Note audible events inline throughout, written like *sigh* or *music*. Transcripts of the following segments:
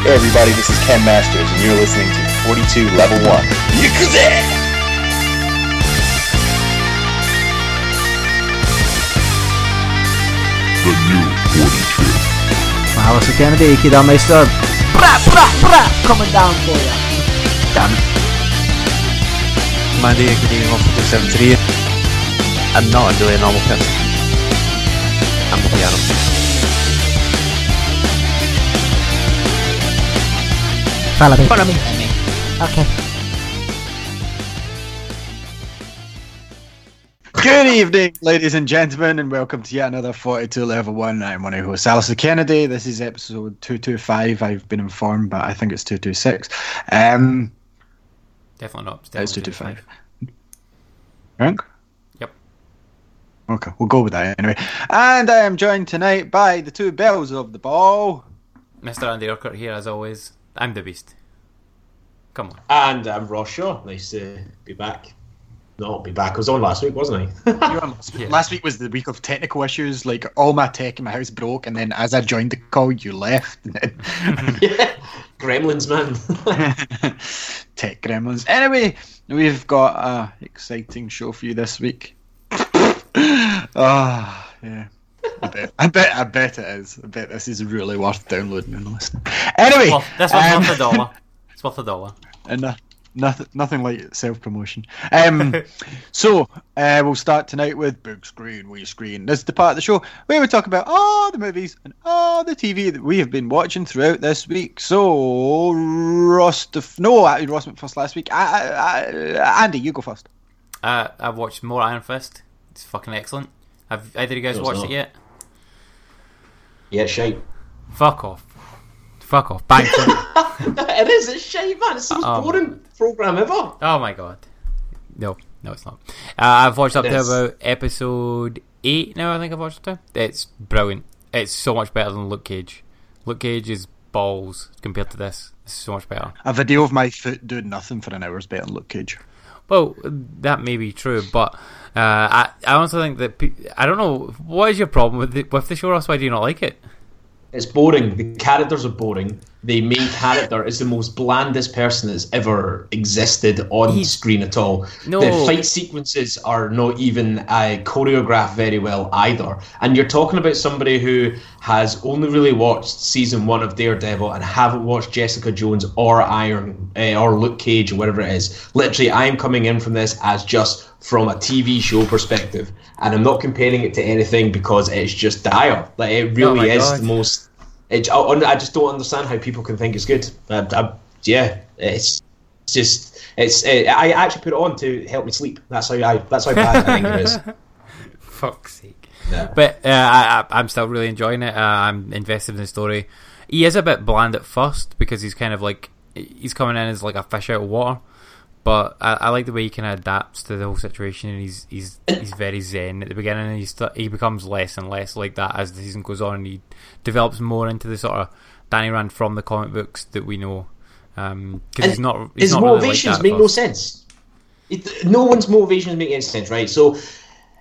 Hey everybody, this is Ken Masters, and you're listening to 42 Level 1. Yakuza! The new forty-two. Alistair Kennedy, Kid Meister. Bra, bra, bra, coming down for you. Damn it. Mandy getting off of the 73. I'm not really a normal person. I'm a piano. Follow me. Follow me. Okay. Good evening, ladies and gentlemen, and welcome to yet another 42 Level 1. I'm one of your hosts, Alistair Kennedy. This is episode 225, I've been informed, but I think it's 226. Um, Definitely not. it's Definitely 225. Rank? Yep. Okay, we'll go with that anyway. And I am joined tonight by the two bells of the ball. Mr. Andy Urquhart here, as always. I'm the beast. Come on. And I'm Ross Shaw. Nice to be back. Not be back. I was on last week, wasn't I? *laughs* You were on last, week. Yeah. last week was the week of technical issues. Like all my tech in my house broke, and then as I joined the call, you left. *laughs* *laughs* Yeah. Gremlins, man. tech gremlins. Anyway, we've got a exciting show for you this week. Ah, yeah. I bet, I bet, I bet it is. I bet this is really worth downloading and listening. Anyway, Well, this one's um, worth a dollar. *laughs* It's worth a dollar. and uh, nothing, nothing like self promotion. Um, *laughs* so uh, we'll start tonight with big screen, wee screen. This is the part of the show where we talk about all the movies and all the TV that we have been watching throughout this week. So Ross, def- no, actually Ross went first last week. I, I, I, Andy, you go first. Uh, I've watched more Iron Fist. It's fucking excellent. Have either of you guys No, watched not. it yet? yeah, shite. Fuck off. Fuck off. Bang. *laughs* it is. It's shite, man. It's the most Oh. boring program ever. oh my god. No, no, it's not. Uh, I've watched up It to is. about episode 8 now, I think I've watched up to. It's brilliant. It's so much better than Luke Cage. Luke Cage is balls compared to this. It's so much better. A video of my foot doing nothing for an hour is better than Luke Cage. Well, that may be true, but I I also think that pe- I don't know what is your problem with the, with the show. Ross? Why do you not like it? It's boring. The characters are boring. The main character is the most blandest person that's ever existed on He's- screen at all. No. The fight sequences are not even uh, choreographed very well either. And you're talking about somebody who has only really watched season one of Daredevil and haven't watched Jessica Jones or Iron uh, or Luke Cage or whatever it is. Literally, I'm coming in from this as just from a TV show perspective, and I'm not comparing it to anything because it's just dire. Like it Oh really my is God. the most. It, I, I just don't understand how people can think it's good. I, I, yeah, it's it's just it's. uh I actually put it on to help me sleep. That's how I. That's how bad I think it is. *laughs* Fuck's sake! Yeah. But uh, I, I, I'm still really enjoying it. Uh, I'm invested in the story. He is a bit bland at first because he's kind of like he's coming in as like a fish out of water. But I, I like the way he kind of adapts to the whole situation, and he's he's he's very zen at the beginning, and he st- he becomes less and less like that as the season goes on, and he develops more into the sort of Danny Rand from the comic books that we know. Um, because And he's not he's his not really like motivations that at make no sense. It, no one's motivations make any sense, right? So,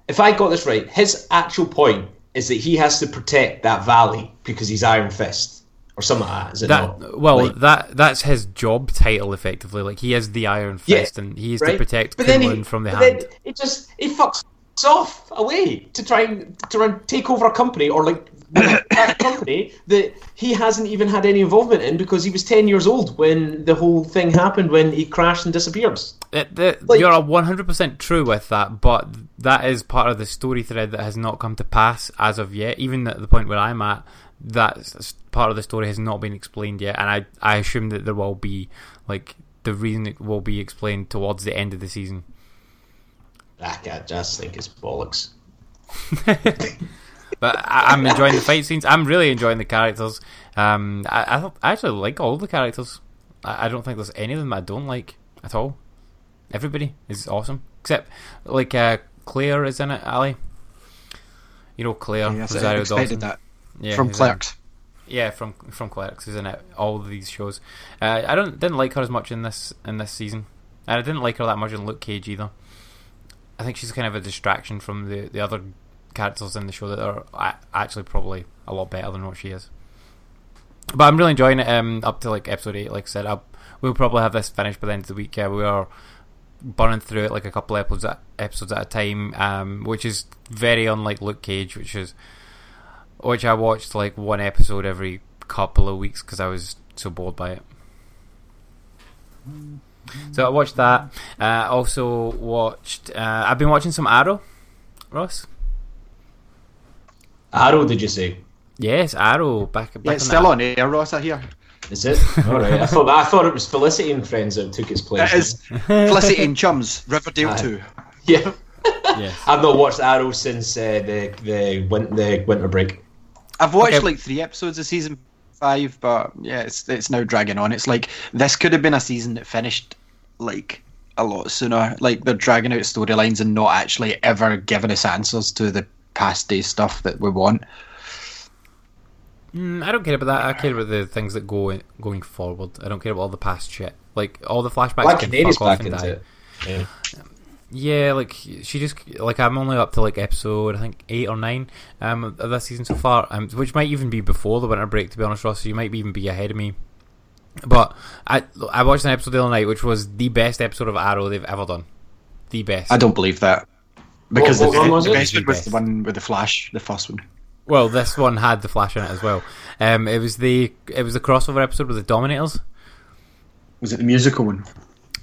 if I got this right, his actual point is that he has to protect that valley because he's Iron Fist or something like that. That not? well, Like- that that's his job title effectively. Like he is the Iron Yeah, Fist, and he is right? to protect But he- Kunlun from the but hand. It just it fucks off away to try and to try and take over a company or like *coughs* a company that he hasn't even had any involvement in because he was ten years old when the whole thing happened when he crashed and disappeared. It, the, like- you're one hundred percent true with that, but that is part of the story thread that has not come to pass as of yet. Even at the point where I'm at, that part of the story has not been explained yet, and I I assume that there will be like the reason it will be explained towards the end of the season. I, I just think it's bollocks. *laughs* but I, I'm enjoying the fight scenes. I'm really enjoying the characters. Um, I, I, I actually like all the characters. I, I don't think there's any of them I don't like at all. Everybody is awesome, except like uh, Claire is in it. Ali, you know Claire Yes, I Rosario expected Dawson. that Yeah, from who's in- Clerks. yeah, from from Clerks, who's in it all of these shows. Uh, I don't didn't like her as much in this in this season, and I didn't like her that much in Luke Cage either. I think she's kind of a distraction from the the other characters in the show that are actually probably a lot better than what she is. But I'm really enjoying it. Um, up to like episode eight, like I said, I'll, we'll probably have this finished by the end of the week. Uh, we are burning through it like a couple episodes at, episodes at a time, um, which is very unlike Luke Cage, which is which I watched like one episode every couple of weeks because I was so bored by it. So I watched that. Uh, also watched. Uh, I've been watching some Arrow. Ross. Arrow, did you say? Yes, Arrow. Back. back Yeah, it's on still that. on air, Ross. I hear. Is it? All right. I thought I thought it was Felicity and Friends that took its place. It is Felicity and Chums, Riverdale Aye. Two. Yeah. Yes. I've not watched Arrow since uh, the the win- the winter break. I've watched Okay. like three episodes of season five, but yeah, it's it's now dragging on. It's like this could have been a season that finished like a lot sooner. Like they're dragging out storylines and not actually ever giving us answers to the past day stuff that we want. Mm, I don't care about that. I care about the things that go going forward. I don't care about all the past shit. Like all the flashbacks Black can Canary's fuck off back and into die. it. Yeah. Yeah, like she just like I'm only up to like episode I think eight or nine um of this season so far, um, which might even be before the winter break. To be honest, Ross, so you might even be ahead of me. But I I watched an episode the other night, which was the best episode of Arrow they've ever done. The best. I don't believe that because What- what the, one was the it? best one was the one with the Flash, the first one. Well, this one had the Flash in it as well. Um, it was the it was the crossover episode with the Dominators. Was it the musical one?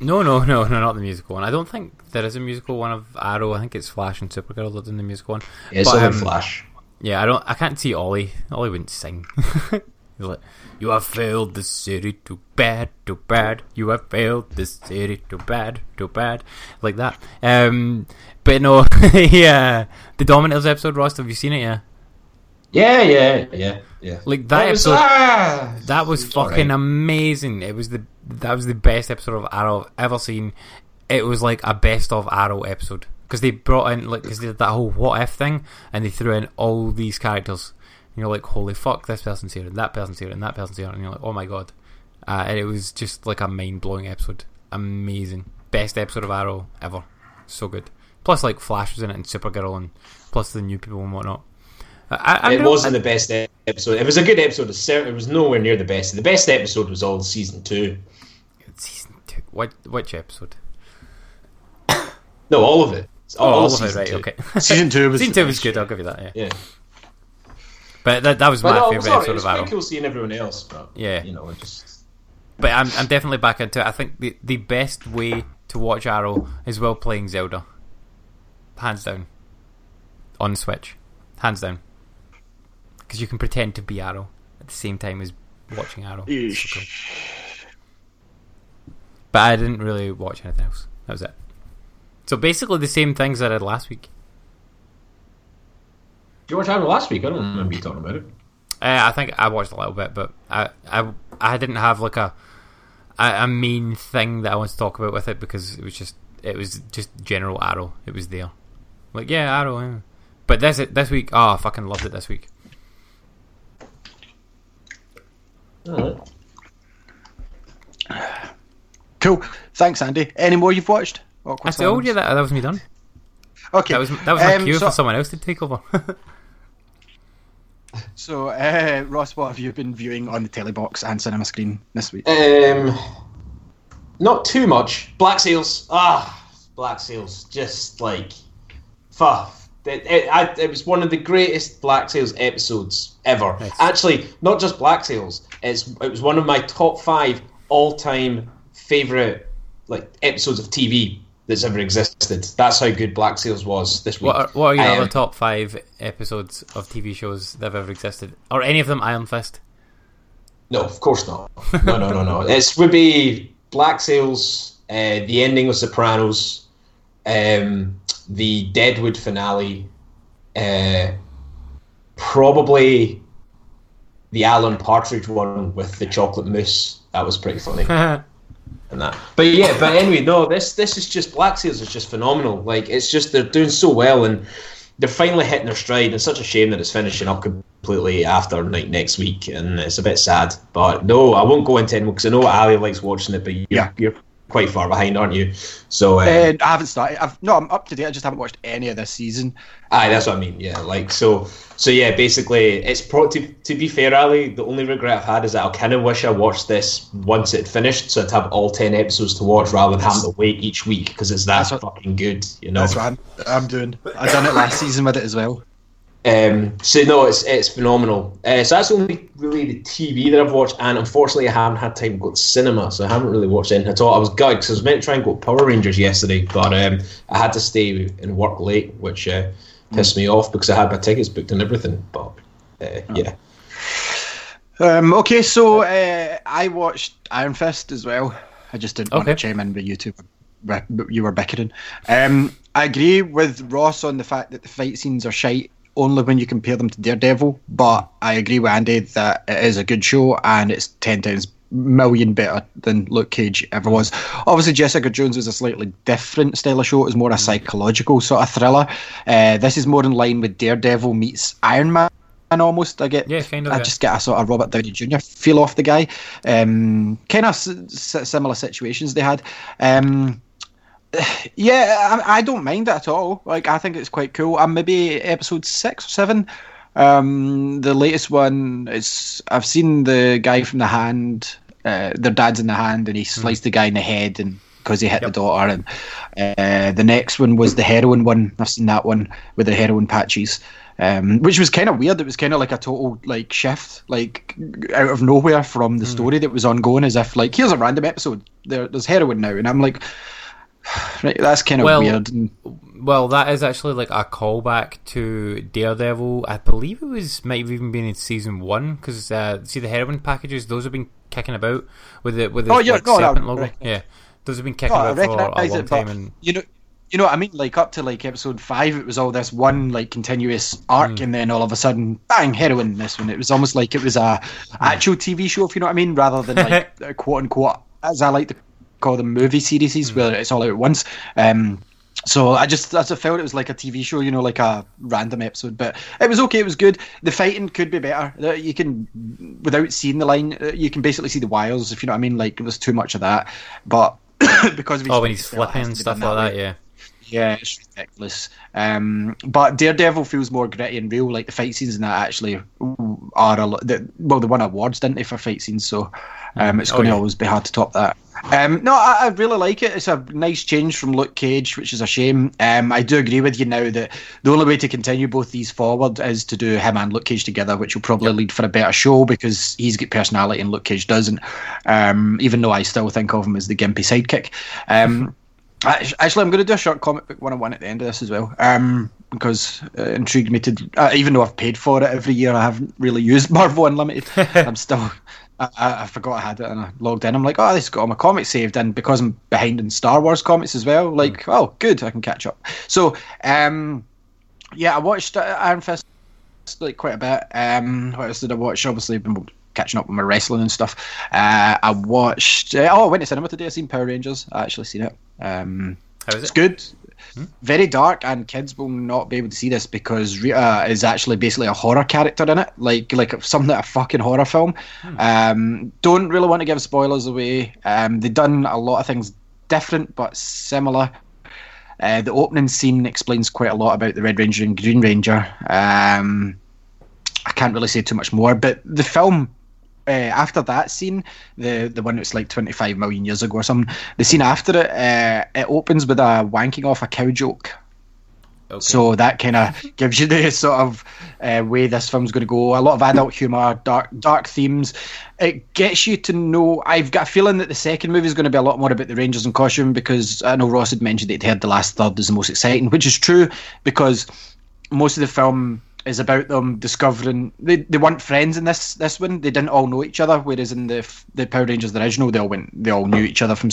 No, no, *laughs* no, no, not the musical one. I don't think there is a musical one of Arrow. I think it's Flash and Supergirl that in the musical one. Yeah, it's But, um, Flash. Yeah, I don't. I can't see Ollie. Ollie wouldn't sing. *laughs* He's like, "You have failed the city too bad, too bad. You have failed the city too bad, too bad." Like that. Um, but no, *laughs* yeah, the Dominators episode, Ross. Have you seen it? Yeah, Yeah, yeah, yeah, yeah. like that was- episode. ah, That was fucking alright. amazing. It was the that was the best episode of Arrow I've ever seen. It was like a best of Arrow episode because they brought in like because they did that whole what if thing and they threw in all these characters. And you're like, holy fuck, this person's here and that person's here and that person's here, and you're like, oh my god. Uh, and it was just like a mind blowing episode. Amazing, best episode of Arrow ever. So good. Plus, like Flash was in it and Supergirl and plus the new people and whatnot. I, I, It wasn't the best episode. It was a good episode. It was nowhere near the best. The best episode was all season two. season two. What which episode? No, all of it. It's Oh, all, all of it, season right? two. Okay. *laughs* Season two was Season two was best. good. I'll give you that. Yeah, Yeah, but that that was but my no, favorite alright. episode It was of Arrow. quite cool seeing everyone else. But Yeah. you know, it just But I'm I'm definitely back into it. I think the the best way to watch Arrow is while playing Zelda, hands down. On Switch, hands down, because you can pretend to be Arrow at the same time as watching Arrow. So cool. But I didn't really watch anything else. That was it. So basically the same things that I did last week. Did you watch Arrow last week? I don't remember you talking about it. Uh, I think I watched a little bit, but I I, I didn't have like a, a a main thing that I wanted to talk about with it because it was just it was just general Arrow. It was there, like yeah, Arrow. Yeah. But this it this week, oh, I fucking loved it this week. Alright. Cool. Thanks, Andy. Any more you've watched? Awkward I told you that that was me done. Okay. That was that was my Um, cue so, for someone else to take over. *laughs* *laughs* So, uh, Ross, what have you been viewing on the telly box and cinema screen this week? Um, not too much. Black Sails. Ah, Black Sails. Just like, fuck. It, it, I, it was one of the greatest Black Sails episodes ever. Nice. Actually, not just Black Sails. It's it was one of my top five all-time favorite like episodes of TV that's ever existed. That's how good Black Sails was this week. what are, what are your Um, other top five episodes of TV shows that have ever existed? Or any of them Iron Fist? No, of course not. No, no, no, no. *laughs* It would be Black Sails, uh, the ending of Uh, probably the Alan Partridge one with the chocolate mousse. That was pretty funny. *laughs* and that. But yeah, but anyway, no, this this is just Black Sails is just phenomenal. Like it's just they're doing so well and they're finally hitting their stride. It's such a shame that it's finishing up completely after like next week, and it's a bit sad. But no, I won't go into it because I know Ali likes watching it, but you're, Yeah. you're quite far behind, aren't you? So uh, Uh, I haven't started. I've no, I'm up to date. I just haven't watched any of this season. Aye, that's what I mean. Yeah, like so. So yeah, basically, it's pro- to to be fair, Ali. The only regret I've had is that I kind of wish I watched this once it finished, so I'd have all ten episodes to watch rather than having to wait each week because it's that That's what- fucking good, you know. That's what I'm, I'm doing. I done it last season with it as well. Um, so no, it's it's phenomenal. Uh, so that's only really the TV that I've watched, and unfortunately, I haven't had time to go to cinema, so I haven't really watched anything at all. I was gutted 'cause I was meant to try and go to Power Rangers yesterday, but um, I had to stay and work late, which uh, pissed me off because I had my tickets booked and everything. But uh, yeah, Um, okay, so uh, I watched Iron Fist as well. I just didn't want to Okay. chime in, but you two were, you were bickering. Um, I agree with Ross on the fact that the fight scenes are shite only when you compare them to Daredevil, but I agree with Andy that it is a good show and it's 10 times million better than Luke Cage ever was. Obviously, Jessica Jones was a slightly different style of show. It was more a psychological sort of thriller. Uh, this is more in line with Daredevil meets Iron Man. Almost, I get. Yeah, kind of, I yeah. just get a sort of Robert Downey Jr. feel off the guy. Um, kind of s- s- similar situations they had. Um, *sighs* yeah, I, I don't mind it at all. Like, I think it's quite cool. I'm maybe episode six or seven. Um, the latest one is I've seen the guy from the hand. Uh, their dad's in the hand, and he sliced the guy in the head, and because he hit the daughter. And uh, the next one was the heroin one. I've seen that one with the heroin patches. Um, which was kind of weird. It was kind of like a total like shift, like out of nowhere from the story that was ongoing. As if like here's a random episode. There, there's heroin now, and I'm like, *sighs* right, that's kind of Well, weird. Well, that is actually like a callback to Daredevil. I believe it was might have even been in season one because uh, see the heroin packages; those have been kicking about with the with the Oh, yeah, like, no, no, serpent logo. Yeah, those have been kicking I about for a long it, time. And you know, you know what I mean. Like up to like episode five, it was all this one like continuous arc, Hmm. and then all of a sudden, bang, heroin. This one, it was almost like it was a actual TV show, if you know what I mean, rather than like *laughs* a quote unquote, as I like to call them, movie series Hmm. where it's all out at once. Um, so I just as I felt it was like a TV show, you know, like a random episode. But it was okay. It was good. The fighting could be better. Uh, You can, without seeing the line, uh, you can basically see the wires, if you know what I mean. Like there's too much of that, but *coughs* because oh, when he's flipping and stuff like way. that, yeah. Yeah, it's ridiculous. Um, but Daredevil feels more gritty and real. Like the fight scenes in that actually are a lot. The, well, they won awards, didn't they, for fight scenes? So um, it's Oh, going to yeah. always be hard to top that. Um, no, I, I really like it. It's a nice change from Luke Cage, which is a shame. Um, I do agree with you now that the only way to continue both these forward is to do him and Luke Cage together, which will probably lead for a better show because he's got personality and Luke Cage doesn't. Um, even though I still think of him as the gimpy sidekick. Act- Actually, I'm going to do a short comic book 101 at the end of this as well, um, because it intrigued me to. Uh, even though I've paid for it every year, I haven't really used *laughs* Marvel Unlimited. *laughs* I'm still. I, I forgot I had it and I logged in. I'm like, oh, this got all my comics saved, and because I'm behind in Star Wars comics as well, like, oh, good, I can catch up. So, um, yeah, I watched uh, Iron Fist like quite a bit. Um, what else did I watch? Obviously, I've been catching up with my wrestling and stuff. Uh, I watched. Uh, oh, I went to cinema today. I seen Power Rangers. I actually seen it. Um, How is it's it? good. Very dark, and kids will not be able to see this because Rita is actually basically a horror character in it, like like something like a fucking horror film. Um, don't really want to give spoilers away. Um, they've done a lot of things different but similar. Uh, the opening scene explains quite a lot about the Red Ranger and Green Ranger. Um, I can't really say too much more, but the film uh, after that scene, the the one that's like 25 million years ago or something, the scene after it, uh, it opens with a wanking off a cow joke. Okay. So that kind of *laughs* gives you the sort of uh, way this film's going to go. A lot of adult humor, dark dark themes. It gets you to know. I've got a feeling that the second movie is going to be a lot more about the Rangers in costume because I know Ross had mentioned that he'd heard the last third is the most exciting, which is true because most of the film is about them discovering they, they weren't friends in this this one. They didn't all know each other, whereas in the the Power Rangers the original they all went they all knew each other from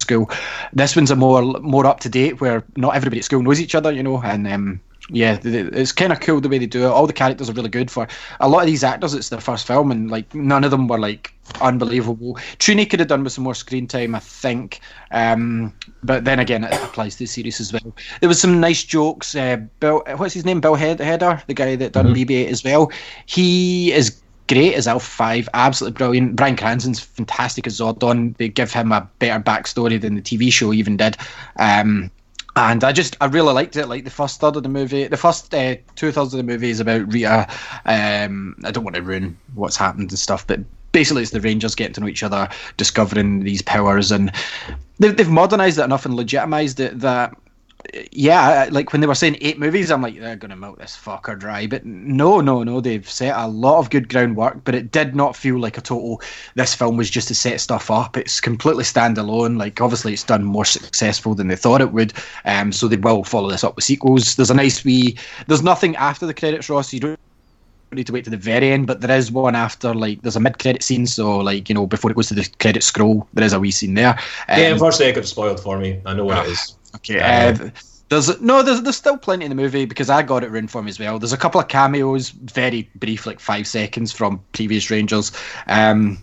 school. This one's a more more up to date where not everybody at school knows each other, you know, and um, yeah, it's kind of cool the way they do it. All the characters are really good for a lot of these actors. It's their first film, and like none of them were like unbelievable. Trini could have done with some more screen time, I think. Um, but then again, it applies to the series as well. There was some nice jokes. Uh, Bill, what's his name? Bill Head- Hader, the guy that done BB-8 as well. He is great as Alpha Five, absolutely brilliant. Bryan Cranston's fantastic as Zordon. They give him a better backstory than the TV show even did. Um, and I just I really liked it. Like the first third of the movie, the first uh, two thirds of the movie is about Rita. Um, I don't want to ruin what's happened and stuff, but basically it's the Rangers getting to know each other, discovering these powers, and they've, they've modernized it enough and legitimized it that. Yeah, like when they were saying eight movies, I'm like, they're gonna milk this fucker dry. But no, no, no, they've set a lot of good groundwork. But it did not feel like a total. This film was just to set stuff up. It's completely standalone. Like obviously, it's done more successful than they thought it would. Um, so they will follow this up with sequels. There's a nice wee. There's nothing after the credits, Ross. You don't need to wait to the very end, but there is one after. Like there's a mid-credit scene. So like you know before it goes to the credit scroll, there is a wee scene there. Um, yeah, unfortunately, it got spoiled for me. I know what it is. Okay. Uh, there's no, there's there's still plenty in the movie because I got it ruined for me as well. There's a couple of cameos, very brief, like five seconds from previous Rangers. Um,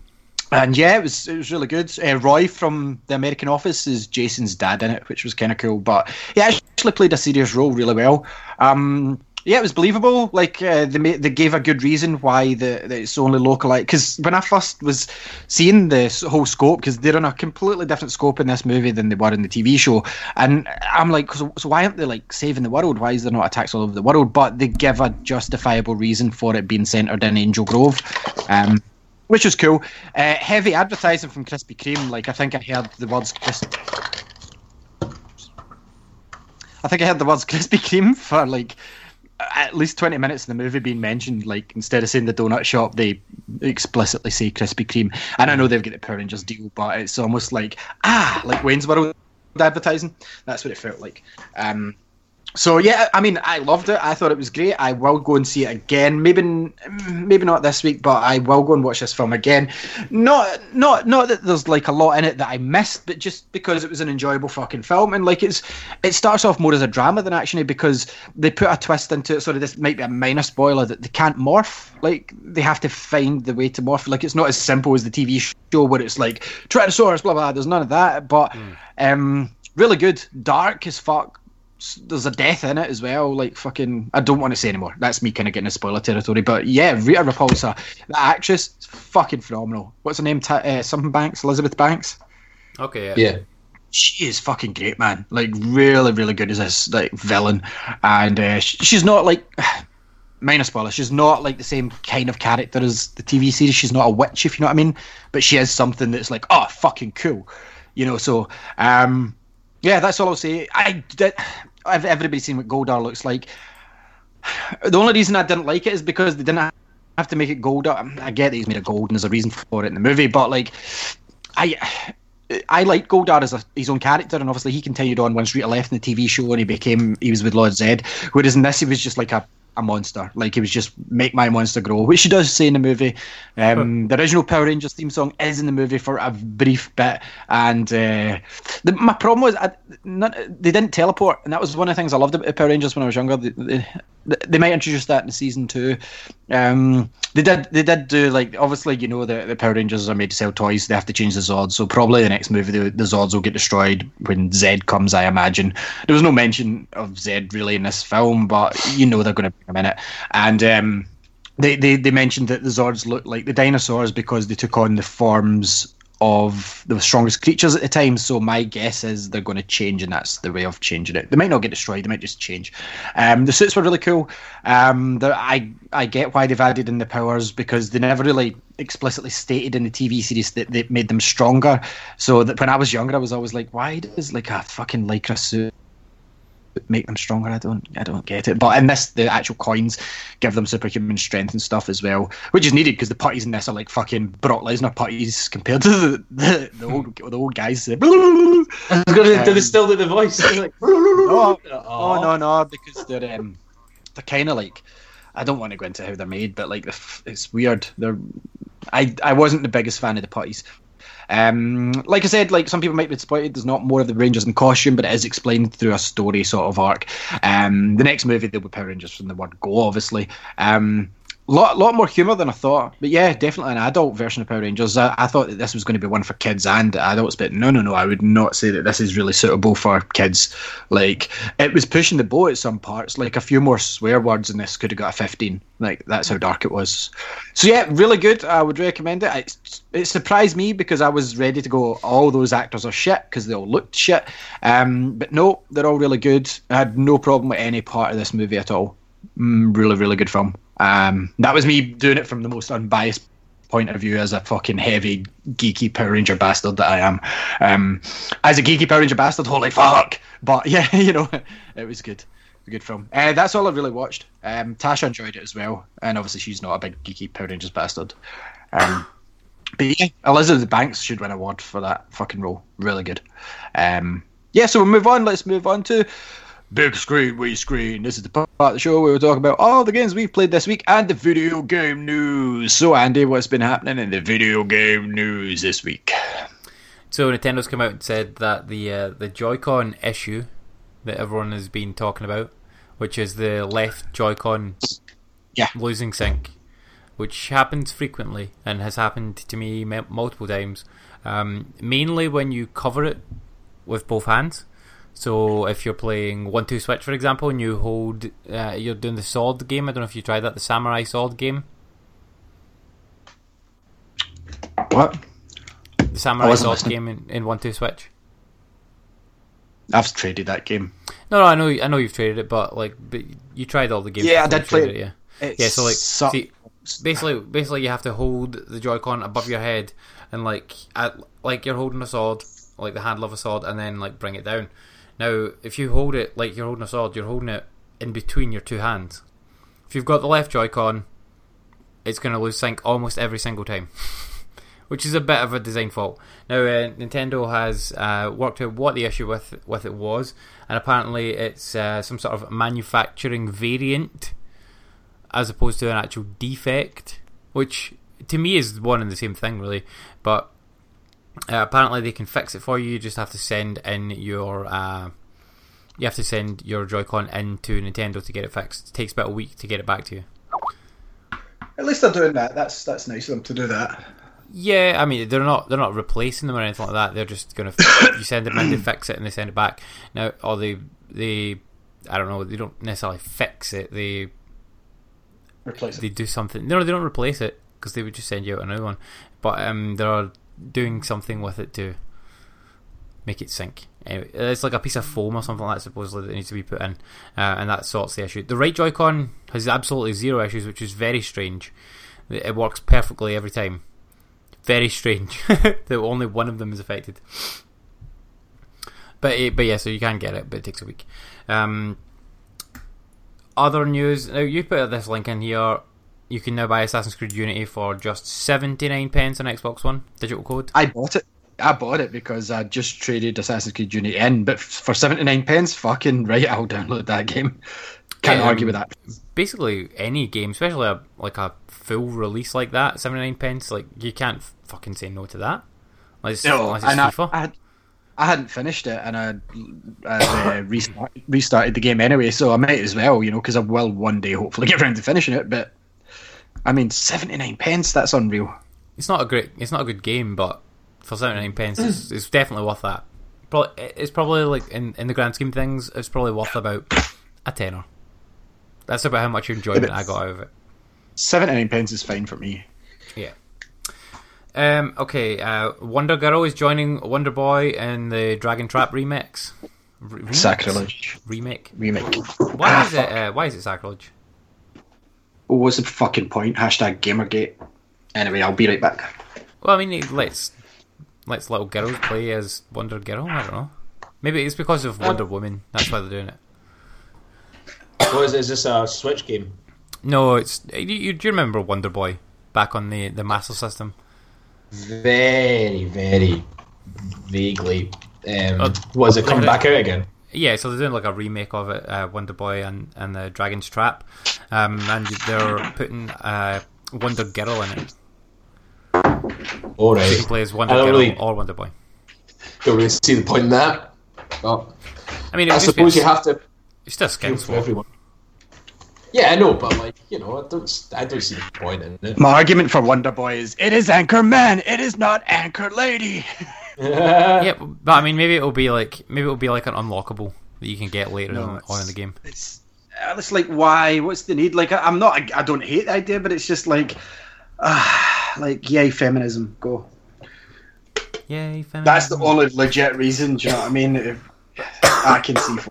and yeah, it was it was really good. Uh, Roy from the American Office is Jason's dad in it, which was kind of cool. But he actually played a serious role really well. Um, yeah, it was believable. Like uh, they they gave a good reason why the, the it's only localized. Because when I first was seeing this whole scope, because they're in a completely different scope in this movie than they were in the TV show, and I'm like, so, so why aren't they like saving the world? Why is there not attacks all over the world? But they give a justifiable reason for it being centered in Angel Grove. Um, which was cool. Uh, heavy advertising from Krispy Kreme. Like I think I heard the words Kris- I think I heard the words Krispy Kreme for like at least 20 minutes of the movie being mentioned. Like instead of saying the donut shop, they explicitly say Krispy Kreme. And I know they've got the Power Rangers deal, but it's almost like ah, like Wayne's World advertising. That's what it felt like. Um, so yeah, I mean, I loved it. I thought it was great. I will go and see it again. Maybe, maybe not this week, but I will go and watch this film again. Not, not, not that there's like a lot in it that I missed, but just because it was an enjoyable fucking film. And like it's, it starts off more as a drama than actually because they put a twist into it. Sort of this might be a minor spoiler that they can't morph. Like they have to find the way to morph. Like it's not as simple as the TV show where it's like Tyrannosaurus, blah blah. There's none of that. But um, really good, dark as fuck there's a death in it as well. Like fucking, I don't want to say anymore. That's me kind of getting a spoiler territory. But yeah, Rita Repulsa, the actress, fucking phenomenal. What's her name? Ta- uh, something Banks, Elizabeth Banks. Okay, yeah. Yeah. She is fucking great, man. Like really, really good as this like villain, and uh, she's not like. *sighs* Minor spoiler. She's not like the same kind of character as the TV series. She's not a witch, if you know what I mean. But she is something that's like, oh, fucking cool, you know. So, um, yeah, that's all I'll say. I've everybody's seen what Goldar looks like. The only reason I didn't like it is because they didn't have to make it gold. I get that he's made of gold and there's a reason for it in the movie, but like, I. I liked Goldar as a, his own character, and obviously he continued on once Rita left in the TV show, and he became he was with Lord Zed. Whereas in this, he was just like a, a monster, like he was just make my monster grow, which he does say in the movie. Um, the original Power Rangers theme song is in the movie for a brief bit, and uh, the, my problem was I, not, they didn't teleport, and that was one of the things I loved about the Power Rangers when I was younger. They, they, they might introduce that in season two. Um, they did. They did do like obviously you know the, the Power Rangers are made to sell toys. They have to change the Zords, so probably the next movie the, the Zords will get destroyed when Zed comes. I imagine there was no mention of Zed really in this film, but you know they're going to bring him in it. And um, they, they they mentioned that the Zords look like the dinosaurs because they took on the forms of the strongest creatures at the time. So my guess is they're going to change, and that's the way of changing it. They might not get destroyed; they might just change. Um, the suits were really cool. Um, I I get why they've added in the powers because they never really explicitly stated in the TV series that they made them stronger. So that when I was younger, I was always like, why does like a fucking lycra suit make them stronger. I don't, I don't get it. But in this, the actual coins give them superhuman strength and stuff as well, which is needed because the putties in this are like fucking Brock Lesnar putties compared to the the, the old the old guys. *laughs* Was gonna, do they still do the voice? Like, *laughs* *laughs* oh, oh no no because they're um they're kind of like I don't want to go into how they're made, but like it's weird. They're I I wasn't the biggest fan of the putties. Um, like I said, like some people might be disappointed. There's not more of the Rangers in costume, but it is explained through a story sort of arc. Um, the next movie there'll be Power Rangers from the word go, obviously. Um, lot lot more humor than I thought. But yeah, definitely an adult version of Power Rangers. I, I thought that this was going to be one for kids and adults, but no, no, no. I would not say that this is really suitable for kids. Like it was pushing the boat at some parts. Like a few more swear words in this could have got a fifteen. Like that's how dark it was. So yeah, really good. I would recommend it. It, it surprised me because I was ready to go. All those actors are shit because they all looked shit. Um, but no, they're all really good. I had no problem with any part of this movie at all. Mm, really, really good film. Um, that was me doing it from the most unbiased point of view as a fucking heavy geeky Power Ranger bastard that I am. Um, as a geeky Power Ranger bastard, holy fuck! But *laughs* yeah, you know, it was good. A good film. Uh, that's all I've really watched. Um, Tasha enjoyed it as well, and obviously she's not a big geeky Power Rangers bastard. Um, but yeah, Elizabeth Banks should win an award for that fucking role. Really good. Um, yeah, so we'll move on. Let's move on to Big Screen, We Screen. This is the part of the show where we talk about all the games we've played this week and the video game news. So, Andy, what's been happening in the video game news this week? So Nintendo's come out and said that the uh, the Joy-Con issue that everyone has been talking about, which is the left Joy-Con Yeah. losing sync, which happens frequently and has happened to me m- multiple times. Um, mainly when you cover it with both hands. So if you're playing one two switch, for example, and you hold, uh, you're doing the sword game. I don't know if you tried that, the samurai sword game, What? the samurai sword listening. game in, in one two switch. I've traded that game. No, no, I know, I know you've traded it, but like, but you tried all the games. Yeah, I did play it. yeah. It Yeah, so like, sucked. see, basically, basically, you have to hold the Joy-Con above your head, and like, at, like you're holding a sword, like the handle of a sword, and then like bring it down. Now, if you hold it like you're holding a sword, you're holding it in between your two hands. If you've got the left Joy-Con, it's going to lose sync almost every single time, *laughs* which is a bit of a design fault. Now, uh, Nintendo has uh, worked out what the issue with with it was, and apparently it's uh, some sort of manufacturing variant as opposed to an actual defect, which to me is one and the same thing, really. But uh, apparently they can fix it for you. You just have to send in your uh, you have to send your Joy-Con in to Nintendo to get it fixed. It takes about a week to get it back to you. At least they're doing that. That's that's nice of them to do that. Yeah, I mean they're not they're not replacing them or anything like that. They're just gonna *coughs* you send them in, they fix it, and they send it back. Now, or they they I don't know they don't necessarily fix it. They Replace they it. do something. No, they don't replace it because they would just send you out another one. But um, they're doing something with it to make it sync. Anyway, it's like a piece of foam or something like that supposedly that needs to be put in, uh, and that sorts the issue. The right Joy-Con has absolutely zero issues, which is very strange. It works perfectly every time. Very strange *laughs* that only one of them is affected. But it, but yeah, so you can get it, but it takes a week. Um, other news. Now you put this link in here. You can now buy Assassin's Creed Unity for just seventy nine pence on Xbox One digital code. I bought it. I bought it because I just traded Assassin's Creed Unity in, but for seventy nine pence, fucking right, I'll download that game. *laughs* Can't Yeah, argue um, with that. Basically, any game, especially a like a full release like that, seventy nine pence, like you can't fucking say no to that. Unless, No, unless it's and I, I, I hadn't finished it, and I uh, *coughs* restart, restarted the game anyway, so I might as well, you know, because I will one day hopefully get around to finishing it. But I mean, seventy nine pence—that's unreal. it's not a great, it's not a good game, but for seventy nine pence, it's, *clears throat* it's definitely worth that. Probably, it's probably like in in the grand scheme of things, it's probably worth about a tenner. That's about how much enjoyment I got out of it. Seventy nine pence is fine for me. Yeah. Um, okay, uh, Wonder Girl is joining Wonder Boy in the Dragon Trap remix. Re- remix? Sacrilege Remake. remake. Why is it? Uh, why is it sacrilege? Oh, what's the fucking point? Hashtag Gamergate. Anyway, I'll be right back. Well, I mean, it let's let's little girls play as Wonder Girl. I don't know. Maybe it's because of Wonder Woman. That's why they're doing it. What is, it? is this a Switch game? No, it's you, you, do you remember Wonder Boy back on the the Master System? Very, very vaguely. Um, Uh, was it coming back out again? Yeah, so they're doing like a remake of it, uh, Wonder Boy and, and the Dragon's Trap, um, and they're putting uh, Wonder Girl in it. All right. So you can play as Wonder Girl really- or Wonder Boy. Don't really see the point in that. Well, I mean, I would just be suppose a- you have to It's just appeal skin for everyone. Yeah, I know, but like you know, I don't, I don't see the point in it. My argument for Wonder Boy is it is Anchor Man, it is not Anchor Lady. *laughs* *laughs* Yeah, but I mean, maybe it'll be like maybe it'll be like an unlockable that you can get later No, on, on in the game. It's uh, it's like why? What's the need? Like I, I'm not. I, I don't hate the idea, but it's just like, ah, like yay, feminism, go. Yay, feminism. That's the only legit reason. Do you know what I mean? If, I can see.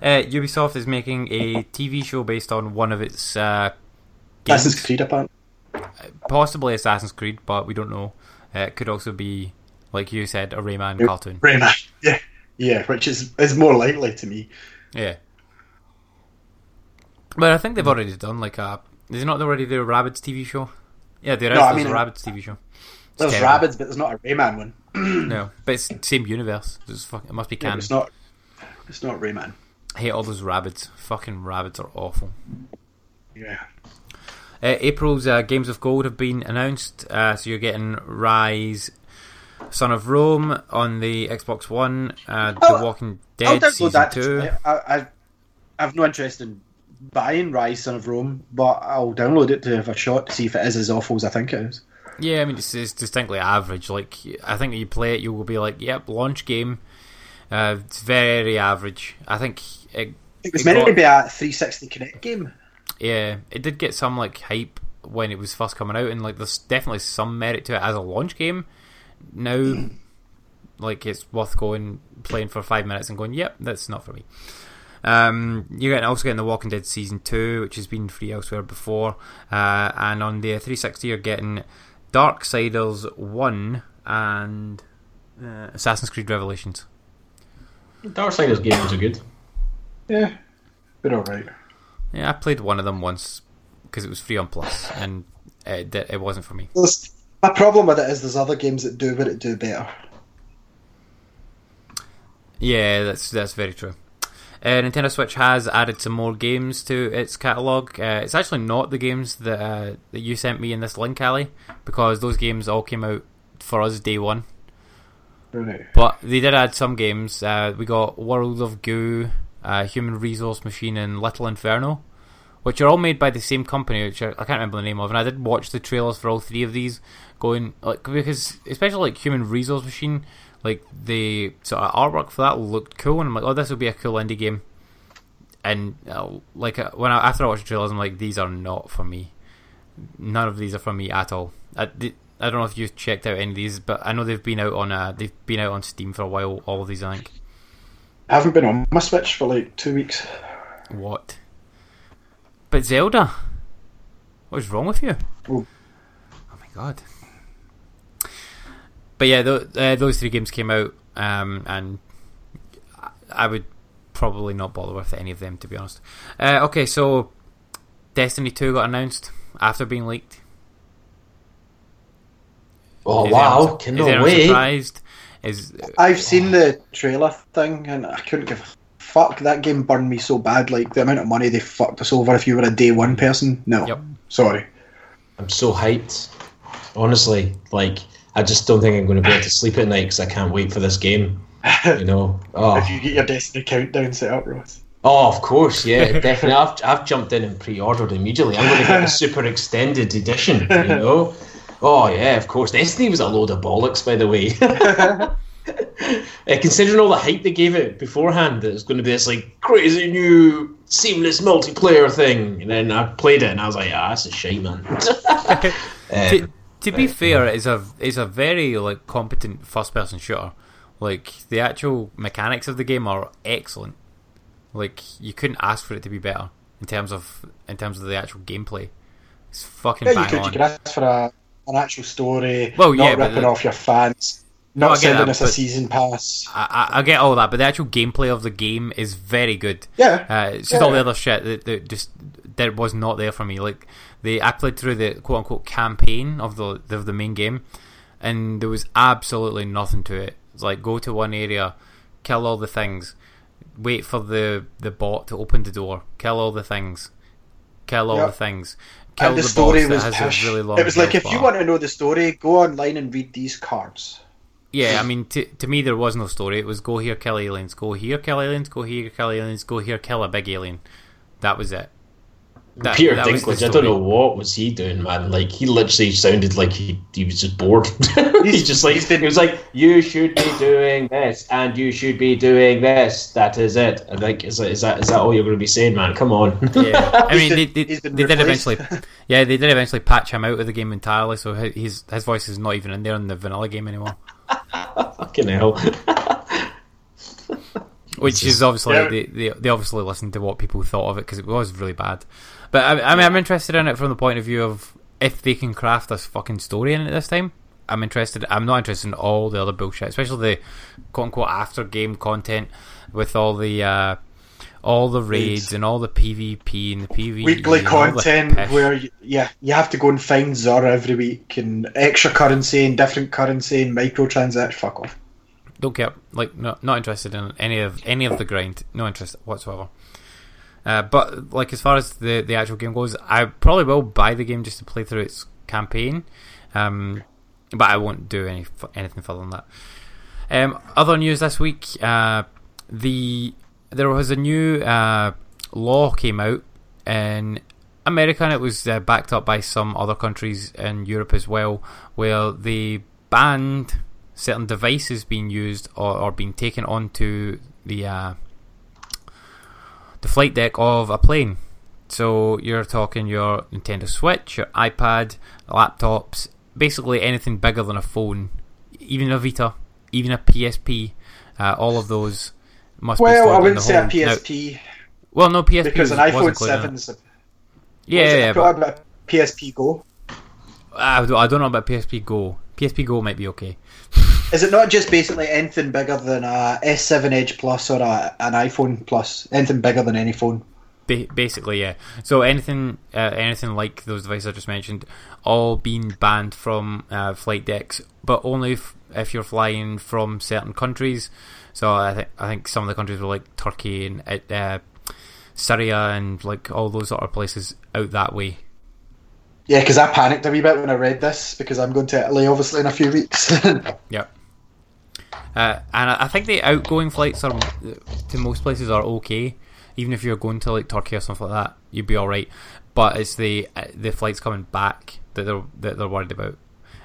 Uh, Ubisoft is making a TV show based on one of its uh, games, Assassin's Creed, apparently. possibly Assassin's Creed, but we don't know. Uh, it could also be, like you said, a Rayman cartoon. Rayman. *laughs* Yeah, yeah, which is is more likely to me. Yeah. But I think they've already done like a. Is it not already the Rabbids TV show? Yeah, there is. No, I mean, a Rabbids TV show. It's There's terrible. rabbits, but there's not a Rayman one. *clears throat* No, but it's same universe. It's fuck, it must be Yeah, canon. but it's not. It's not Rayman. I hate all those rabbits. Fucking rabbits are awful. Yeah. Uh, April's uh, Games of Gold have been announced. Uh, so you're getting Ryse, Son of Rome on the Xbox One, uh, The Oh, Walking I'll Dead download Season that. 2. I, I, I've no interest in buying Ryse Son of Rome, but I'll download it to have a shot to see if it is as awful as I think it is. Yeah, I mean, it's, it's distinctly average. Like, I think when you play it, you will be like, yep, launch game. Uh, it's very average. I think it, It was it meant got- to be a 360 Kinect game. Yeah, it did get some like hype when it was first coming out, and like there's definitely some merit to it as a launch game. Now, *clears throat* like it's worth going playing for five minutes and going, "Yep, that's not for me." Um, you're getting, also getting the Walking Dead season two, which has been free elsewhere before, uh, and on the 360 you're getting Darksiders one and uh, Assassin's Creed Revelations. Darksiders games are good. Yeah, but alright. Yeah, I played one of them once because it was free on Plus, and it, it wasn't for me. My problem with it is there's other games that do what it do better. Yeah, that's that's very true. Uh, Nintendo Switch has added some more games to its catalog. Uh, it's actually not the games that uh, that you sent me in this link, Ali, because those games all came out for us day one. Right. But they did add some games. Uh, we got World of Goo, uh, Human Resource Machine, and Little Inferno, which are all made by the same company, which I, can't remember the name of. And I did watch the trailers for all three of these, going like because especially like Human Resource Machine, like the sort of artwork for that looked cool, and I'm like, oh, this will be a cool indie game. And uh, like uh, when I, after I watched the trailers, I'm like, these are not for me. None of these are for me at all. I, I don't know if you've checked out any of these, but I know they've been out on uh, they've been out on Steam for a while. All of these, I think. I haven't been on my Switch for like two weeks. What? But Zelda, what's wrong with you? Oh. Oh my god. But yeah, th- uh, those three games came out, um, and I- I would probably not bother with any of them to be honest. Uh, okay, so Destiny Two got announced after being leaked. Oh Is wow! anyone- is Cannot wait. surprised? Is I've seen the trailer thing and I couldn't give a fuck. That game burned me so bad. Like the amount of money they fucked us over if you were a day one person. No. Yep. Sorry. I'm so hyped. Honestly, like I just don't think I'm going to be able to sleep at night because I can't wait for this game. You know. *laughs* Oh. If you get your Destiny countdown set up, Ross. Oh, of course, yeah, *laughs* definitely. I've, I've jumped in and pre-ordered immediately. I'm going to get the *laughs* super extended edition. You know. Oh yeah, of course. Destiny was a load of bollocks, by the way. *laughs* Uh, considering all the hype they gave it beforehand, that it's going to be this like crazy new seamless multiplayer thing, and then I played it and I was like, ah, that's a shite, man. Uh, *laughs* *laughs* to, to be fair, it's a it's a very like competent first person shooter. Like the actual mechanics of the game are excellent. Like you couldn't ask for it to be better in terms of in terms of the actual gameplay. It's fucking Yeah, you could. on. You could ask for a, an actual story. Well, not yeah, ripping off your fans. Not get sending that, us a season pass. I, I, I get all that, but the actual gameplay of the game is very good. Yeah. Uh, it's just Yeah. all the other shit that, that just that was not there for me. Like the I played through the quote unquote campaign of the of the main game, and there was absolutely nothing to it. It's like go to one area, kill all the things, wait for the the bot to open the door, kill all the things, kill all Yeah. the things, and the, the, story was pish. really long It was like if you want to know the story, go online and read these cards. Yeah, I mean, to, to me, there was no story. It was go here, kill aliens, go here, kill aliens, go here, kill aliens, go here, kill a big alien. That was it. That- Peter that was Dinklage, I don't know what was he doing, man. Like he literally sounded like he, he was just bored. *laughs* he's just like he was like, "You should be doing this, and you should be doing this. That is it." And like, is that is that, is that all you're going to be saying, man? Come on. Yeah, *laughs* I mean, He's they, they, they did eventually. *laughs* Yeah, they did eventually patch him out of the game entirely, so his his voice is not even in there in the vanilla game anymore. Fucking hell. Which is obviously Yeah. they, they they obviously listened to what people thought of it because it was really bad. But I, I mean, I'm interested in it from the point of view of if they can craft this fucking story in it this time. I'm interested. I'm not interested in all the other bullshit, especially the quote unquote after game content with all the uh, all the raids and all the PvP and the PvE Weekly and all the content where you, yeah, you have to go and find Xur every week and extra currency and different currency and microtransactions. Fuck off. don't care. Like, no, not interested in any of any of the grind. No interest whatsoever. Uh, but like, as far as the the actual game goes, I probably will buy the game just to play through its campaign. Um, but I won't do any anything further than that. Um, other news this week: uh, the there was a new uh, law came out in America, and it was uh, backed up by some other countries in Europe as well, where they banned certain devices being used or, or being taken onto the uh, the flight deck of a plane. So you're talking your Nintendo Switch, your iPad, laptops, basically anything bigger than a phone, even a Vita, even a PSP. Uh, all of those must be Well, I wouldn't say a home. Now- PSP well, no PSP because an iPhone in it. Yeah, yeah, yeah, but, but PSP Go. I don't, I don't know about PSP Go. PSP Go might be okay. Is it not just basically anything bigger than a S7 Edge Plus or a, an iPhone Plus? Anything bigger than any phone? Ba- basically, yeah. So anything, uh, anything like those devices I just mentioned, all being banned from uh, flight decks, but only if, if you're flying from certain countries. So I think I think some of the countries were like Turkey and uh, Syria and like all those sort of places out that way. Yeah, because I panicked a wee bit when I read this because I'm going to Italy obviously in a few weeks. *laughs* Yep. Uh, and I I think the outgoing flights are to most places are okay. Even if you're going to like Turkey or something like that, you'd be all right. But it's the uh, the flights coming back that they're that they're worried about.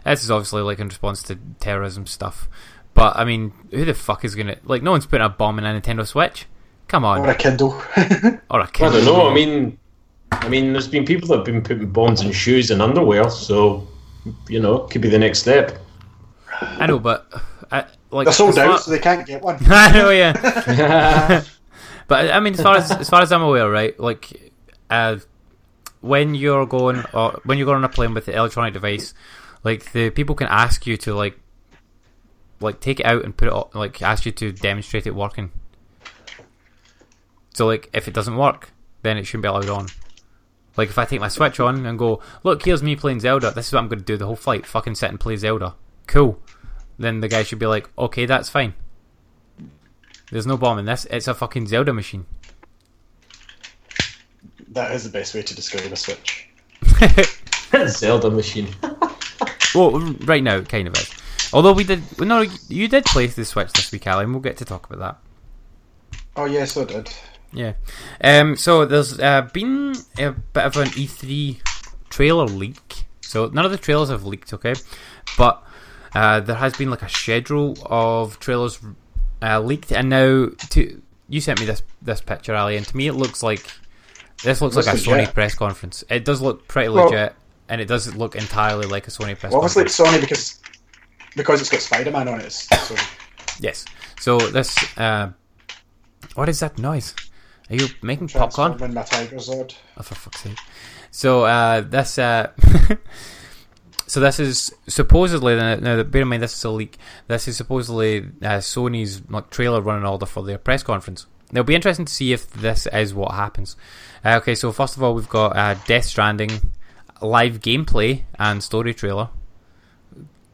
This is obviously like in response to terrorism stuff. But I mean, who the fuck is gonna like? No one's putting a bomb in a Nintendo Switch. Come on, or a Kindle. *laughs* or a I Kindle. I don't know. I mean, I mean, there's been people that have been putting bombs in shoes and underwear, so you know, could be the next step. I know, but I, like They're sold out, so they can't get one. *laughs* I know, yeah. *laughs* *laughs* but I mean, as far as as far as I'm aware, right? Like, uh, when you're going or when you're going on a plane with the electronic device, like the people can ask you to like, like take it out and put it on, like ask you to demonstrate it working. So like, if it doesn't work, then it shouldn't be allowed on. Like if I take my Switch on and go, look, here's me playing Zelda. This is what I'm going to do the whole flight. Fucking sit and play Zelda. Cool. Then the guy should be like, okay, that's fine. There's no bomb in this. It's a fucking Zelda machine. That is the best way to describe a Switch. *laughs* Zelda machine. *laughs* Well, right now, it kind of is. Although we did, no, you did play the Switch this week, Alan. We'll get to talk about that. Oh yes, I did. Yeah. Um. So there's uh, been a bit of an E3 trailer leak. So none of the trailers have leaked, okay? But uh, there has been like a schedule of trailers uh, leaked, and now to you sent me this this picture, Ali, and to me it looks like this looks Looks like a legit. Sony press conference. It does look pretty Well- legit, and it does look entirely like a Sony press Well, obviously conference. it's Sony because because it's got Spider Man on it. Sony. Yes. So this, uh, what is that noise? Are you making popcorn? My Tiger. Oh, for fuck's sake! So uh, this, uh, *laughs* so this is supposedly now. Bear in mind, this is a leak. This is supposedly uh, Sony's like trailer running order for their press conference. Now, It'll be interesting to see if this is what happens. Uh, okay, so first of all, we've got uh, Death Stranding live gameplay and story trailer.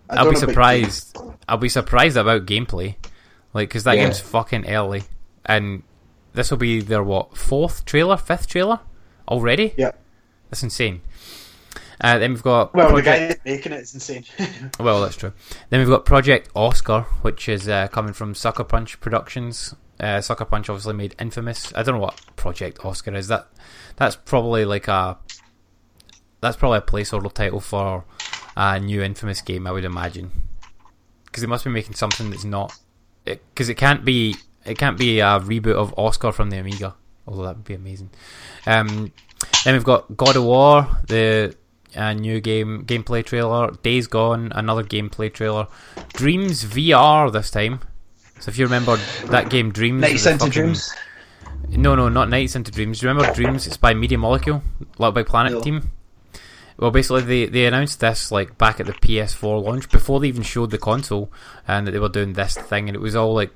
I'll be surprised. I'll be surprised about gameplay, like because that Yeah. game's fucking early, and this will be their what fourth trailer, fifth trailer already. Yeah. That's insane. Uh, then we've got Well, Project- the guy that's making it is insane. *laughs* Well, that's true. Then we've got Project Oscar, which is uh, coming from Sucker Punch Productions. Uh, Sucker Punch obviously made Infamous. I don't know what Project Oscar is. That that's probably like a that's probably a placeholder title for a new Infamous game, I would imagine. Because they must be making something that's not because it, can't be it can't be a reboot of Oscar from the Amiga, although that would be amazing. Um, then we've got God of War, the uh, new game gameplay trailer. Days Gone, another gameplay trailer. Dreams VR this time. So if you remember that game, Dreams. Night was a into fucking- Dreams. No, no, not Nights into Dreams. Do you remember Dreams? It's by Media Molecule, Little Big Planet No. team. Well, basically, they, they announced this like back at the PS4 launch before they even showed the console, and that they were doing this thing, and it was all like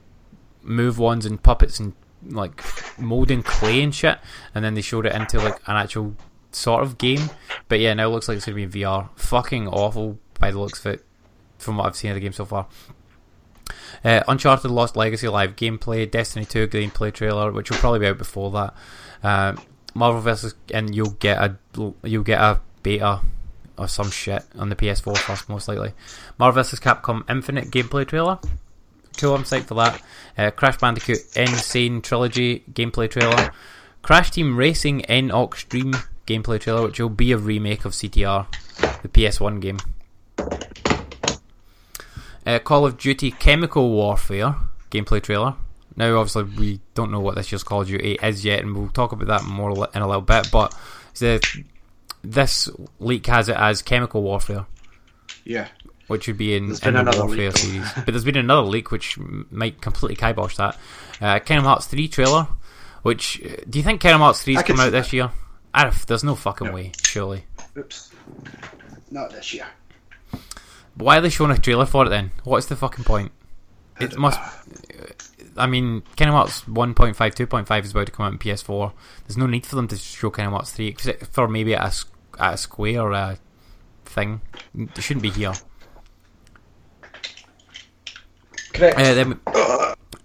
move ones and puppets and like molding clay and shit, and then they showed it into like an actual sort of game. But yeah, now it looks like it's gonna be in VR. Fucking awful by the looks of it, from what I've seen of the game so far. Uh, Uncharted Lost Legacy live gameplay, Destiny 2 gameplay trailer, which will probably be out before that. Uh, Marvel vs. and you'll get a you'll get a beta or some shit on the PS4 first, most likely. Marvel vs. Capcom Infinite gameplay trailer. Cool, I'm psyched for that. Uh, Crash Bandicoot N. Sane Trilogy gameplay trailer. Crash Team Racing N Extreme gameplay trailer, which will be a remake of CTR, the PS1 game. Uh, Call of Duty Chemical Warfare gameplay trailer. Now, obviously, we don't know what this year's Call of Duty is yet, and we'll talk about that more in a little bit. But the, this leak has it as Chemical Warfare, Yeah. which would be in, There's in the another Warfare leak, series. But there's been another leak which might completely kibosh that. Uh, Kingdom Hearts 3 trailer, which. uh, Do you think Kingdom Hearts 3 I is coming out this year? I there's no fucking No. way, surely. Oops. Not this year. But why are they showing a trailer for it then? What's the fucking point? It must. I mean, Kingdom Hearts 1.5, 2.5 is about to come out on PS4. There's no need for them to show Kingdom Hearts 3 except for maybe at a, at a Square uh, thing. It shouldn't be here. Correct. Uh, then, we,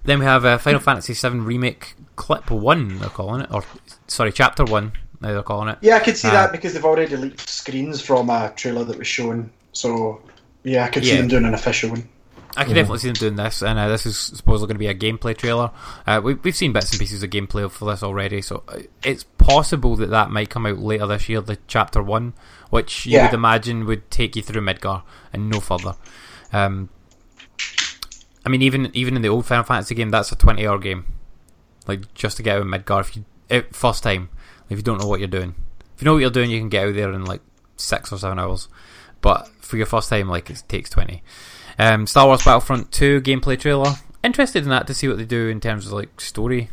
then we have uh, Final Fantasy VII Remake Clip 1, they're calling it. Or, sorry, Chapter 1, now they're calling it. yeah, I could see uh, that because they've already leaked screens from a trailer that was shown. So, yeah, I could see them doing an official one. I can definitely see them doing this, and uh, this is supposedly going to be a gameplay trailer. Uh, we, we've seen bits and pieces of gameplay for this already, so uh, it's possible that that might come out later this year, the chapter one, which you Yeah. would imagine would take you through Midgar and no further. Um, I mean, even even in the old Final Fantasy game, that's a twenty-hour game, like just to get out of Midgar. If you it, first time, if you don't know what you're doing, if you know what you're doing, you can get out there in like six or seven hours. But for your first time, like it takes twenty. Um, Star Wars Battlefront 2 gameplay trailer. Interested in that to see what they do in terms of like story,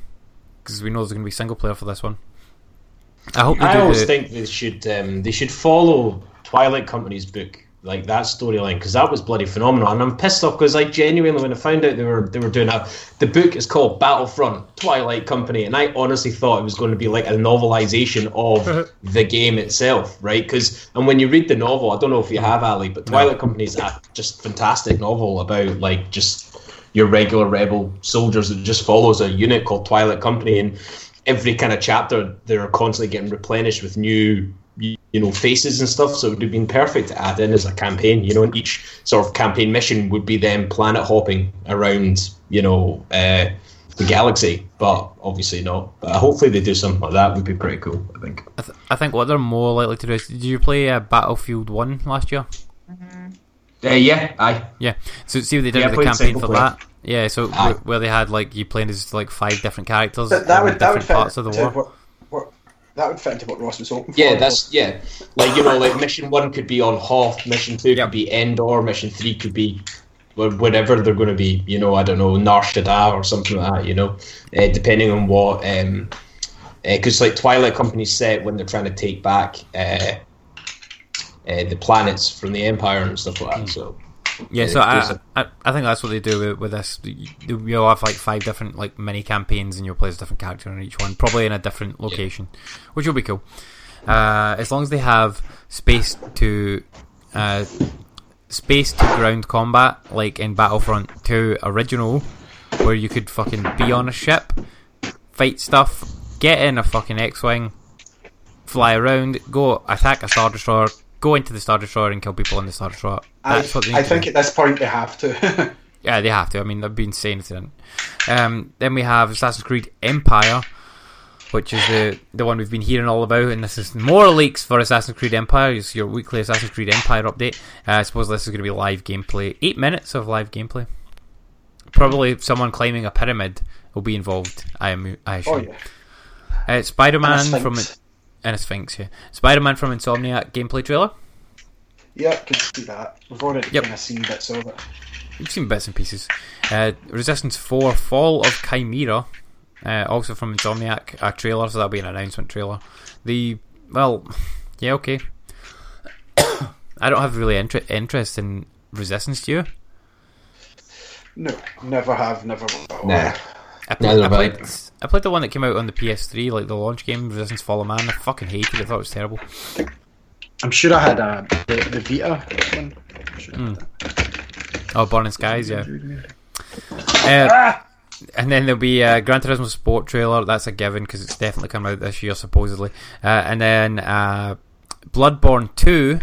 because we know there's going to be single player for this one. I hope they I always the- think they should um, they should follow Twilight Company's book like that storyline because that was bloody phenomenal. And I'm pissed off because I genuinely when I found out they were they were doing that the book is called Battlefront Twilight Company and I honestly thought it was going to be like a novelization of *laughs* the game itself right? Because and when you read the novel I don't know if you have Ali but Twilight Company is a just fantastic novel about like just your regular rebel soldiers that just follows a unit called Twilight Company and every kind of chapter they're constantly getting replenished with new you you know faces and stuff so it would have been perfect to add in as a campaign you know and each sort of campaign mission would be them planet hopping around you know uh, the galaxy but obviously not but hopefully they do something like that would be pretty cool I think I, th- I think what they're more likely to do is. Did you play uh, Battlefield 1 last year? uh, yeah I Yeah. So see what they did Yeah, with the campaign for player. that. Yeah. So Aye. where, where they had like you playing as like five different characters That, that in would that would different fit parts of the into war. What, what that would fit into what Ross was hoping for. Yeah, that's yeah. Like you know, like mission one could be on Hoth, mission two Yep. could be Endor, mission three could be whatever they're going to be. You know, I don't know, Nar Shaddaa or something like that. You know, uh, depending on what. Um, because like Twilight Company set when they're trying to take back uh, uh, the planets from the Empire and stuff like that. So Yeah, Yeah, so I, I I think that's what they do with, with this. You- You'll have like five different like mini campaigns, and you'll play as a different character in each one, probably in a different location, which will be cool. Uh, as long as they have space to uh, space to ground combat, like in Battlefront 2 original, where you could fucking be on a ship, fight stuff, get in a fucking X-wing, fly around, go attack a star destroyer, go into the Star Destroyer and kill people in the Star Destroyer. I, That's what they I think do. at this point they have to. *laughs* Yeah, they have to. I mean, they've been saying it. didn't. Um, then we have Assassin's Creed Empire, which is the the one we've been hearing all about, and this is more leaks for Assassin's Creed Empire. It's your weekly Assassin's Creed Empire update. Uh, I suppose this is going to be live gameplay, eight minutes of live gameplay. Probably someone climbing a pyramid will be involved. I am. I assume. oh yeah. Uh, Spider Man from. And a Sphinx. Yeah, Spider Man from Insomniac gameplay trailer. Yeah, can see that. We've already Yep. kind of seen bits of it. You've seen bits and pieces. Uh, Resistance 4 Fall of Chimera, uh, also from Insomniac, a trailer, so that'll be an announcement trailer. The, well, *laughs* yeah, okay. *coughs* I don't have really inter- interest in Resistance, do you? No, never have, never will. Nah. I, play, Neither I, I. played, I played the one that came out on the PS3, like the launch game, Resistance Fall of Man. I fucking hated it, I thought it was terrible. I'm sure I had uh, the, the Vita one. I'm sure I had that. Oh, Burning Skies, yeah. Uh, and then there'll be a Gran Turismo Sport trailer. That's a given because it's definitely coming out this year, supposedly. Uh, and then uh, Bloodborne 2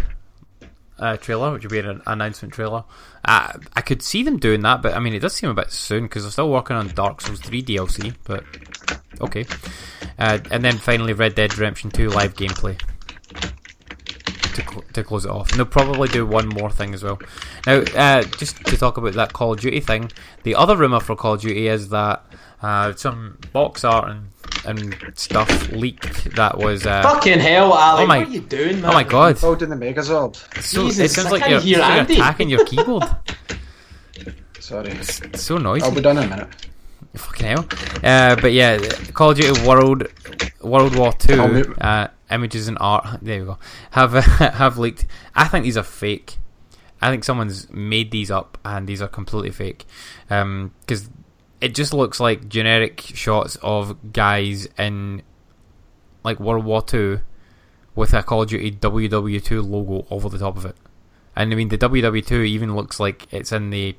uh, trailer, which would be an announcement trailer. Uh, I could see them doing that, but I mean, it does seem a bit soon because they're still working on Dark Souls 3 DLC, but okay. Uh, and then finally, Red Dead Redemption 2 live gameplay to, cl- to close it off. And they'll probably do one more thing as well. Now, uh, just to talk about that Call of Duty thing, the other rumour for Call of Duty is that uh, some box art and, and stuff leaked that was. Uh, Fucking hell, Ali! Oh my- what are you doing, man? oh my god. Building the Megazord. So, Jesus, it sounds like you're, you're Andy. attacking your keyboard. *laughs* Sorry. It's so noisy. I'll be done in a minute. Fucking hell. Uh, but yeah, Call of Duty World World War I'll Two uh, images and art. *laughs* There we go. Have *laughs* have leaked. I think these are fake. I think someone's made these up, and these are completely fake. Um, because it just looks like generic shots of guys in like World War Two with a Call of Duty WW2 logo over the top of it. And I mean, the WW2 even looks like it's in the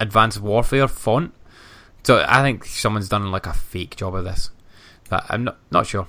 Advanced Warfare font. So I think someone's done like a fake job of this. But I'm not not sure.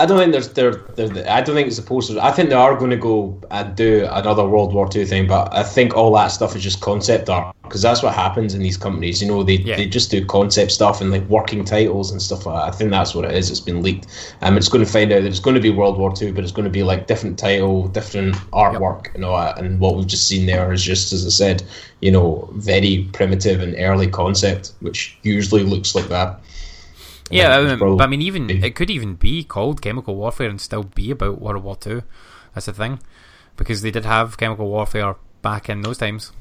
I don't think there's there. there- I don't think it's supposed to. I think they are going to go and do another World War Two thing, but I think all that stuff is just concept art because that's what happens in these companies. You know, they, Yeah. they just do concept stuff and like working titles and stuff like that. I think that's what it is. It's been leaked. Um, it's going to find out that it's going to be World War Two, but it's going to be like different title, different artwork, you know. uh, And what we've just seen there is just, as I said, you know, very primitive and early concept, which usually looks like that. Yeah, I mean, probably- but I mean, even it could even be called chemical warfare and still be about World War Two. That's the thing, because they did have chemical warfare back in those times.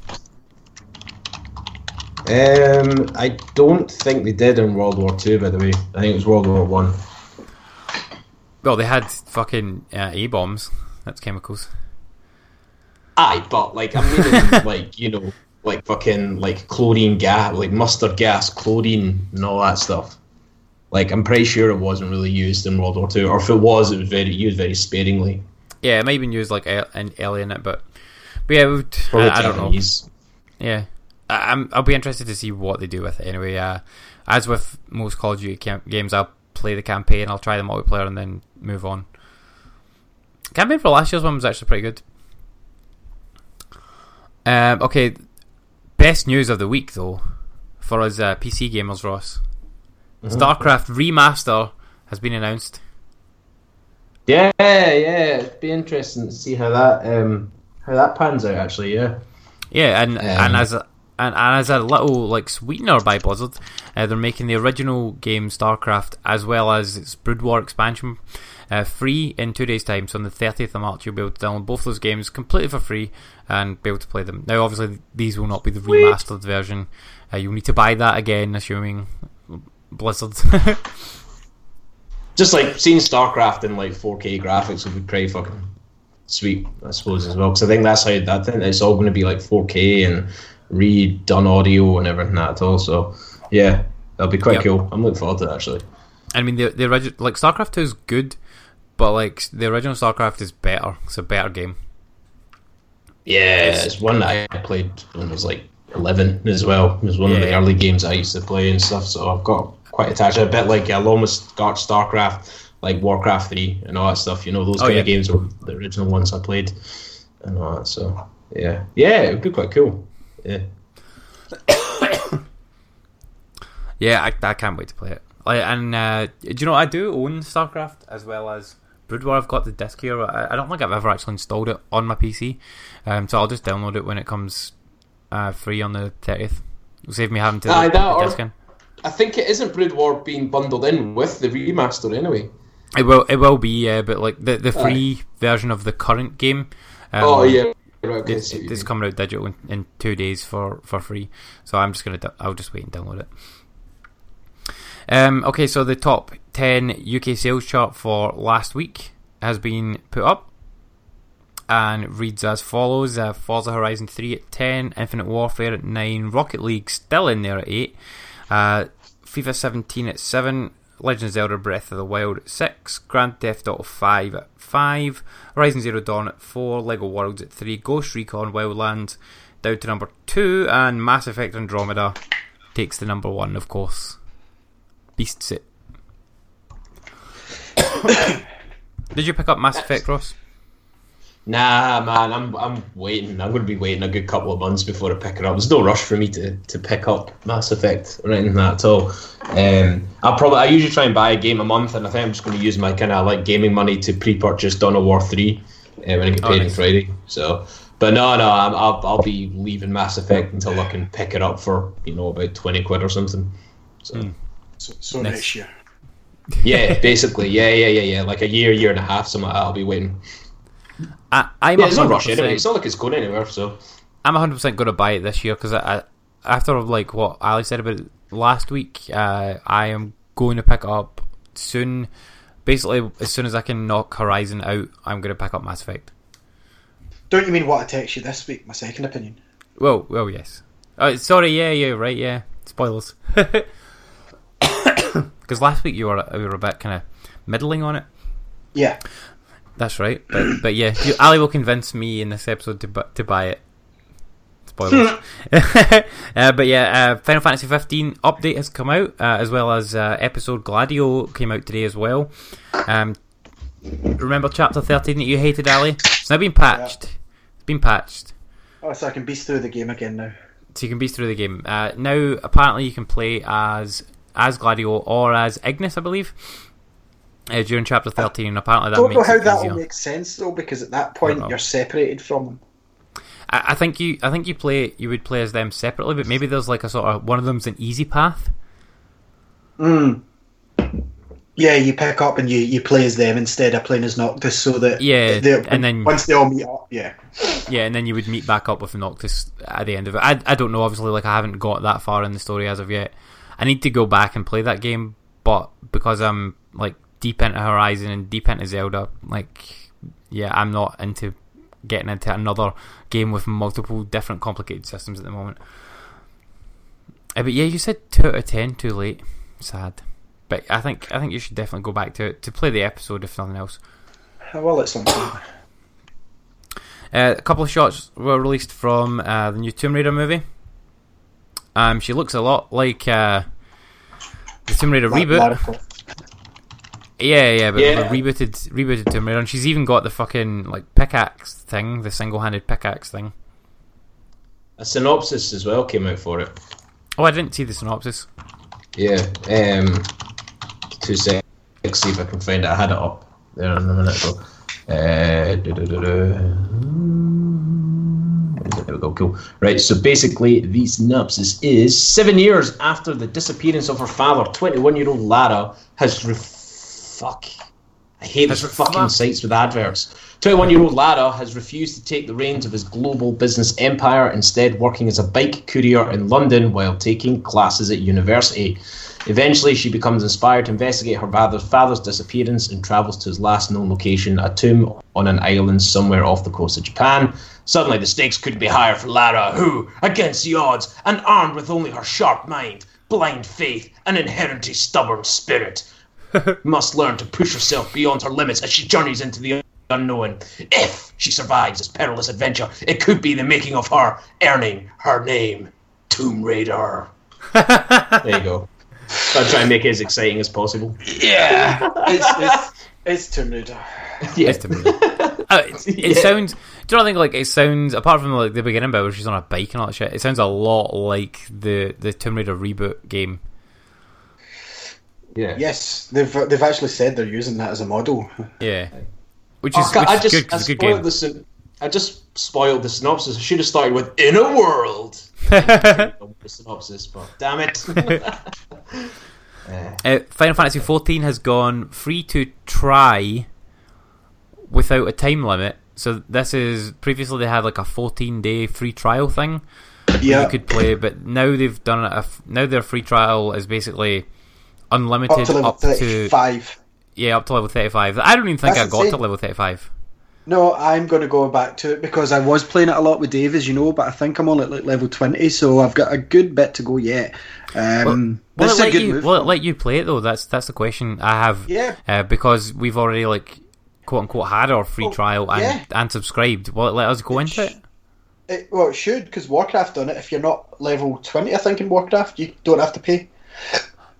Um, I don't think they did in World War Two. By the way, I think it was World War One. Well, they had fucking uh, A bombs. That's chemicals. Aye, but like I'm meaning *laughs* like you know like fucking like chlorine gas, like mustard gas, chlorine, and all that stuff. Like I'm pretty sure it wasn't really used in World War Two, or if it was, it was very used very sparingly. Yeah, it might have been used like an alien it, but but yeah, would, Probably I, don't know. Yeah, I, I'm. I'll be interested to see what they do with it. Anyway, uh, as with most Call of Duty cam- games, I'll play the campaign, I'll try the multiplayer, and then move on. Campaign for last year's one was actually pretty good. Um, okay, best news of the week though, for us uh, PC gamers, Ross. StarCraft remaster has been announced. Yeah, yeah, it'd be interesting to see how that um how that pans out. Actually, yeah. Yeah, and Um, and as a, and, and as a little like sweetener by Blizzard, uh, they're making the original game StarCraft as well as its Brood War expansion uh, free in two days' time. So on the 30th of March, you'll be able to download both those games completely for free and be able to play them. Now, obviously, these will not be the remastered version. Uh, you'll need to buy that again, assuming Blizzard. Just like seeing StarCraft in like 4K graphics would be pretty fucking sweet, I suppose as well. Because I think that's how that thing it's all going to be like 4K and redone audio and everything that all. So yeah, that'll be quite Yep. cool. I'm looking forward to that actually. I mean, the the original like StarCraft 2 is good, but like the original StarCraft is better. It's a better game. Yeah, it's one that I played when I was like 11 as well. It was one of the early games I used to play and stuff. So I've got quite attached. A bit like along with Star- StarCraft, like Warcraft three and all that stuff. You know, those Oh, kind yeah. of games were the original ones I played and all that. So yeah, yeah, it would be quite cool. Yeah. *coughs* Yeah, I, I can't wait to play it. Like, and uh, do you know I do own StarCraft as well as Brood War. I've got the disc here. I, I don't think I've ever actually installed it on my PC, um, so I'll just download it when it comes uh, free on the thirtieth. Save me having to Aye, put that the or- disc in. I think it isn't Brood War being bundled in with the remaster anyway. It will. It will be. Yeah, but like the the free version of the current game. Um, oh yeah, right. Okay, It's, see what you it's coming out digital in, in two days for, for free, so I'm just gonna I'll just wait and download it. Um, okay, so the top ten UK sales chart for last week has been put up, and reads as follows: uh, Forza Horizon three at ten, Infinite Warfare at nine, Rocket League still in there at eight, uh, FIFA seventeen at seven, Legend of Zelda Breath of the Wild at six, Grand Theft Auto five at five, Horizon Zero Dawn at four, Lego Worlds at three, Ghost Recon Wildlands down to number two, and Mass Effect Andromeda takes the number one, of course. Beasts it. *coughs* Did you pick up Mass Effect, Ross? Nah, man, I'm I'm waiting. I'm going to be waiting a good couple of months before I pick it up. There's no rush for me to, to pick up Mass Effect or anything like that at all. Um, I probably I usually try and buy a game a month, and I think I'm just going to use my kind of like gaming money to pre-purchase Dawn of War three uh, when I get Oh, paid on. Friday. So, but no, no, I'm, I'll I'll be leaving Mass Effect until I can pick it up for you know about twenty quid or something. So. Hmm. So, so Nice. next year. Yeah, basically, yeah, yeah, yeah, yeah. Like a year, year and a half, something like that. I'll be waiting. I, I'm Yeah, there's no rush 100% anyway. It's not like it's going anywhere. So I'm 100 percent going to buy it this year because I, I, after like what Ali said about it last week, uh, I am going to pick up soon. Basically, as soon as I can knock Horizon out, I'm going to pick up Mass Effect. Don't you mean what I text you this week? My second opinion. Well, well, yes. Uh, sorry, yeah, yeah, right, yeah. Spoilers. *coughs* *coughs* Because last week you were you were a bit kind of middling on it. Yeah. That's right. But but yeah, you, Ali will convince me in this episode to bu- to buy it. Spoilers. *laughs* *laughs* uh, but yeah, uh, Final Fantasy 15 update has come out, uh, as well as uh, episode Gladio came out today as well. Um, remember chapter 13 that you hated, Ali? It's now been patched. It's been patched. Oh, so I can beast through the game again now. So you can beast through the game. Uh, now, apparently, you can play as as Gladio or as Ignis, I believe, uh, during chapter 13. And apparently, that don't know makes how that will make sense though, because at that point you're separated from them. I, I think you I think you play you would play as them separately, but maybe there's like a sort of one of them's an easy path. Mm. Yeah, you pick up and you, you play as them instead of playing as Noctis, so that Yeah, they- and then- once they all meet up, yeah. Yeah, and then you would meet back up with Noctis at the end of it. I, I don't know, obviously, like I haven't got that far in the story as of yet. I need to go back and play that game, but because I'm like deep into Horizon and deep into Zelda, like yeah, I'm not into getting into another game with multiple different complicated systems at the moment. Uh, but yeah, you said two out of ten, too late. Sad. But I think I think you should definitely go back to it to play the episode if nothing else. Well, at some point. Uh, a couple of shots were released from uh, the new Tomb Raider movie. Um, she looks a lot like uh, the Tomb Raider Lara- reboot. Yeah, yeah, but Yeah. rebooted, rebooted Tomb Raider, and she's even got the fucking like pickaxe thing, the single-handed pickaxe thing. a synopsis as well came out for it. Oh, I didn't see the synopsis. Yeah. Um, two seconds. See if I can find it. I had it up there in a minute ago. Uh, du-du-du-du. there we go. Cool. Right. So basically, the synopsis is seven years after the disappearance of her father, twenty-one-year-old Lara has. Fuck. I hate these fucking fuck. sites with adverts. 21 year old Lara has refused to take the reins of his global business empire, instead, working as a bike courier in London while taking classes at university. Eventually, she becomes inspired to investigate her father's, father's disappearance and travels to his last known location, a tomb on an island somewhere off the coast of Japan. Suddenly, the stakes couldn't be higher for Lara, who, against the odds, and armed with only her sharp mind, blind faith, and inherently stubborn spirit, *laughs* must learn to push herself beyond her limits as she journeys into the unknown. If she survives this perilous adventure, it could be the making of her earning her name, Tomb Raider. *laughs* there you go. So I try and make it as exciting as possible. Yeah, *laughs* it's it's, it's Tomb Raider. Yeah. It's to me. Uh, it, it sounds. Do you not think like it sounds apart from like the beginning bit where she's on a bike and all that shit? It sounds a lot like the the Tomb Raider reboot game. Yeah. Yes, they've they've actually said they're using that as a model. Yeah, which is, Oh, which I is just good 'cause I it's a good spoiled game. the I just spoiled the synopsis. I should have started with "In a World." *laughs* the synopsis, but damn it. *laughs* Uh, Final Fantasy XIV has gone free to try without a time limit. So this is previously they had like a 14 day free trial thing Yeah, you could play, but now they've done it. Now their free trial is basically unlimited up to up to thirty-five. yeah up to level 35. I don't even think That's I got to level 35. No, I'm going to go back to it because I was playing it a lot with Dave, as you know, but I think I'm only at like level twenty, so I've got a good bit to go yet. Um, Will this it is a let good you? Will it let you play it though? That's that's the question I have. Yeah. Uh, because we've already like quote unquote had our free Well, trial and yeah. and subscribed. Will it let us go into it? It, well, it should because Warcraft done it. If you're not level twenty, I think in Warcraft, you don't have to pay.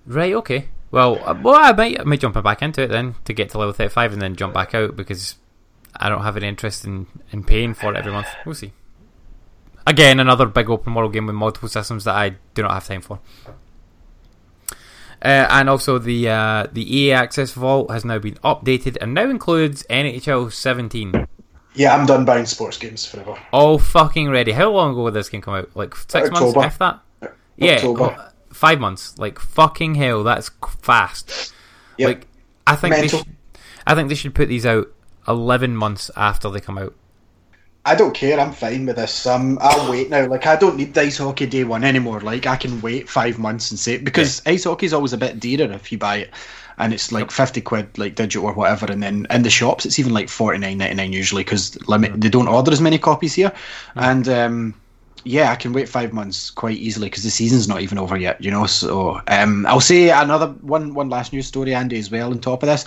Right. Okay. Well, uh, well, I might I might jump back into it then to get to level thirty five and then jump back out because I don't have any interest in in paying for it every month. We'll see. Again, another big open world game with multiple systems that I do not have time for. Uh, and also the uh, the EA Access Vault has now been updated and now includes NHL 17. Yeah, I'm done buying sports games forever. All fucking ready. How long ago did this game come out? Like six months, October. if that. Yeah, October. oh, five months. Like fucking hell, that's fast. Yep. Like I think they should, I think they should put these out eleven months after they come out. I don't care. I'm fine with this. Um, I'll wait now. Like I don't need the ice hockey day one anymore. Like I can wait five months and say because ice hockey is always a bit dearer if you buy it, and it's like fifty quid, like digital or whatever. And then in the shops, it's even like forty nine ninety nine usually because limit they don't order as many copies here. And um, yeah, I can wait five months quite easily because the season's not even over yet. You know. So um, I'll say another one one last news story, Andy, as well. On top of this.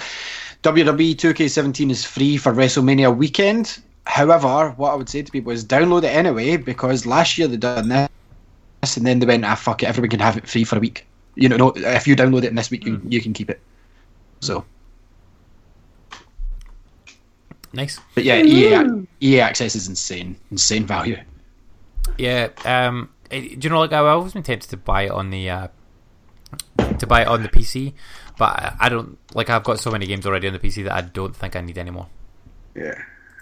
WWE 2K17 is free for WrestleMania weekend. However, what I would say to people is download it anyway because last year they done this and then they went, ah, fuck it, everyone can have it free for a week. You know, no, if you download it in this week, you, you can keep it. So, Nice. but yeah, EA, EA Access is insane, insane value. Yeah. Um. eh, Do you know? Like I've always been tempted to buy it on the uh, to buy it on the PC, but I- don't like. I've got so many games already on the PC that I don't think I need anymore. Yeah,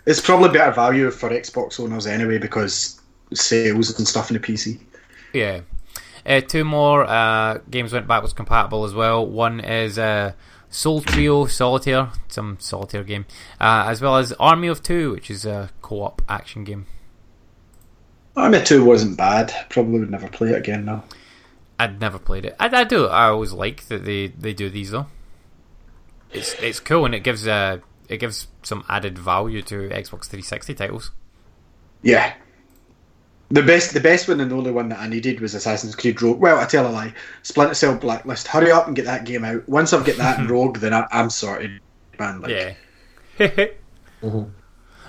it's probably better value for Xbox owners anyway because sales and stuff in the PC. Yeah. Uh, two more uh, games went backwards compatible as well. One is uh, Soltrio Solitaire, some solitaire game, uh, as well as Army of Two, which is a co-op action game. Army Two wasn't bad. Probably would never play it again now. I'd never played it. I, I do. I always like that they, they do these though. It's it's cool and it gives uh it gives some added value to Xbox 360 titles. Yeah. The best, the best one and the only one that I needed was Assassin's Creed Rogue. Well, I tell a lie. Splinter Cell Blacklist. Hurry up and get that game out. Once I've get that *laughs* in Rogue, then I, I'm sorted, man. Like, Yeah. *laughs*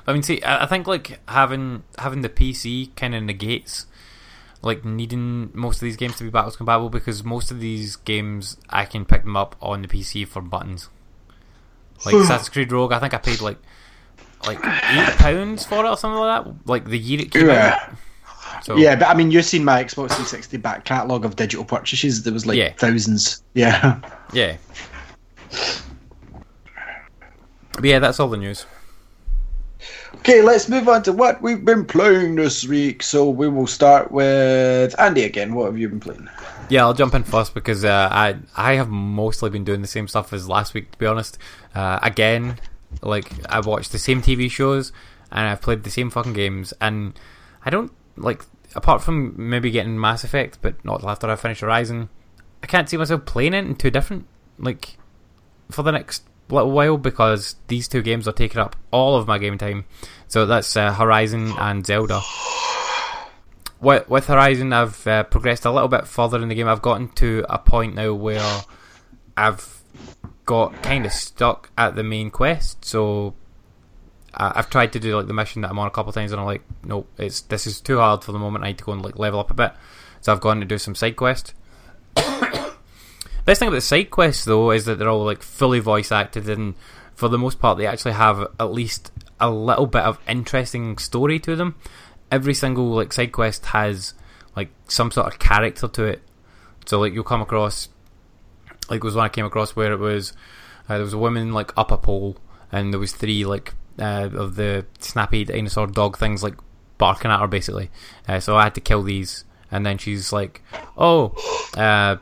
I mean, see, I think like having having the PC kind of negates like needing most of these games to be backwards compatible because most of these games I can pick them up on the PC for buttons. Like hmm. Assassin's Creed Rogue, I think I paid like like eight pounds for it or something like that. Like the year it came Yeah. out. So Yeah, but I mean, you've seen my Xbox 360 back catalogue of digital purchases. There was like Yeah. thousands. Yeah. yeah. But yeah, that's all the news. Okay, let's move on to what we've been playing this week. So we will start with Andy again. What have you been playing? Yeah, I'll jump in first because uh, I I have mostly been doing the same stuff as last week. To be honest, uh, again, like I've watched the same TV shows and I've played the same fucking games, and I don't like apart from maybe getting Mass Effect, but not after I finish Horizon. I can't see myself playing it in two different like for the next little while because these two games are taking up all of my game time. So that's uh, Horizon and Zelda with, with Horizon, I've uh, progressed a little bit further in the game. I've gotten to a point now where I've got kind of stuck at the main quest. So I've tried to do like the mission that I'm on a couple of times, and I'm like, no, it's this is too hard for the moment. I need to go and like level up a bit. So I've gone to do some side quest. Best thing about the side quests though is that they're all like fully voice acted, and for the most part, they actually have at least a little bit of interesting story to them. Every single like side quest has like some sort of character to it. So like you'll come across, like was one I came across where it was uh, there was a woman like up a pole, and there was three like uh, of the snappy dinosaur dog things like barking at her basically. Uh, so I had to kill these, and then she's like, "Oh, uh,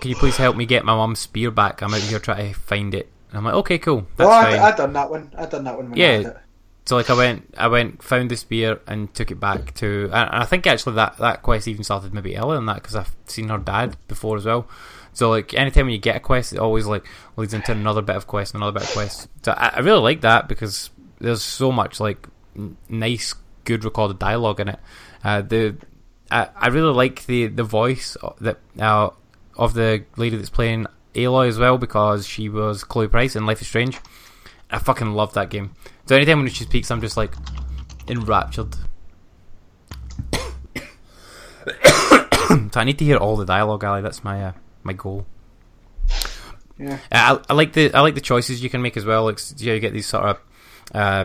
can you please help me get my mum's spear back? I'm out here trying to find it." And I'm like, "Okay, cool, that's oh, fine." I, I done that one. I done that one. When I Yeah. So like I went, I went, found the spear and took it back to. And I think actually that that quest even started maybe earlier than that because I've seen her dad before as well. So like anytime when you get a quest, it always like leads into another bit of quest, and another bit of quest. So I, I really like that because there's so much like n- nice, good recorded dialogue in it. Uh, the I, I really like the the voice that uh, of the lady that's playing Aloy as well because she was Chloe Price in Life is Strange. I fucking love that game. So anytime when she speaks, I'm just like enraptured. *coughs* so I need to hear all the dialogue, Ali. That's my uh, my goal. Yeah. I, I like the I like the choices you can make as well. Like yeah, you get these sort of uh,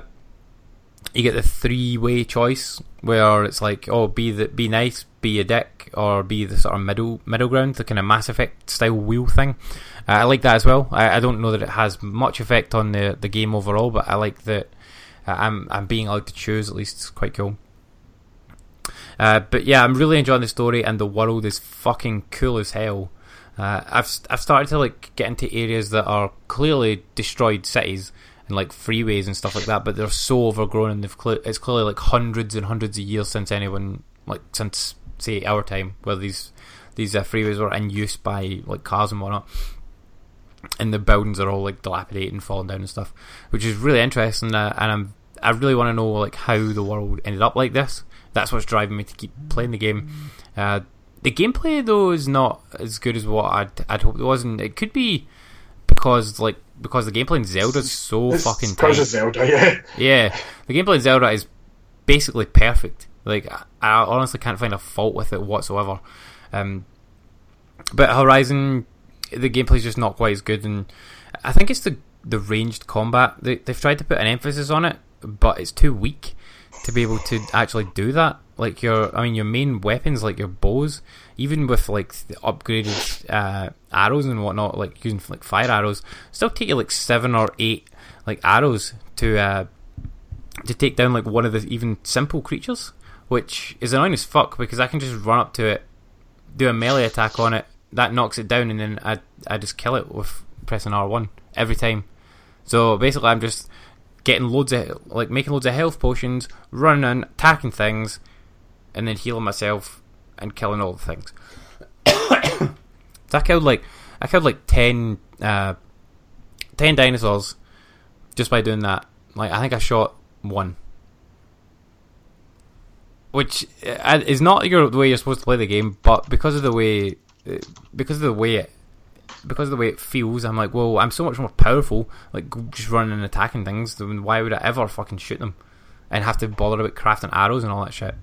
you get the three way choice where it's like oh be the be nice, be a dick, or be the sort of middle middle ground, the kind of Mass Effect style wheel thing. Uh, I like that as well. I, I don't know that it has much effect on the the game overall, but I like that uh, I'm I'm being allowed to choose at least. It's quite cool. Uh, but yeah, I'm really enjoying the story, and the world is fucking cool as hell. Uh, I've I've started to like get into areas that are clearly destroyed cities and like freeways and stuff like that, but they're so overgrown and they've cle it's clearly like hundreds and hundreds of years since anyone like since say our time where these these uh, freeways were in use by like cars and whatnot. And the buildings are all like dilapidated and falling down and stuff, which is really interesting. Uh, and I'm I really want to know like how the world ended up like this. That's what's driving me to keep playing the game. Uh, the gameplay though is not as good as what I'd I'd hoped it was, and it could be because like because the gameplay in Zelda is so It's fucking because tight. of Zelda, *laughs* yeah. Yeah, the gameplay in Zelda is basically perfect. Like I, honestly can't find a fault with it whatsoever. Um, but Horizon, the gameplay is just not quite as good, and I think it's the the ranged combat. They, they've tried to put an emphasis on it, but it's too weak to be able to actually do that. Like your, I mean, your main weapons, like your bows, even with like the upgraded uh, arrows and whatnot, like using like fire arrows, still take you like seven or eight like arrows to uh, to take down like one of the even simple creatures, which is annoying as fuck because I can just run up to it, do a melee attack on it, that knocks it down, and then I I just kill it with pressing R one every time. So basically, I'm just getting loads of like making loads of health potions, running, and attacking things, and then healing myself and killing all the things. *coughs* so I killed like I killed like 10, uh, 10 dinosaurs just by doing that. Like I think I shot one, which uh, is not your the way you're supposed to play the game, but because of the way uh, because of the way it because of the way it feels, I'm like, well, I'm so much more powerful, like just running and attacking things. Then why would I ever fucking shoot them and have to bother about crafting arrows and all that shit?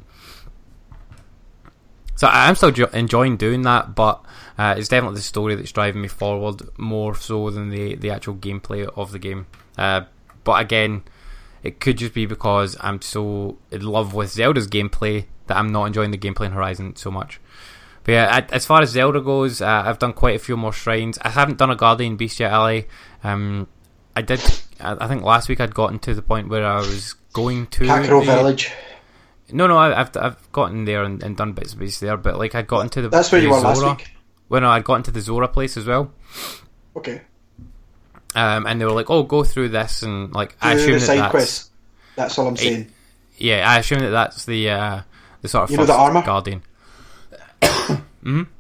So I'm still jo- enjoying doing that, but uh, it's definitely the story that's driving me forward more so than the the actual gameplay of the game. Uh, but again, it could just be because I'm so in love with Zelda's gameplay that I'm not enjoying the gameplay in Horizon so much. But yeah, as far as Zelda goes, uh, I've done quite a few more shrines. I haven't done a Guardian Beast yet, Ali. Um, I did. I think last week I'd gotten to the point where I was going to Kakariko the- Village. No, no, I- I've I've gotten there and, and done bits and pieces there, but like I'd gotten to the That's where you were last Zora. week. Well, no, I'd gotten to the Zora place as well. Okay. Um, and they were like, "Oh, go through this," and like I assume that that's quest. That's all I'm saying. yeah, I assume that that's the uh, the sort of You know the armor? Guardian. *coughs*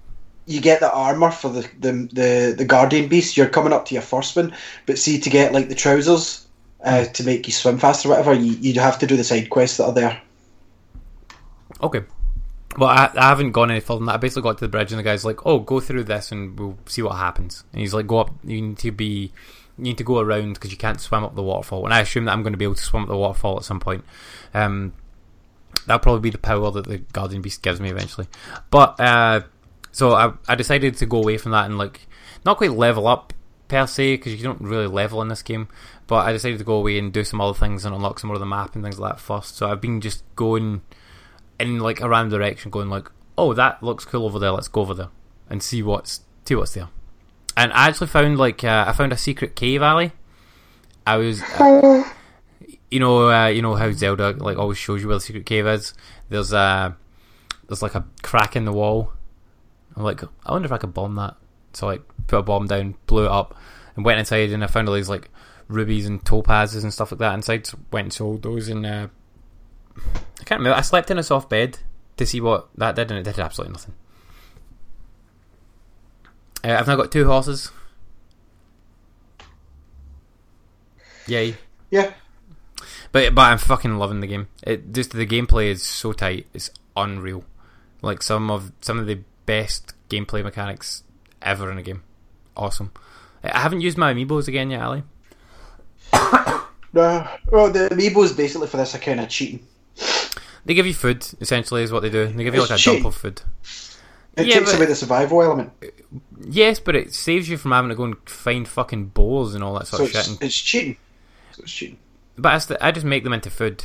You get the armor for the, the the the guardian beast. You're coming up to your first one, but see to get like the trousers uh, to make you swim faster, or whatever, you you have to do the side quests that are there. Okay. Well, I, I haven't gone any further than that. I basically got to the bridge, and the guy's like, "Oh, go through this, and we'll see what happens." And he's like, "Go up. You need to be, you need to go around because you can't swim up the waterfall." And I assume that I'm going to be able to swim up the waterfall at some point. Um, that'll probably be the power that the guardian beast gives me eventually. But uh, So I I decided to go away from that and like not quite level up per se because you don't really level in this game. But I decided to go away and do some other things and unlock some more of the map and things like that first. So I've been just going in like a random direction, going like, oh that looks cool over there. Let's go over there and see what's see what's there. And I actually found like uh, I found a secret cave alley. I was. you know, uh, you know how Zelda like always shows you where the secret cave is. There's a there's like a crack in the wall. I'm like, I wonder if I could bomb that. So like, put a bomb down, blew it up, and went inside, and I found all these like rubies and topazes and stuff like that inside. So went and sold those, and uh, I can't remember. I slept in a soft bed to see what that did, and it did absolutely nothing. Uh, I've now got two horses. Yay. Yeah. But but I'm fucking loving the game. It just the gameplay is so tight. It's unreal. Like some of some of the best gameplay mechanics ever in a game. Awesome. I haven't used my amiibos again yet, Ali. *coughs* No. Well, the amiibos basically for this are kind of cheating. They give you food, essentially, is what they do. They give you It's like a cheap. dump of food. It Yeah, takes but- away the survival element. Yes, but it saves you from having to go and find fucking bowls and all that sort So of shit. it's, And, it's cheating. So it's cheating. but I, I just make them into food.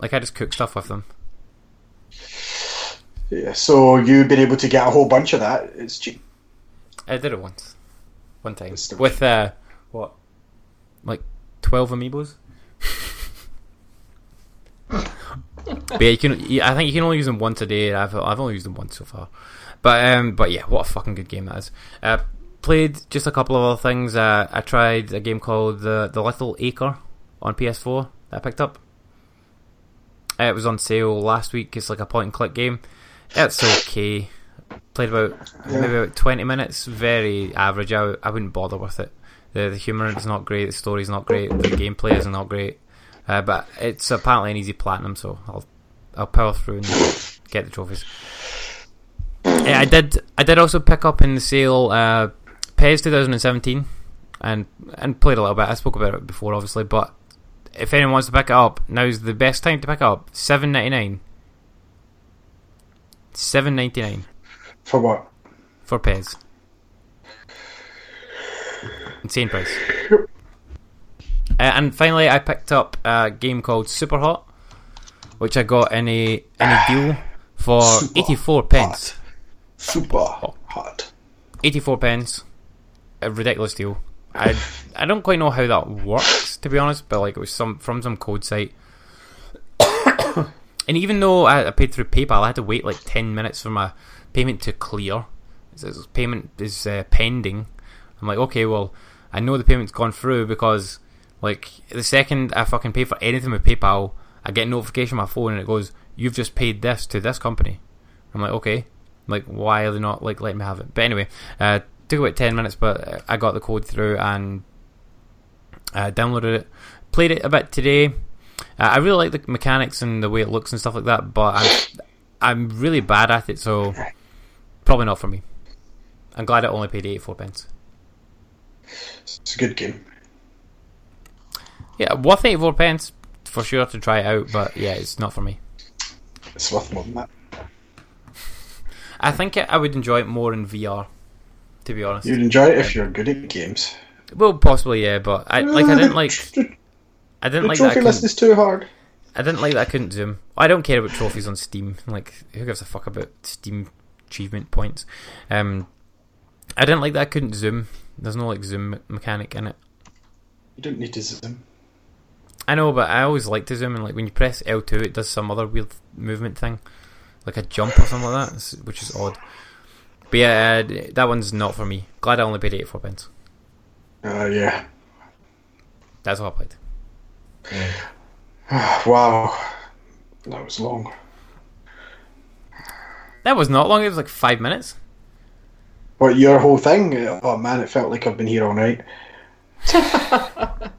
Like I just cook stuff with them. Yeah. So you've been able to get a whole bunch of that? It's cheating. I did it once, one time with uh, what, like twelve amiibos. *laughs* but yeah, you can. I think you can only use them once a day. I've I've only used them once so far. But um, but yeah, what a fucking good game that is. Uh, played just a couple of other things. Uh, I tried a game called the the Little Acre on PS4 that I picked up. Uh, it was on sale last week. It's like a point and click game. It's okay. Played about maybe about twenty minutes. Very average. I, I wouldn't bother with it. The the humor is not great. The story's not great. The gameplay is not great. Uh, but it's apparently an easy platinum, so I'll I'll power through and get the trophies. Uh, I did I did also pick up in the sale uh, PES 2017 and and played a little bit. I spoke about it before, obviously, but if anyone wants to pick it up, now's the best time to pick it up. Seven ninety nine. Seven ninety nine For what? for PES. Insane price. Uh, and finally, I picked up a game called Super Hot, which I got in a in a deal for eighty four pence. Super hot. Eighty four pence, a ridiculous deal. I *laughs* I don't quite know how that works to be honest, but like it was some from some code site. *coughs* and even though I, I paid through PayPal, I had to wait like ten minutes for my payment to clear. It says payment is uh, pending. I'm like, okay, well, I know the payment's gone through because like the second I fucking pay for anything with PayPal, I get a notification on my phone and it goes, "You've just paid this to this company." I'm like, okay, like why are they not like letting me have it? But anyway, uh, took about ten minutes, but I got the code through and uh, downloaded it, played it a bit today. Uh, I really like the mechanics and the way it looks and stuff like that, but I'm I'm really bad at it, so probably not for me. I'm glad I only paid eighty four pence. It's a good game. Yeah, worth eighty four pence for sure to try it out, but yeah, it's not for me. It's worth more than that. I think I would enjoy it more in VR, to be honest. You'd enjoy it if you're good at games. Well, possibly yeah, but I like I didn't like *laughs* I didn't the like that. Trophy list couldn't, is too hard. I didn't like that I couldn't zoom. I don't care about trophies on Steam. Like who gives a fuck about Steam achievement points? Um, I didn't like that I couldn't zoom. There's no like zoom mechanic in it. You don't need to zoom. I know, but I always like to zoom, and like when you press L two, it does some other weird movement thing, like a jump or something like that, which is odd. But yeah, uh, that one's not for me. Glad I only paid eighty four pence. Uh, yeah. That's all I played. *sighs* wow. That was long. That was not long. It was like five minutes. What, your whole thing? Oh man, it felt like I've been here all night. *laughs*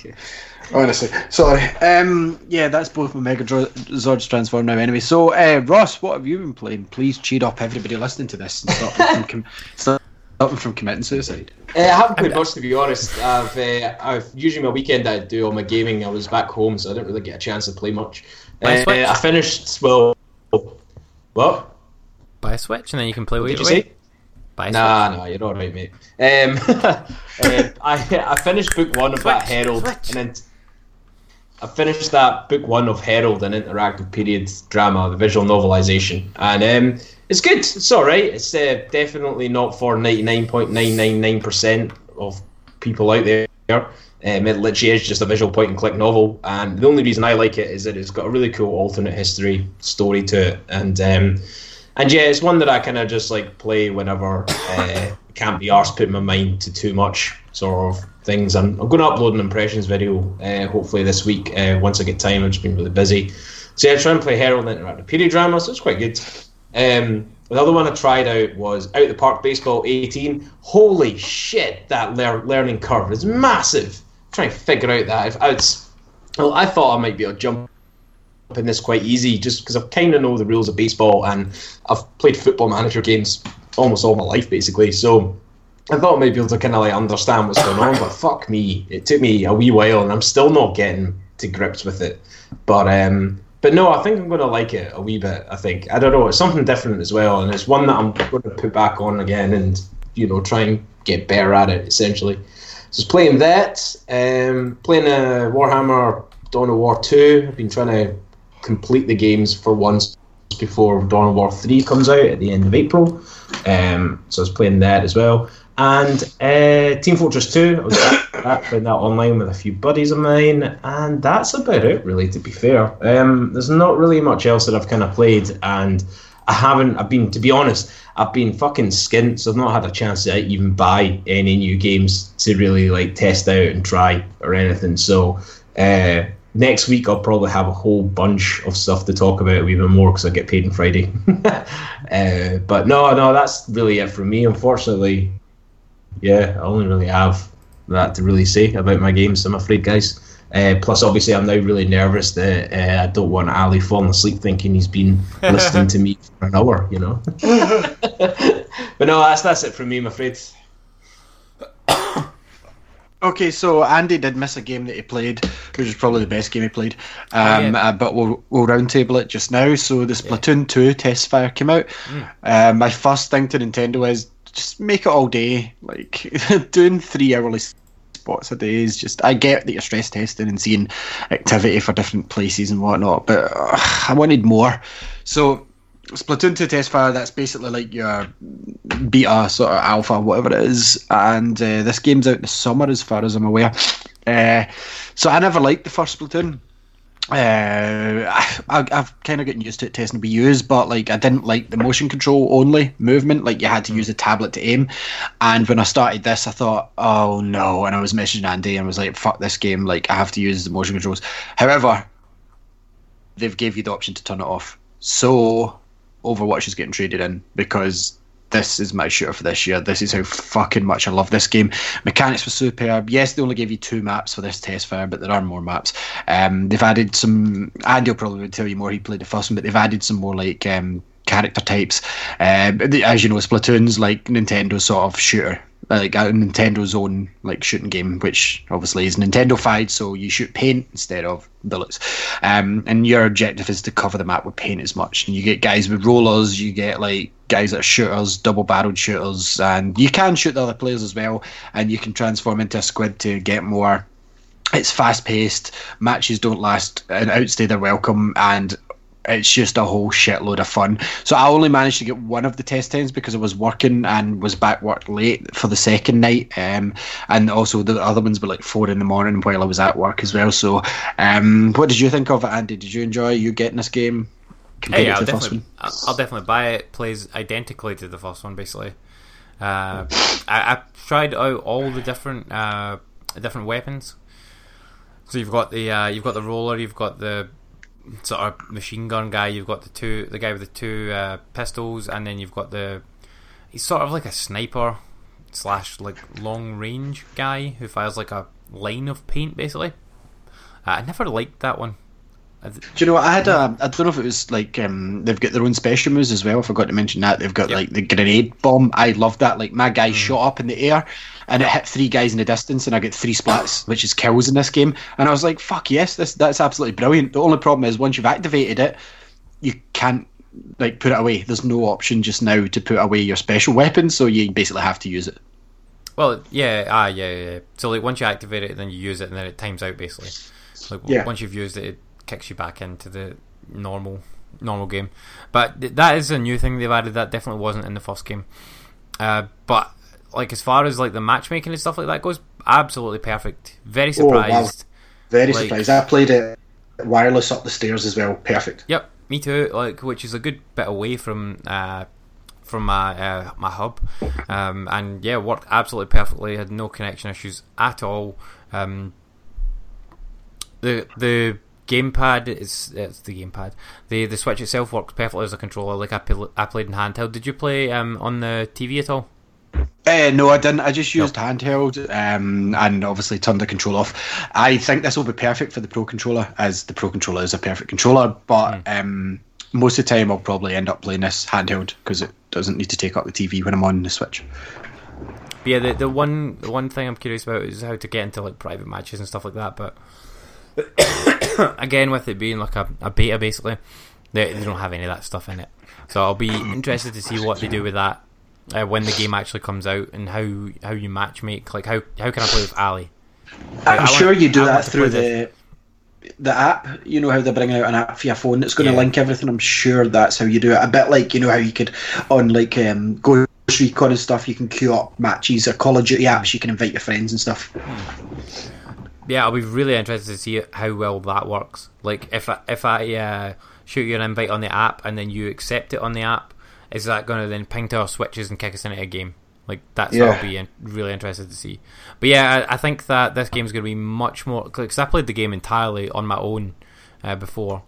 *laughs* Honestly, sorry. Um, yeah, that's both my Mega Dro- Zords transformed now. Anyway, so uh, Ross, what have you been playing? Please cheer up everybody listening to this and stop them from, com- *laughs* stop them from committing suicide. Uh, I haven't played much to be honest. I've, uh, I've usually my weekend I do all my gaming. I was back home, so I didn't really get a chance to play much. Uh, I finished well. What? Buy a Switch, and then you can play with Did it you say? Bye, Nah, nah, you're all right, mate. Um, um, *laughs* I I finished book one of that Switch, Herald, switch. and then I finished that book one of Herald, an interactive period drama, the visual novelization, and um, it's good. It's all right. It's uh, definitely not for ninety nine point nine nine nine percent of people out there. Um, it literally is just a visual point and click novel, and the only reason I like it is that it's got a really cool alternate history story to it, and um, and yeah, it's one that I kind of just like play whenever uh, can't be arsed putting my mind to too much sort of things. I'm, I'm going to upload an impressions video uh, hopefully this week uh, once I get time. I've just been really busy. So yeah, I try and play Herald Interactive Period Drama, so it's quite good. Um, the other one I tried out was Out the Park Baseball 18. Holy shit, that lear- learning curve is massive. trying to figure out that. If I, was, well, I thought I might be able to jump in this quite easy just because I kind of know the rules of baseball and I've played football manager games almost all my life basically. So I thought I might be able to kind of like understand what's going on, but fuck me, it took me a wee while and I'm still not getting to grips with it. But um, but no, I think I'm going to like it a wee bit. I think I don't know, it's something different as well, and it's one that I'm going to put back on again and you know try and get better at it essentially. So playing that, um, playing a Warhammer Dawn of War two. I've been trying to complete the games for once before Dawn of War 3 comes out at the end of April. Um, so I was playing that as well. And uh, Team Fortress 2, I was *coughs* playing that online with a few buddies of mine. And that's about it, really, to be fair. Um, there's not really much else that I've kind of played. And I haven't, I've been, to be honest, I've been fucking skint, so I've not had a chance to even buy any new games to really like test out and try or anything. So, uh, next week I'll probably have a whole bunch of stuff to talk about even more because I get paid on Friday. *laughs* uh, but no, no, that's really it for me. Unfortunately, yeah, I only really have that to really say about my games. I'm afraid, guys. Uh, plus, obviously, I'm now really nervous that uh, I don't want Ali falling asleep thinking he's been listening to me *laughs* for an hour. You know. *laughs* but no, that's that's it from me. I'm afraid. Okay, so Andy did miss a game that he played, which is probably the best game he played. Um, yeah. uh, but we'll we'll roundtable it just now. So the Splatoon two test fire came out. Uh, my first thing to Nintendo is just make it all day. Like *laughs* doing three hourly spots a day is just. I get that you're stress testing and seeing activity for different places and whatnot, but uh, I wanted more. So Splatoon 2 test fire, that's basically like your beta, sort of alpha, whatever it is. And uh, this game's out in the summer, as far as I'm aware. Uh, so I never liked the first Splatoon. Uh, I, I've kind of getting used to it testing to be used, but like I didn't like the motion control only movement. Like you had to use a tablet to aim. And when I started this, I thought, oh no. And I was messaging Andy and was like, fuck this game. Like I have to use the motion controls. However, they've gave you the option to turn it off. So Overwatch is getting traded in because this is my shooter for this year. This is how fucking much I love this game. Mechanics were superb. Yes, they only gave you two maps for this test fire, but there are more maps. Um, they've added some. Andy will probably tell you more. He played the first one, but they've added some more like um, character types. Um, as you know, Splatoon's like Nintendo's sort of shooter. Like a Nintendo's own like shooting game, which obviously is Nintendo-fied, so you shoot paint instead of bullets. Um, and your objective is to cover the map with paint as much. And you get guys with rollers, you get like guys that are shooters, double-barreled shooters, and you can shoot the other players as well. And you can transform into a squid to get more it's fast paced, matches don't last and outstay their welcome, and it's just a whole shitload of fun. So I only managed to get one of the test times because I was working and was back work late for the second night, um, and also the other ones were like four in the morning while I was at work as well. So, um, what did you think of it, Andy? Did you enjoy you getting this game Hey, to I'll definitely. I'll definitely buy it. Plays identically to the first one, basically. Uh, I, I've tried out all the different uh, different weapons. So you've got the uh, you've got the roller, you've got the sort of machine gun guy, you've got the two the guy with the two uh, pistols, and then you've got the he's sort of like a sniper slash like long range guy who fires like a line of paint, basically. Uh, I never liked that one. Do you know what? I had a. I don't know if it was like um, they've got their own special moves as well. I forgot to mention that they've got Yep. like the grenade bomb. I love that. Like my guy shot up in the air and it hit three guys in the distance, and I get three splats, which is kills in this game. And I was like, "Fuck yes, this that's absolutely brilliant." The only problem is once you've activated it, you can't like put it away. There's no option just now to put away your special weapon, so you basically have to use it. Well, yeah, ah, yeah, yeah. So like once you activate it, then you use it, and then it times out basically. Like Yeah. once you've used it, it kicks you back into the normal normal game. But th- that is a new thing they've added. That definitely wasn't in the first game. Uh, but like as far as like the matchmaking and stuff like that goes, absolutely perfect. Very Oh, wow. surprised. Very Like- surprised. I played it wireless up the stairs as well. Perfect. Yep, me too. Like, which is a good bit away from uh, from my uh, my hub, um, and yeah, worked absolutely perfectly. Had no connection issues at all. Um, the the gamepad is it's the gamepad. The the Switch itself works perfectly as a controller. Like I, I played in handheld. Did you play um, on the TV at all? Uh, no, I didn't. I just used handheld um, and obviously turned the control off. I think this will be perfect for the Pro controller, as the Pro controller is a perfect controller. But um, most of the time, I'll probably end up playing this handheld because it doesn't need to take up the TV when I'm on the Switch. But yeah, the the one the one thing I'm curious about is how to get into like private matches and stuff like that. But *coughs* again, with it being like a, a beta, basically, they, they don't have any of that stuff in it. So I'll be interested to see what they do with that uh, when the game actually comes out and how how you match make. Like how how can I play with Ali? I I'm want- sure you do I that through the the app. You know how they're bringing out an app for your phone that's going to Yeah. link everything. I'm sure that's how you do it. A bit like you know how you could on like um, Ghost Recon and stuff. You can queue up matches or Call of Duty apps. You can invite your friends and stuff. Yeah, I'll be really interested to see how well that works. Like if I, if I uh, shoot you an invite on the app and then you accept it on the app, is that going to then ping to our switches and kick us into a game? Like that's what Yeah. I'll be in, really interested to see. But yeah, I, I think that this game's going to be much more because I played the game entirely on my own uh, before.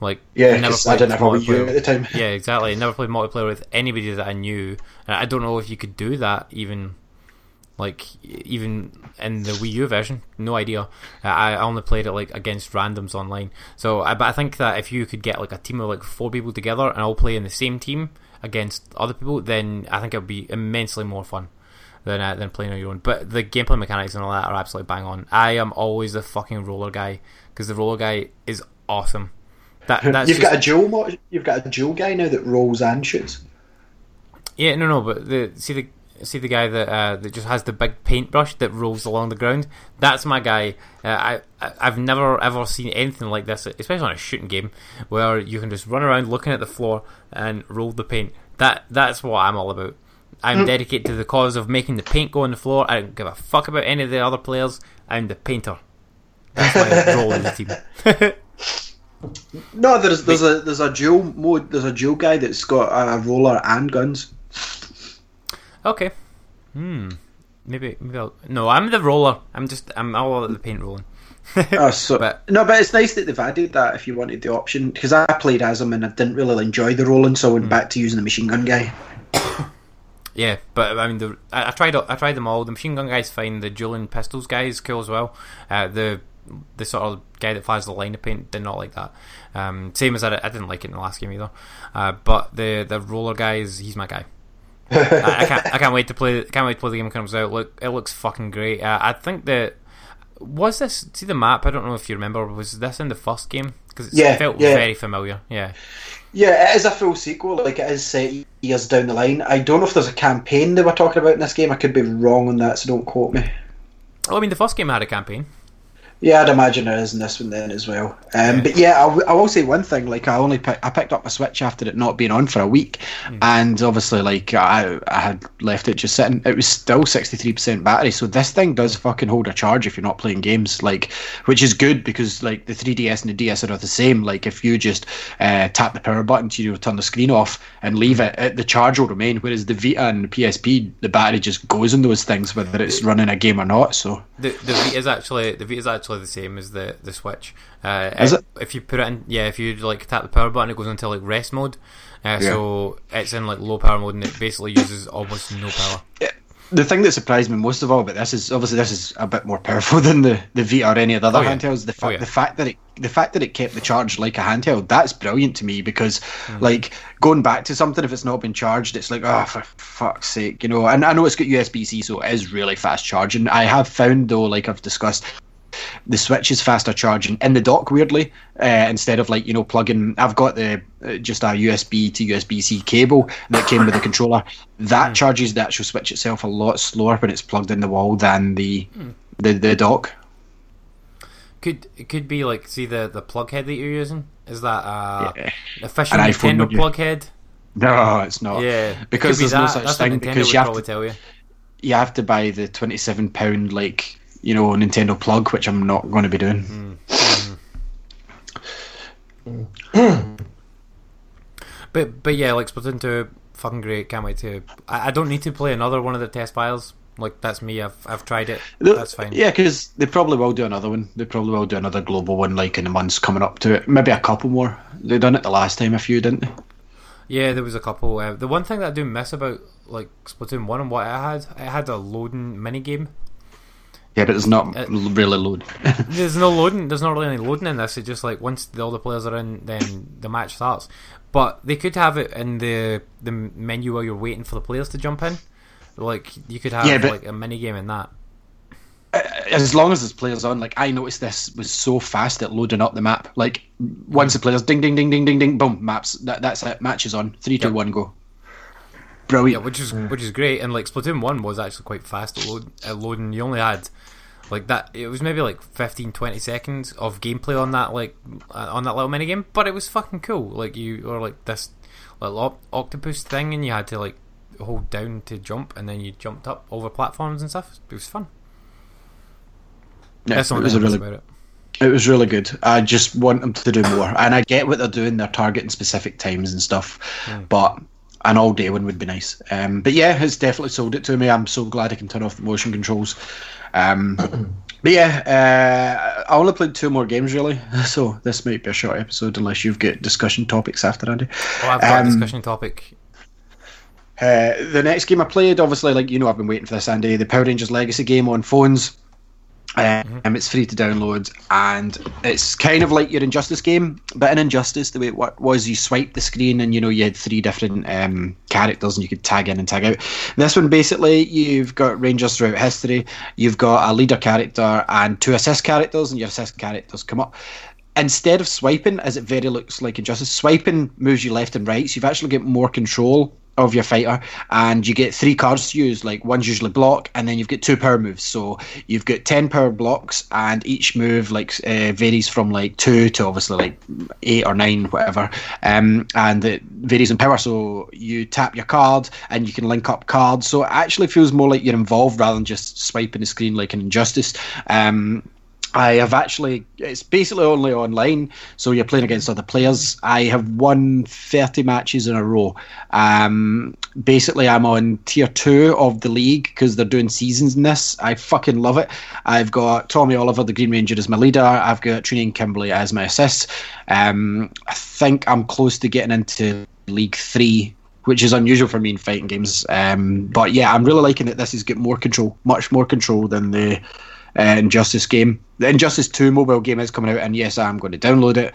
Like Yeah, 'cause I didn't have a Wii U at the time. *laughs* Yeah, exactly. I Never played multiplayer with anybody that I knew. And I don't know if you could do that even like even in the Wii U version, no idea. Uh, I only played it like against randoms online. So, I, but I think that if you could get like a team of like four people together and all play in the same team against other people, then I think it would be immensely more fun than uh, than playing on your own. But the gameplay mechanics and all that are absolutely bang on. I am always the fucking roller guy because the roller guy is awesome. That *laughs* that's you've just- got a dual. You've got a dual guy now that rolls and shoots. Yeah, no, no, but the see the see the guy that uh, that just has the big paintbrush that rolls along the ground. That's my guy. Uh, I I've never ever seen anything like this, especially on a shooting game where you can just run around looking at the floor and roll the paint. That that's what I'm all about. I'm Mm. dedicated to the cause of making the paint go on the floor. I don't give a fuck about any of the other players. I'm the painter. That's my *laughs* role in the team. No, there's there's a there's a dual mode. There's a dual guy that's got a roller and guns. Okay. Hmm. Maybe maybe I'll, no. I'm the roller. I'm just I'm all about the paint rolling. *laughs* Oh, so, But- no, but it's nice that they've added that if you wanted the option. Because I played as him and I didn't really enjoy the rolling, so I went back to using the machine gun guy. *coughs* Yeah, but I mean, the I, I tried I tried them all. The machine gun guy's fine. The dueling pistols guy is cool as well. Uh, the the sort of guy that flies the line of paint did not like that. Um, same as I, I didn't like it in the last game either. Uh, but the the roller guy is he's my guy. I, I can't I can't wait to play can't wait to play the game when it comes out. Look, it looks fucking great. Uh, I think that was this see the map. I don't know if you remember. Was this in the first game? Because it Yeah, felt yeah. very familiar. Yeah. Yeah, it is a full sequel. Like it is set years down the line. I don't know if there's a campaign they were talking about in this game. I could be wrong on that, so don't quote me. Oh, I mean, the first game had a campaign. Yeah, I'd imagine there is in this one then as well. Um, But yeah, I, w- I will say one thing. Like I only pick, I picked up my Switch after it not being on for a week, and obviously like I I had left it just sitting. It was still sixty three percent battery. So this thing does fucking hold a charge if you're not playing games. Like, which is good because like the 3DS and the DS are the same. Like if you just uh, tap the power button to you know, turn the screen off and leave it, it, the charge will remain. Whereas the Vita and the PSP, the battery just goes in those things whether it's running a game or not. So The the Vita is actually the Vita is actually the same as the the Switch. Uh, Is if, it? If you put it in, yeah, if you like tap the power button, it goes into like rest mode. Uh, Yeah. So it's in like low power mode, and it basically uses almost no power. the thing that surprised me most of all about this is obviously this is a bit more powerful *laughs* than the, the Vita or any of the other Oh, yeah. handhelds. The, fa- Oh, yeah. the fact that it the fact that it kept the charge like a handheld that's brilliant to me because Hmm. like going back to something if it's not been charged it's like oh for fuck's sake you know and I know it's got USB C so it is really fast charging. I have found though like I've discussed the switch is faster charging in the dock. Weirdly, uh, instead of like you know plugging, I've got the uh, just a USB to USB C cable that came with the controller. That charges the actual switch itself a lot slower when it's plugged in the wall than the the, the dock. Could it could be like see the the plug head that you're using? Is that uh Yeah. official An Nintendo you? plug head? No, it's not. Yeah, because be there's no such That's thing. Because you have to tell you. you have to buy the twenty seven pound like you know Nintendo plug, which I'm not going to be doing. But but yeah, like Splatoon two, fucking great. Can't wait to. I, I don't need to play another one of the test files. Like that's me. I've I've tried it. That's fine. Yeah, because they probably will do another one. They probably will do another global one, like in the months coming up to it. Maybe a couple more. They done it the last time, a few, didn't they? Yeah, there was a couple. Uh, the one thing that I do miss about like Splatoon one and what I had, I had a loading mini game. Yeah, but it's not Uh, l- really load. *laughs* There's no loading. There's not really any loading in this. It's just like once the, all the players are in, then the match starts. But they could have it in the the menu while you're waiting for the players to jump in. Like you could have Yeah, but- like a mini game in that. as long as there's players on, like I noticed this was so fast at loading up the map. Like once the players ding ding ding ding ding ding boom maps that that's it match is on three two Yep. one go. Brilliant. Yeah, which is which is great. And like Splatoon one was actually quite fast at, load, at loading. You only had like that. It was maybe like 15, 20 seconds of gameplay on that like uh, on that little mini game, but it was fucking cool. Like you or like this little op- octopus thing, and you had to like hold down to jump, and then you jumped up over platforms and stuff. It was fun. Yeah, That's it was thing a I miss really about it. It was really good. I just want them to do more, and I get what they're doing. They're targeting specific times and stuff, but an all day one would be nice. Um, but yeah, it's definitely sold it to me. I'm so glad I can turn off the motion controls. Um, *clears throat* but yeah, uh, I only played two more games really, *laughs* so this might be a short episode unless you've got discussion topics after Andy. Oh, I've got Um, a discussion topic. Uh, the next game I played, obviously, like you know, I've been waiting for this, Andy. The Power Rangers Legacy game on phones. Um, It's free to download, and it's kind of like your Injustice game, but in Injustice, the way it wa- was, you swipe the screen, and you know you had three different um, characters, and you could tag in and tag out. This one, basically, you've got Rangers throughout history. You've got a leader character and two assist characters, and your assist characters come up instead of swiping, as it very looks like Injustice, swiping moves you left and right, so you've actually got more control of your fighter, and you get three cards to use. Like one's usually block, and then you've got two power moves. So you've got ten power blocks, and each move like uh, varies from like two to obviously like eight or nine, whatever. Um, and it varies in power. So you tap your card, and you can link up cards. So it actually feels more like you're involved rather than just swiping the screen like an Injustice. Um, I have actually, it's basically only online, so you're playing against other players. I have won 30 matches in a row. Um, basically, I'm on tier two of the league because they're doing seasons in this. I fucking love it. I've got Tommy Oliver, the Green Ranger, as my leader. I've got Trini and Kimberly as my assists. Um, I think I'm close to getting into League Three which is unusual for me in fighting games. Um, but yeah, I'm really liking it. This has got more control, much more control than the uh, Injustice game. The Injustice 2 mobile game is coming out, and yes, I'm going to download it.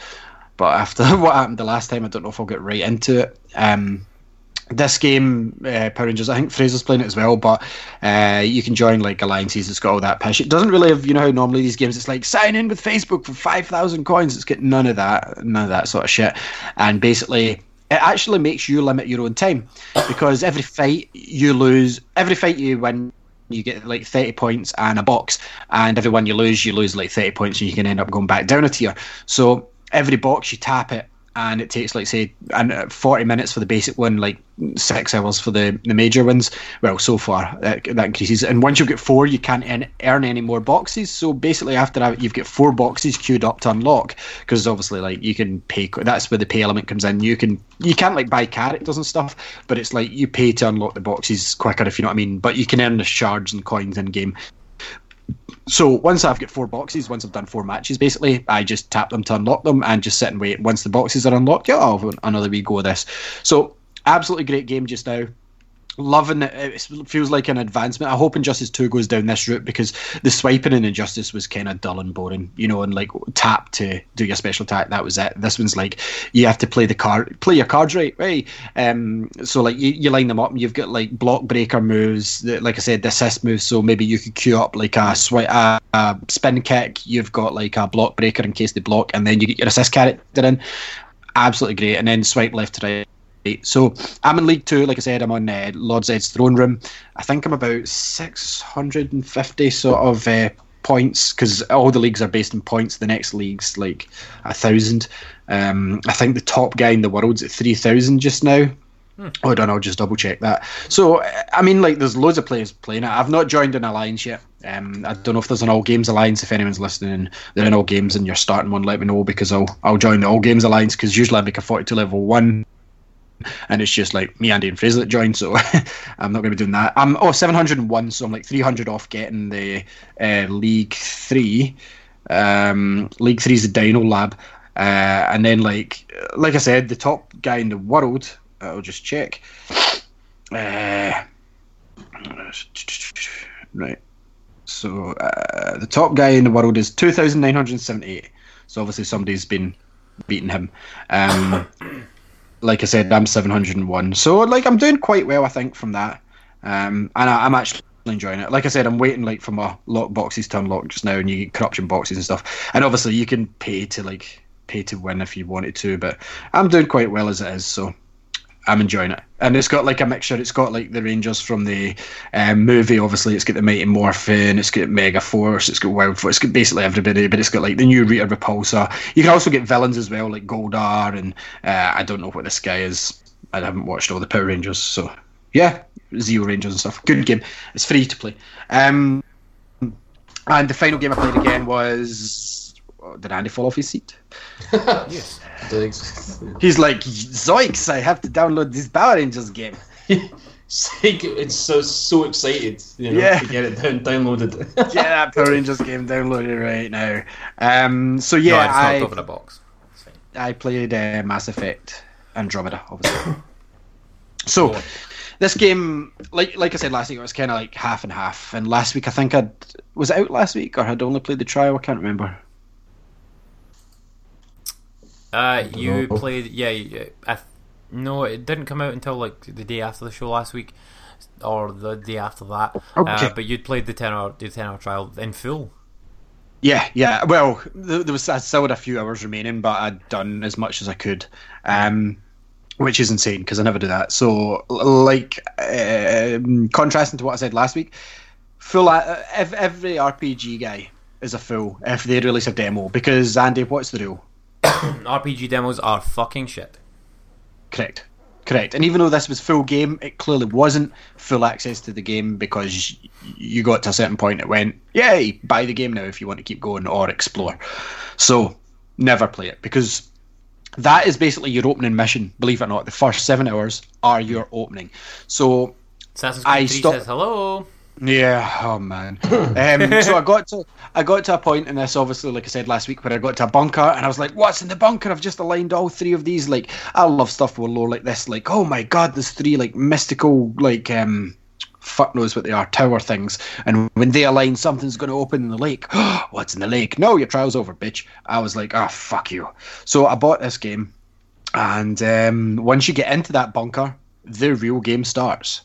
But after *laughs* what happened the last time, I don't know if I'll get right into it. Um, this game, uh, Power Rangers, I think Fraser's playing it as well, but uh, you can join like alliances. It's got all that pish. It doesn't really have, you know, how normally these games, it's like sign in with Facebook for 5,000 coins. It's got none of that, none of that sort of shit. And basically, it actually makes you limit your own time because every fight you lose, every fight you win, you get like 30 points and a box, and every one you lose, you lose like 30 points, and you can end up going back down a tier. So every box you tap it, and it takes like say and uh, 40 minutes for the basic one, like six hours for the the major ones. Well, so far that, that increases, and once you get four, you can't en- earn any more boxes. So basically, after that, you've got four boxes queued up to unlock because obviously, like you can pay. That's where the pay element comes in. You can you can't like buy characters and stuff, but it's like you pay to unlock the boxes quicker if you know what I mean. But you can earn the shards and coins in game. So once I've got four boxes, once I've done four matches, basically, I just tap them to unlock them and just sit and wait. Once the boxes are unlocked, yeah, I'll have another wee go of this. So absolutely great game just now. Loving it. It feels like an advancement. I hope Injustice 2 goes down this route because the swiping in Injustice was kind of dull and boring, you know, and like tap to do your special attack. That was it. This one's like you have to play the card, play your cards right, right. Um, so like you, you line them up, and you've got like block breaker moves. Like I said, the assist moves. So maybe you could queue up like a swipe, a, a spin kick. You've got like a block breaker in case they block, and then you get your assist character in. Absolutely great. And then swipe left to right so I'm in League Two. Like I said, I'm on uh, Lord Zedd's throne room. I think I'm about 650 sort of uh, points because all the leagues are based in points. The next league's like a thousand. Um, I think the top guy in the world's at 3,000 just now. Hmm. Hold on, I'll just double check that. So, I mean, like, there's loads of players playing it. I've not joined an alliance yet. Um, I don't know if there's an all games alliance. If anyone's listening, they're in all games and you're starting one, let me know because I'll I'll join the all games alliance because usually I make a 42 level one and it's just like me, Andy, and Fraser that joined. So *laughs* I'm not going to be doing that. I'm oh 701, so I'm like 300 off getting the uh, League Three. Um, League Three is the Dino Lab, uh, and then like like I said, the top guy in the world. I'll just check. Uh, right. So uh, the top guy in the world is 2,978. So obviously somebody's been beating him. Um, *laughs* like I said, I'm 701. So like I'm doing quite well, I think, from that. Um, and I, am actually enjoying it. Like I said, I'm waiting like for my lock boxes to unlock just now, and you get corruption boxes and stuff. And obviously, you can pay to like pay to win if you wanted to, but I'm doing quite well as it is. So I'm enjoying it, and it's got like a mixture. It's got like the Rangers from the um, movie. Obviously, it's got the Mighty Morphin, it's got Mega Force, it's got Wild Force, it's got basically everybody. But it's got like the new Rita Repulsa. You can also get villains as well, like Goldar, and uh, I don't know what this guy is. I haven't watched all the Power Rangers, so yeah, Zeo Rangers and stuff. Good game. It's free to play. Um, and the final game I played again was. Oh, did Andy fall off his seat? *laughs* yes. He's like, Zoiks, I have to download this Power Rangers game. it's so so excited, you know, Yeah. to get it down, downloaded. *laughs* Get that Power Rangers game downloaded right now. Um, so No, yeah, it's I, not over the box. I played uh, Mass Effect Andromeda, obviously. *laughs* so this game, like like I said last week, it was kind of like half and half. And last week, I think I'd was it out last week or had only played the trial. I can't remember. Uh, you played, yeah. you- I, th- no, it didn't come out until like the day after the show last week, or the day after that. Okay. Uh, but you'd played the ten hour, the ten hour trial in full. Yeah, yeah. Well, there was I still had a few hours remaining, but I'd done as much as I could, um, which is insane because I never do that. So, like, um, contrasting to what I said last week, full. Uh, every RPG guy is a fool if they release a demo because Andy, what's the rule? *coughs* RPG demos are fucking shit. Correct. Correct. And even though this was full game, it clearly wasn't full access to the game because you got to a certain point it went, yay, buy the game now if you want to keep going or explore. So never play it because that is basically your opening mission. Believe it or not, the first seven hours are your opening. So Assassin's I Creed 3 stopped- says hello. Yeah, oh man. *clears throat* um, so I got to I got to a point in this, obviously, like I said last week, where I got to a bunker and I was like, "What's in the bunker?" I've just aligned all three of these. Like, I love stuff with lore like this. Like, oh my god, there's three like mystical, like um, fuck knows what they are, tower things. And when they align, something's going to open in the lake. *gasps* What's in the lake? No, your trial's over, bitch. I was like, ah, fuck you. So I bought this game, and um, once you get into that bunker, the real game starts.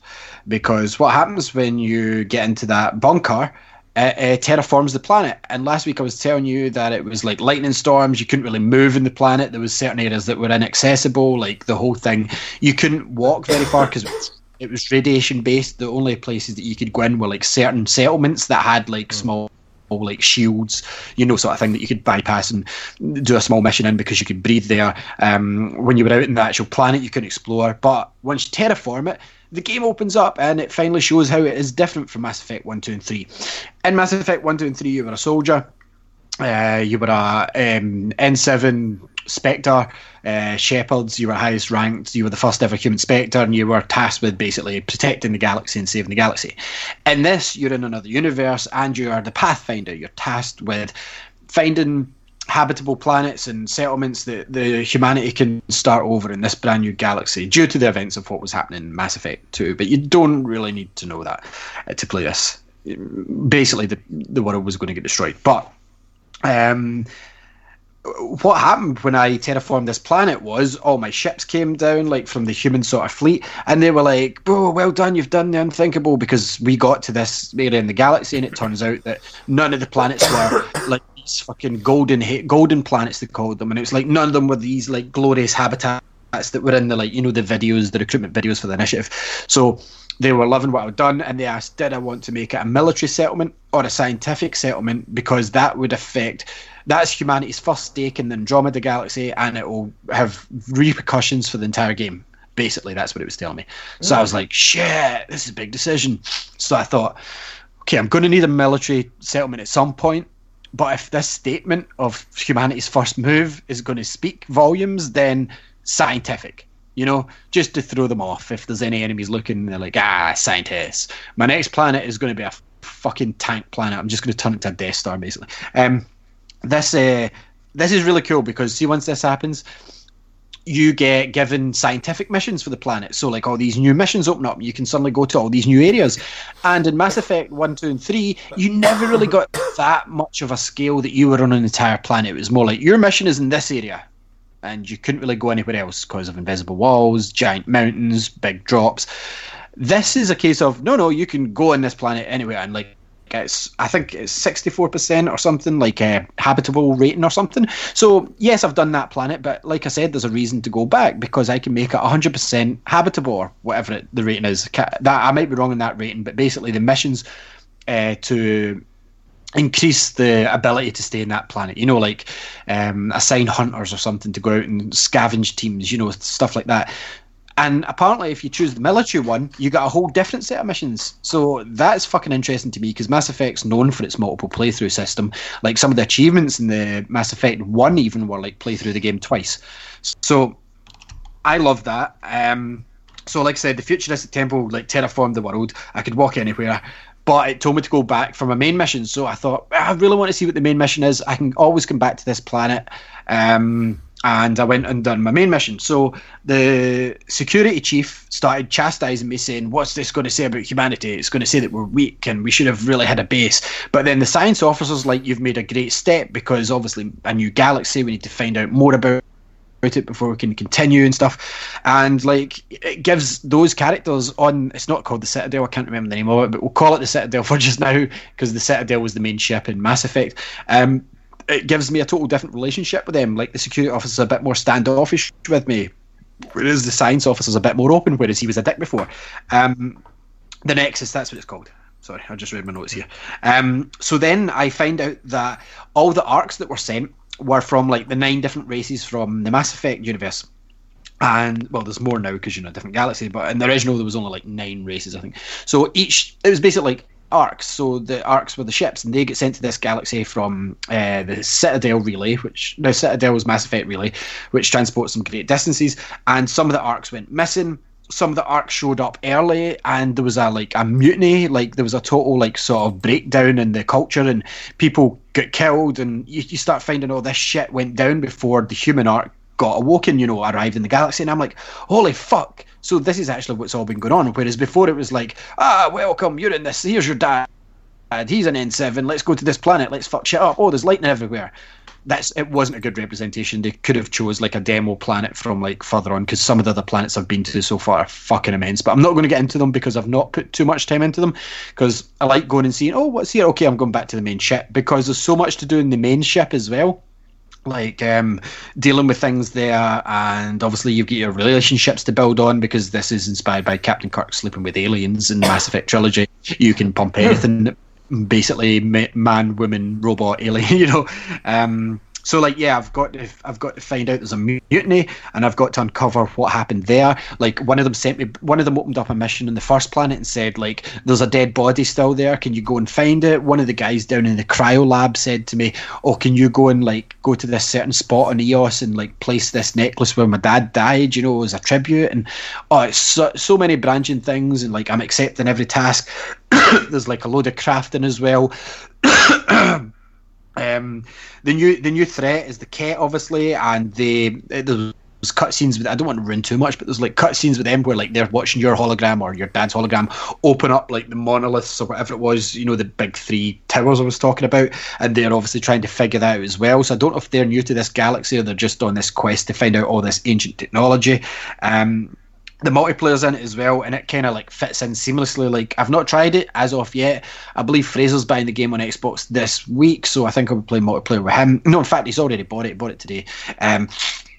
Because what happens when you get into that bunker, uh, uh, terraforms the planet. And last week I was telling you that it was like lightning storms. You couldn't really move in the planet. There was certain areas that were inaccessible, like the whole thing. You couldn't walk very far because it was radiation based. The only places that you could go in were like certain settlements that had like small like shields, you know, sort of thing that you could bypass and do a small mission in because you could breathe there. Um, when you were out in the actual planet, you could explore. But once you terraform it, the game opens up and it finally shows how it is different from Mass Effect 1, 2, and 3. In Mass Effect 1, 2, and 3, you were a soldier. Uh, you were a um, N7 Spectre, uh, Shepard's, you were highest ranked, you were the first ever human Spectre, and you were tasked with basically protecting the galaxy and saving the galaxy. In this, you're in another universe, and you are the Pathfinder. You're tasked with finding habitable planets and settlements that the humanity can start over in this brand new galaxy due to the events of what was happening in Mass Effect 2. But you don't really need to know that uh, to play this. Basically, the the world was going to get destroyed. But um, what happened when I terraformed this planet was all my ships came down, like from the human sort of fleet, and they were like, "Bro, well done, you've done the unthinkable." Because we got to this area in the galaxy, and it turns out that none of the planets were *coughs* like these fucking golden golden planets they called them, and it was like none of them were these like glorious habitats that were in the like you know the videos, the recruitment videos for the initiative. So they were loving what I'd done, and they asked, "Did I want to make it a military settlement or a scientific settlement?" Because that would affect that's humanity's first stake in the Andromeda Galaxy, and it will have repercussions for the entire game. Basically, that's what it was telling me. So I was like, "Shit, this is a big decision." So I thought, "Okay, I'm going to need a military settlement at some point." But if this statement of humanity's first move is going to speak volumes, then scientific you know, just to throw them off. If there's any enemies looking, they're like, ah, scientists. My next planet is going to be a fucking tank planet. I'm just going to turn it to a Death Star, basically. Um, this uh, this is really cool because see, once this happens, you get given scientific missions for the planet. So, like, all these new missions open up, you can suddenly go to all these new areas. And in Mass Effect 1, 2, and 3, you never really got that much of a scale that you were on an entire planet. It was more like, your mission is in this area and you couldn't really go anywhere else because of invisible walls, giant mountains, big drops. This is a case of no, no, you can go on this planet anywhere, and like it's I think it's sixty four percent or something like a habitable rating or something. So yes, I've done that planet, but like I said, there's a reason to go back because I can make it hundred percent habitable or whatever it, the rating is. That I might be wrong in that rating, but basically the missions uh, to increase the ability to stay in that planet. You know, like um, assign hunters or something to go out and scavenge teams. You know, stuff like that. And apparently, if you choose the military one, you got a whole different set of missions. So that's fucking interesting to me because Mass Effect's known for its multiple playthrough system. Like some of the achievements in the Mass Effect One even were like play through the game twice. So I love that. Um, so, like I said, the futuristic temple like terraformed the world. I could walk anywhere but it told me to go back for my main mission. So I thought, I really want to see what the main mission is. I can always come back to this planet. Um, and I went and done my main mission. So the security chief started chastising me, saying, What's this going to say about humanity? It's going to say that we're weak and we should have really had a base. But then the science officer's like, You've made a great step because obviously a new galaxy, we need to find out more about it before we can continue and stuff. And like it gives those characters on it's not called the Citadel, I can't remember the name of it, but we'll call it the Citadel *laughs* for just now because the Citadel was the main ship in Mass Effect. Um, it gives me a total different relationship with them. Like the security officer's a bit more standoffish with me, whereas the science officer's a bit more open, whereas he was a dick before. Um, the Nexus, that's what it's called. Sorry, I just read my notes here. Um, so then I find out that all the arks that were sent were from like the nine different races from the Mass Effect universe. And well, there's more now because you know different galaxy. But in the original, there was only like nine races, I think. So each it was basically like arks. So the arks were the ships, and they get sent to this galaxy from uh, the Citadel relay, which now Citadel was Mass Effect relay, which transports them great distances. And some of the arks went missing. Some of the arks showed up early, and there was a like a mutiny. Like there was a total like sort of breakdown in the culture, and people got killed. And you, you start finding all this shit went down before the human ark got awoken. You know, arrived in the galaxy, and I'm like, holy fuck! So this is actually what's all been going on. Whereas before it was like, ah, welcome, you're in this. Here's your dad. He's an N7. Let's go to this planet. Let's fuck shit up. Oh, there's lightning everywhere. That's it. Wasn't a good representation. They could have chose like a demo planet from like further on because some of the other planets I've been to so far are fucking immense. But I'm not going to get into them because I've not put too much time into them. Because I like going and seeing. Oh, what's here? Okay, I'm going back to the main ship because there's so much to do in the main ship as well like um, dealing with things there, and obviously you've got your relationships to build on because this is inspired by Captain Kirk sleeping with aliens in the Mass Effect trilogy. You can pump anything, basically man, woman, robot, alien. *laughs* You know, um, so like, yeah, I've got to, I've got to find out there's a mutiny, and I've got to uncover what happened there. Like one of them sent me, one of them opened up a mission on the first planet and said like, there's a dead body still there. Can you go and find it? One of the guys down in the cryo lab said to me, oh, can you go and like go to this certain spot on Eos and like place this necklace where my dad died? You know, as a tribute. And oh, it's so, so many branching things, and like I'm accepting every task. there's like a load of crafting as well. Um, the new the new threat is the Kett, obviously, and the there's cutscenes with I don't want to ruin too much, but there's like cutscenes with them where like they're watching your hologram or your dad's hologram open up like the monoliths or whatever it was, you know, the big three towers I was talking about, and they're obviously trying to figure that out as well. So I don't know if they're new to this galaxy or they're just on this quest to find out all this ancient technology. Um, the multiplayer's in it as well, and it kind of like fits in seamlessly. Like I've not tried it as of yet. I believe Fraser's buying the game on Xbox this week, so I think I'll be playing multiplayer with him. No, in fact, he's already bought it. Bought it today. Um,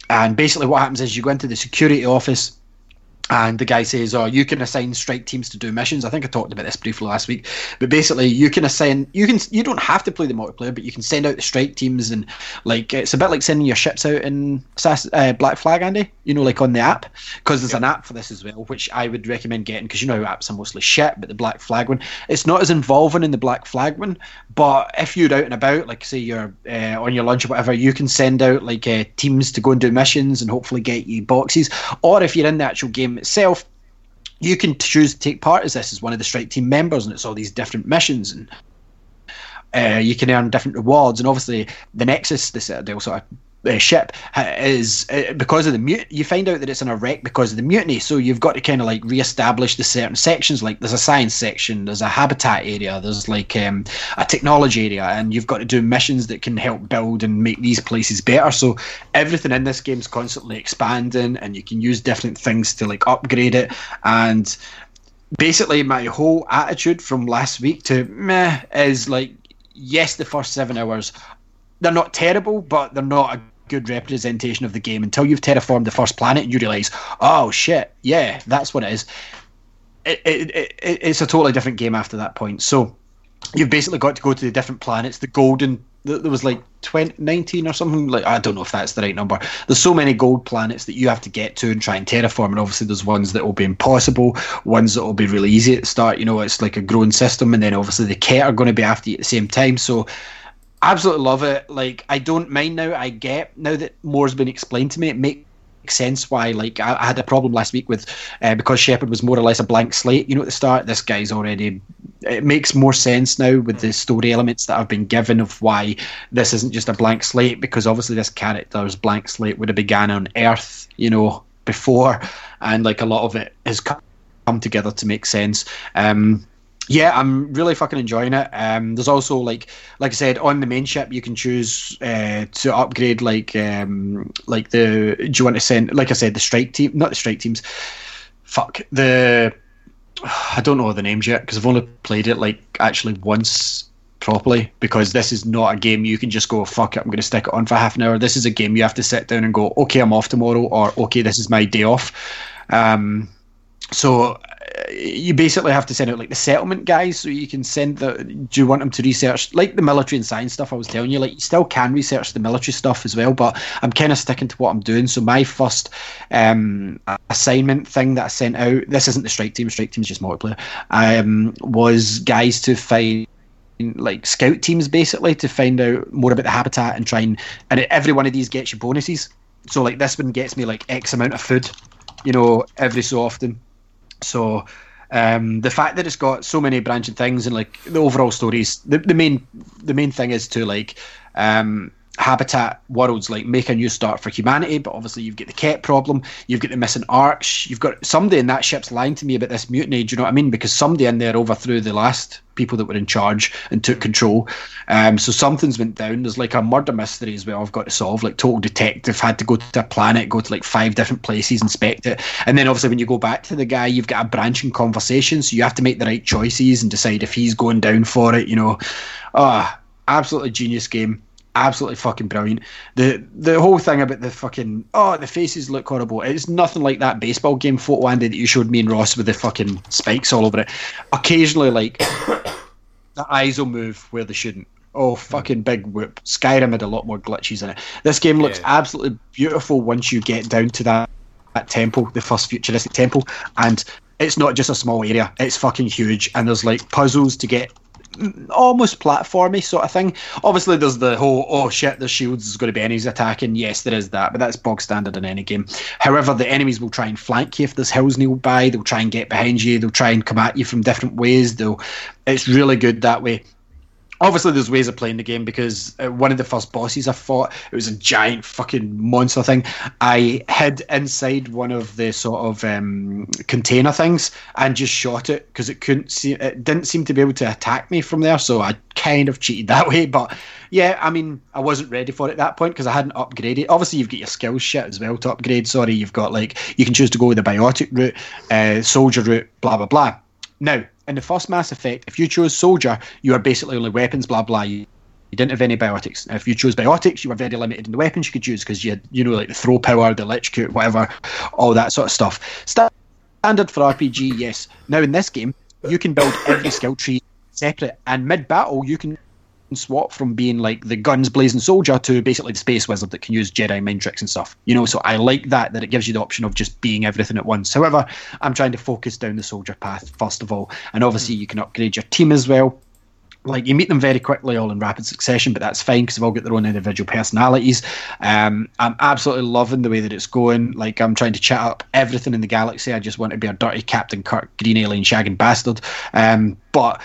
and basically, what happens is you go into the security office. And the guy says, "Oh, you can assign strike teams to do missions." I think I talked about this briefly last week, but basically, you can assign. You can. You don't have to play the multiplayer, but you can send out the strike teams, and like it's a bit like sending your ships out in uh, Black Flag, Andy. You know, like on the app, because there's an app for this as well, which I would recommend getting because you know apps are mostly shit, but the Black Flag one, it's not as involving in the Black Flag one. But if you're out and about, like say you're uh, on your lunch or whatever, you can send out like uh, teams to go and do missions and hopefully get you boxes. Or if you're in the actual game itself, you can choose to take part as this as one of the strike team members, and it's all these different missions and. Uh, you can earn different rewards, and obviously the Nexus, the Citadel sort of uh, ship, is uh, because of the mut. You find out that it's in a wreck because of the mutiny, so you've got to kind of like re-establish the certain sections. Like there's a science section, there's a habitat area, there's like um, a technology area, and you've got to do missions that can help build and make these places better. So everything in this game is constantly expanding, and you can use different things to like upgrade it and basically my whole attitude from last week to meh is like yes the first seven hours they're not terrible but they're not a good representation of the game until you've terraformed the first planet and you realize oh shit yeah that's what it is. It, it, it, it's a totally different game after that point. So you've basically got to go to the different planets. The golden there was like 20, 19 or something? Like i don't know if that's the right number. There's so many gold planets that you have to get to and try and terraform and obviously there's ones that will be impossible ones that will be really easy at the start. You know it's like a growing system and then obviously the Kett are going to be after you at the same time. So absolutely love it. Like i don't mind now i get now that more's been explained to me it makes sense why like I, I had a problem last week with uh, because Shepard was more or less a blank slate you know at the start this guy's already it makes more sense now with the story elements that I've been given of why this isn't just a blank slate because obviously this character's blank slate would have began on Earth you know before and like a lot of it has come come together to make sense. Um yeah, I'm really fucking enjoying it. Um, there's also like, like I said, on the main ship you can choose uh, to upgrade like, um, like the. Do you want to send? Like I said, the strike team, not the strike teams. Fuck the. I don't know the names yet because I've only played it like actually once properly because this is not a game you can just go fuck it I'm going to stick it on for half an hour. This is a game you have to sit down and go okay I'm off tomorrow or okay this is my day off. Um, so you basically have to send out like the settlement guys so you can send the do you want them to research like the military and science stuff i was telling you like you still can research the military stuff as well but i'm kind of sticking to what i'm doing. So my first um, assignment thing that i sent out this isn't the strike team strike team is just multiplayer um, was guys to find like scout teams basically to find out more about the habitat and try and and every one of these gets you bonuses. So like this one gets me like x amount of food you know every so often so um, the fact that it's got so many branching things and like the overall stories, the, the main the main thing is to like um, habitat worlds like make a new start for humanity. But obviously you've got the Kett problem, you've got the missing arks, you've got somebody in that ship's lying to me about this mutiny. Do you know what I mean? Because somebody in there overthrew the last people that were in charge and took control. Um, so something's went down. There's like a murder mystery as well. I've got to solve. Like total detective had to go to a planet, go to like five different places, inspect it, and then obviously when you go back to the guy, you've got a branching conversation. So you have to make the right choices and decide if he's going down for it. You know, ah, absolutely genius game. Absolutely fucking brilliant. The the whole thing about the fucking oh the faces look horrible. It's nothing like that baseball game photo Andy that you showed me and Ross with the fucking spikes all over it. Occasionally, like *coughs* the eyes will move where they shouldn't. Oh, hmm. fucking big whoop. Skyrim had a lot more glitches in it. This game looks absolutely beautiful once you get down to that, that temple, the first futuristic temple. And it's not just a small area, it's fucking huge. And there's like puzzles to get almost platformy sort of thing. Obviously, there's the whole oh shit, the shields, there's going to be enemies attacking. Yes, there is that, but that's bog standard in any game. However, the enemies will try and flank you if there's hills nearby. They'll try and get behind you. They'll try and come at you from different ways. They'll. It's really good that way. Obviously there's ways of playing the game because uh, one of the first bosses I fought, it was a giant fucking monster thing. I hid inside one of the sort of um, container things and just shot it because it couldn't see, it didn't seem to be able to attack me from there. So I kind of cheated that *laughs* way. But yeah, I mean, I wasn't ready for it at that point because I hadn't upgraded. Obviously, you've got your skills shit as well to upgrade. Sorry, you've got like you can choose to go with the biotic route, uh, soldier route, blah blah blah. Now, in the first Mass Effect, if you chose soldier, you are basically only weapons, blah blah. You, you didn't have any biotics. If you chose biotics, you were very limited in the weapons you could use because you had, you know, like the throw power, the electrocute, whatever, all that sort of stuff. Standard for RPG, yes. Now in this game, you can build every skill tree separate, and mid battle, you can swap from being like the guns blazing soldier to basically the space wizard that can use Jedi mind tricks and stuff. You know, so I like that that it gives you the option of just being everything at once. However, I'm trying to focus down the soldier path first of all, and obviously you can upgrade your team as well. Like you meet them very quickly, all in rapid succession, but that's fine because they've all got their own individual personalities. Um, I'm absolutely loving the way that it's going. Like I'm trying to chat up everything in the galaxy. I just want to be a dirty Captain Kirk, green alien shagging bastard. Um, but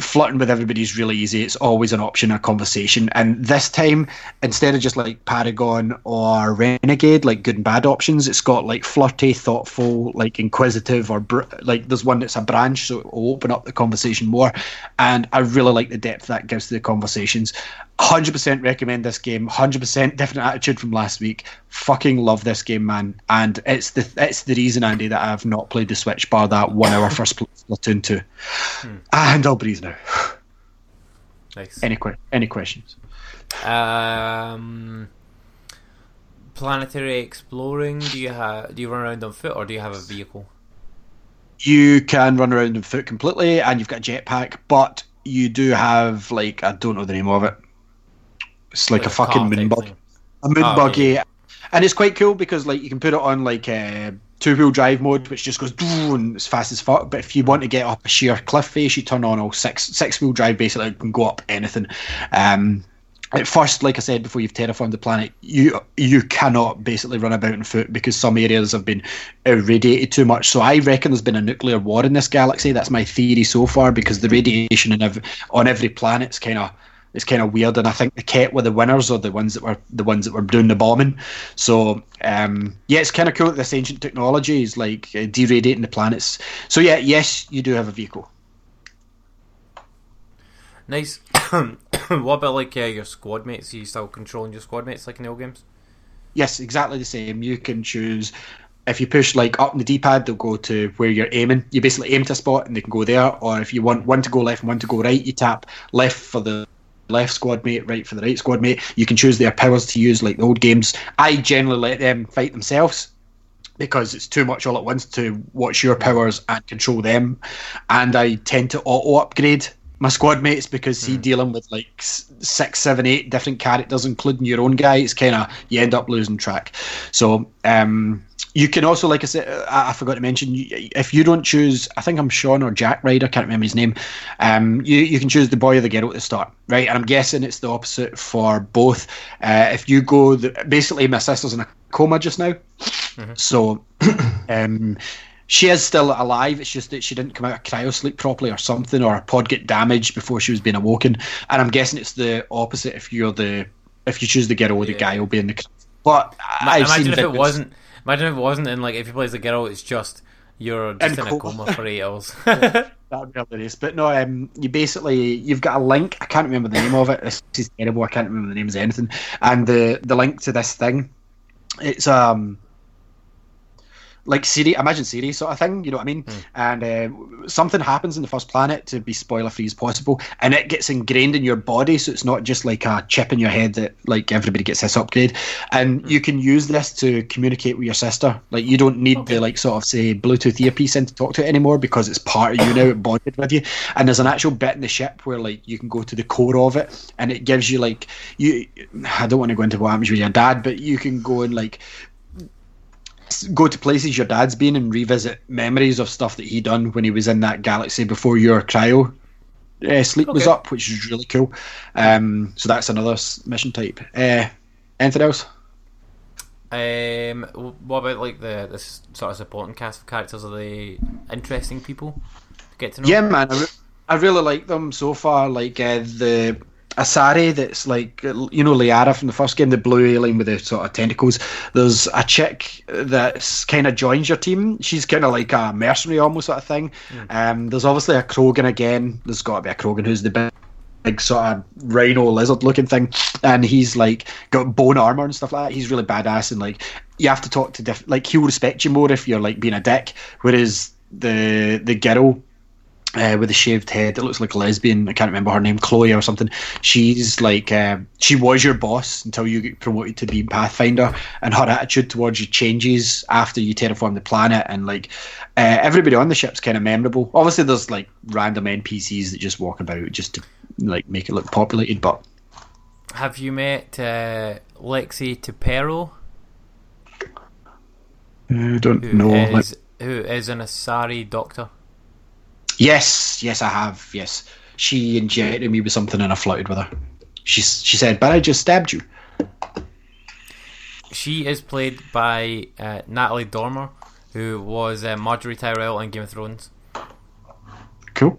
flirting with everybody is really easy. It's always an option, a conversation. And this time, instead of just like Paragon or Renegade, like good and bad options, it's got like flirty, thoughtful, like inquisitive, or br- like there's one that's a branch, so it will open up the conversation more. And I really like the depth that gives to the conversations. 100% recommend this game. 100% different attitude from last week. Fucking love this game, man. And it's the it's the reason, Andy, that I have not played the Switch bar that one hour first Splatoon 2. Hmm. And I'll breathe now. Nice. Any que- any questions? Um, planetary exploring. Do you have? Do you run around on foot or do you have a vehicle? You can run around on foot completely, and you've got a jetpack, but you do have like I don't know the name of it. It's like, like a, fucking moon bug, a moon oh, buggy, yeah. and it's quite cool because like you can put it on like a two wheel drive mode, which just goes and as fast as fuck. But if you want to get up a sheer cliff face, you turn on all six six wheel drive. Basically, can go up anything. Um, at first, like I said before, you've terraformed the planet. You you cannot basically run about on foot because some areas have been irradiated too much. So I reckon there's been a nuclear war in this galaxy. That's my theory so far because the radiation in every, on every planet's kind of it's kind of weird. And I think the Kett were the winners or the ones that were the ones that were doing the bombing. So um, yeah, it's kind of cool that this ancient technology is like uh, deradiating the planets. So yeah, yes, you do have a vehicle. Nice. *coughs* what about like uh, your squad mates? Are you still controlling your squad mates like in the old games? Yes, exactly the same. You can choose if you push like up in the D-pad, they'll go to where you're aiming. You basically aim to a spot and they can go there. Or if you want one to go left and one to go right, you tap left for the left squad mate, right for the right squad mate. You can choose their powers to use like the old games. I generally let them fight themselves because it's too much all at once to watch your powers and control them. And I tend to auto upgrade my squad mates because mm. he dealing with like six, seven, eight different characters, including your own guy. It's kind of you end up losing track. So um, you can also, like I said, I, I, forgot to mention, if you don't choose, I think I'm Sean or Jack Ryder, I can't remember his name. Um, you you can choose the boy or the girl at the start, right? And I'm guessing it's the opposite for both. Uh, if you go, the, basically, my sister's in a coma just now, mm-hmm. so. *clears throat* um, she is still alive. It's just that she didn't come out of cryo sleep properly or something, or her pod get damaged before she was being awoken. And I'm guessing it's the opposite if you're the if you choose the girl or the guy will be in the. But I've imagine if it wasn't Imagine if it wasn't, and like if you play as a girl, it's just you're just in, in a coma for eight hours. *laughs* that would be hilarious. But no, um, you basically you've got a link. I can't remember the name of it. This is terrible. I can't remember the names of anything. And the the link to this thing, it's um like Siri, imagine Siri sort of thing, you know what I mean? Mm. And uh, something happens in the first planet to be spoiler free as possible, and it gets ingrained in your body, so it's not just like a chip in your head that like everybody gets this upgrade. And mm. you can use this to communicate with your sister. Like you don't need okay. the like sort of say Bluetooth earpiece in to talk to it anymore because it's part of you now, it bonded with you. And there's an actual bit in the ship where like you can go to the core of it, and it gives you like you. I don't want to go into what happens with your dad, but you can go and like go to places your dad's been and revisit memories of stuff that he done when he was in that galaxy before your cryo uh, sleep okay. was up, which is really cool. Um, so that's another mission type. Uh, anything else? Um, what about like the this sort of supporting cast of characters? Are they interesting people to get to know? Yeah, man. I really like them so far. Like uh, the Asari, that's like you know Liara from the first game, the blue alien with the sort of tentacles. There's a chick that's kind of joins your team. She's kind of like a mercenary almost sort of thing. Um, there's obviously a Krogan again. There's got to be a Krogan who's the big, big sort of rhino lizard looking thing, and he's like got bone armor and stuff like that. He's really badass and like you have to talk to diff- like he'll respect you more if you're like being a dick. Whereas the the girl uh, with a shaved head. that looks like a lesbian. I can't remember her name, Chloe or something. She's like uh, she was your boss until you get promoted to be Pathfinder, and her attitude towards you changes after you terraform the planet. And like uh, everybody on the ship's kind of memorable. Obviously, there's like random NPCs that just walk about just to like make it look populated. But Have you met uh, Lexi T'Perro? I don't Who know. like- who is an Asari doctor? Yes, yes, I have. Yes, she injected me with something and I flirted with her. She she said, "But I just stabbed you." She is played by uh, Natalie Dormer, who was uh, Margaery Tyrell in Game of Thrones. Cool.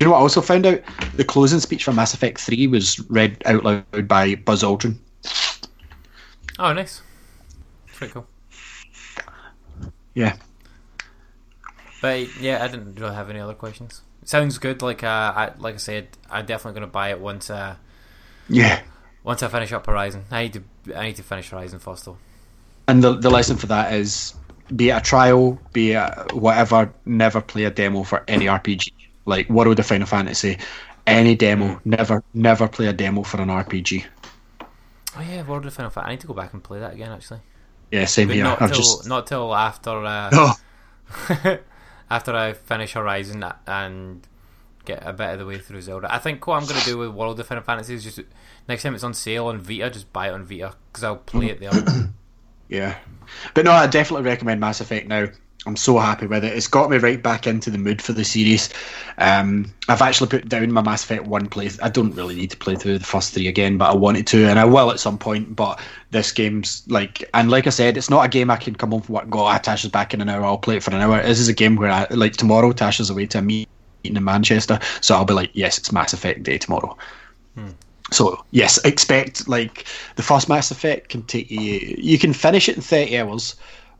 You know what I also found out? The closing speech for Mass Effect 3 was read out loud by Buzz Aldrin. Oh, nice. Pretty cool. Yeah. But yeah, I didn't really have any other questions. Sounds good. Like uh, I like I said, I'm definitely going to buy it once. Uh, Yeah. once I finish up Horizon, I need to. I need to finish Horizon first, though. And the, the lesson for that is be it a trial, be it whatever, never play a demo for any RPG. Like World of Final Fantasy, any demo, never never play a demo for an RPG. Oh yeah, World of Final Fantasy. I need to go back and play that again. Actually, Yeah, same but here. not till just not till after. Uh, *laughs* Oh. *laughs* after I finish Horizon and get a bit of the way through Zelda. I think what I'm going to do with World of Final Fantasy is just next time it's on sale on Vita, just buy it on Vita because I'll play it there. *coughs* Yeah. But no, I definitely recommend Mass Effect now. I'm so happy with it. It's got me right back into the mood for the series. Um, I've actually put down my Mass Effect 1 play. I don't really need to play through the first three again, but I wanted to, and I will at some point. But this game's like, and like I said, it's not a game I can come home from work, go, ah, Tasha's back in an hour, I'll play it for an hour. This is a game where, I, like, tomorrow, Tasha's away to a meeting in Manchester, so I'll be like, yes, it's Mass Effect day tomorrow. So yes, expect like the first Mass Effect can take you. You can finish it in thirty hours,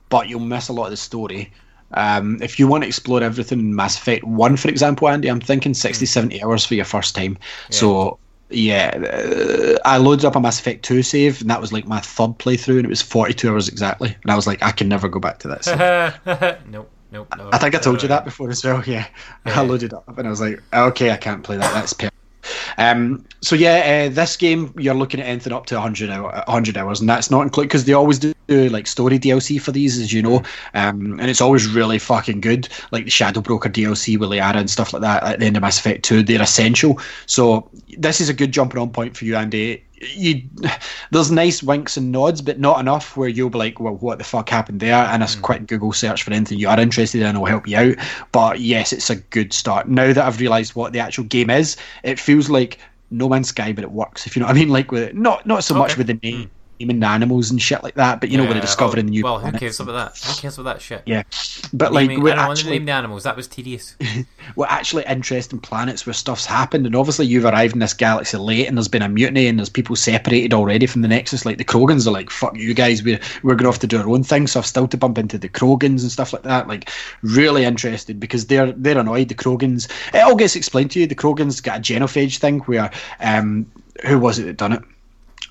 but you'll miss a lot of the story. Um, if you want to explore everything in Mass Effect One, for example, Andy, I'm thinking 60, 70 hours for your first time. So yeah, uh, I loaded up a Mass Effect Two save, and that was like my third playthrough, and it was forty two hours exactly. And I was like, I can never go back to that. save. *laughs* nope, nope, no. I think I told you that before as well. Yeah, I loaded up and I was like, okay, I can't play that. That's perfect. Um, so yeah, uh, this game you're looking at anything up to 100, hour, 100 hours, and that's not included because they always do like story DLC for these, as you know, um, and it's always really fucking good. Like the Shadow Broker DLC with Liara and stuff like that at the end of Mass Effect 2, they're essential. So this is a good jumping on point for you, Andy. You, there's nice winks and nods, but not enough where you'll be like, "Well, what the fuck happened there?" And a quick Google search for anything you are interested in will help you out. But yes, it's a good start. Now that I've realised what the actual game is, it feels like No Man's Sky, but it works. If you know what I mean, like with it, not not so much with the name. Naming the animals and shit like that, but you know, with the Yeah, discovering oh, the new. Well, who cares about that? Who cares about that shit? Yeah, but like we're I don't want to actually name the animals. That was tedious. *laughs* we're actually interesting planets where stuff's happened, and obviously you've arrived in this galaxy late, and there's been a mutiny, and there's people separated already from the Nexus. Like the Krogans are like, "Fuck you guys, we're we're going off to do our own thing." So I've still to bump into the Krogans and stuff like that. Like really interested because they're they're annoyed. The Krogans, it all gets explained to you. The Krogans got a genophage thing where um, who was it that done it?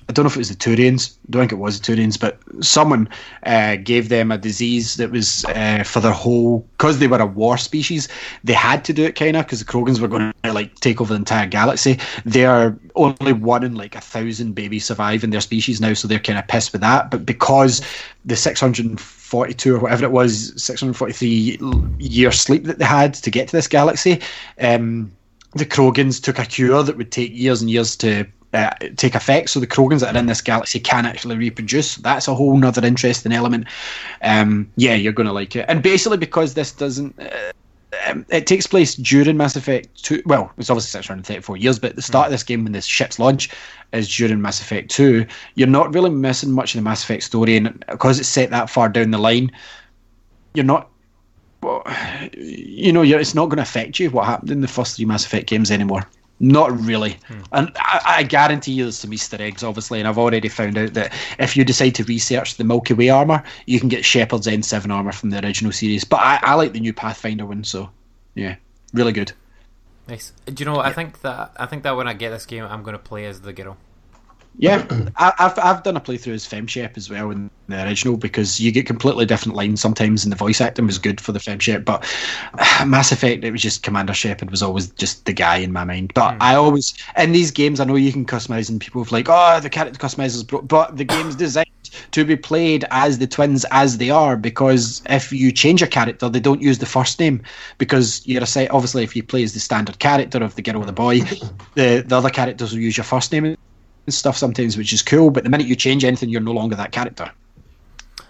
I don't know if it was the Turians. I don't think it was the Turians, but someone uh, gave them a disease that was uh, for their whole because they were a war species. They had to do it kind of because the Krogans were going to like take over the entire galaxy. They are only one in like a thousand babies survive in their species now, so they're kind of pissed with that. But because the 642 or whatever it was, 643 year sleep that they had to get to this galaxy, um, the Krogans took a cure that would take years and years to uh, take effect. So the Krogans that are in this galaxy can actually reproduce. That's a whole nother interesting element. Um, yeah, you're going to like it. And basically, because this doesn't. Uh, um, it takes place during Mass Effect 2. Well, it's obviously 634 years, but the start of this game, when this ship's launch is during Mass Effect 2, you're not really missing much of the Mass Effect story. And because it's set that far down the line, you're not well, *sighs* you know, you're, it's not going to affect you what happened in the first three Mass Effect games anymore. Not really. Hmm. And I, I guarantee you there's some Easter eggs, obviously, and I've already found out that if you decide to research the Milky Way armor, you can get Shepard's N7 armor from the original series. But I, I like the new Pathfinder one, so yeah, really good. Nice. Do you know? I think that I think that when I get this game, I'm going to play as the girl. Yeah, I, I've I've done a playthrough as FemShep as well in the original because you get completely different lines sometimes, and the voice acting was good for the FemShep. But *sighs* Mass Effect, it was just Commander Shepard was always just the guy in my mind. But hmm. I always in these games, I know you can customize, and people have like, oh, the character customizers, bro-. but the game's designed to be played as the twins as they are because if you change a character, they don't use the first name because you're a set. Obviously, if you play as the standard character of the girl or the boy, the the other characters will use your first name and stuff sometimes, which is cool. But the minute you change anything, you're no longer that character.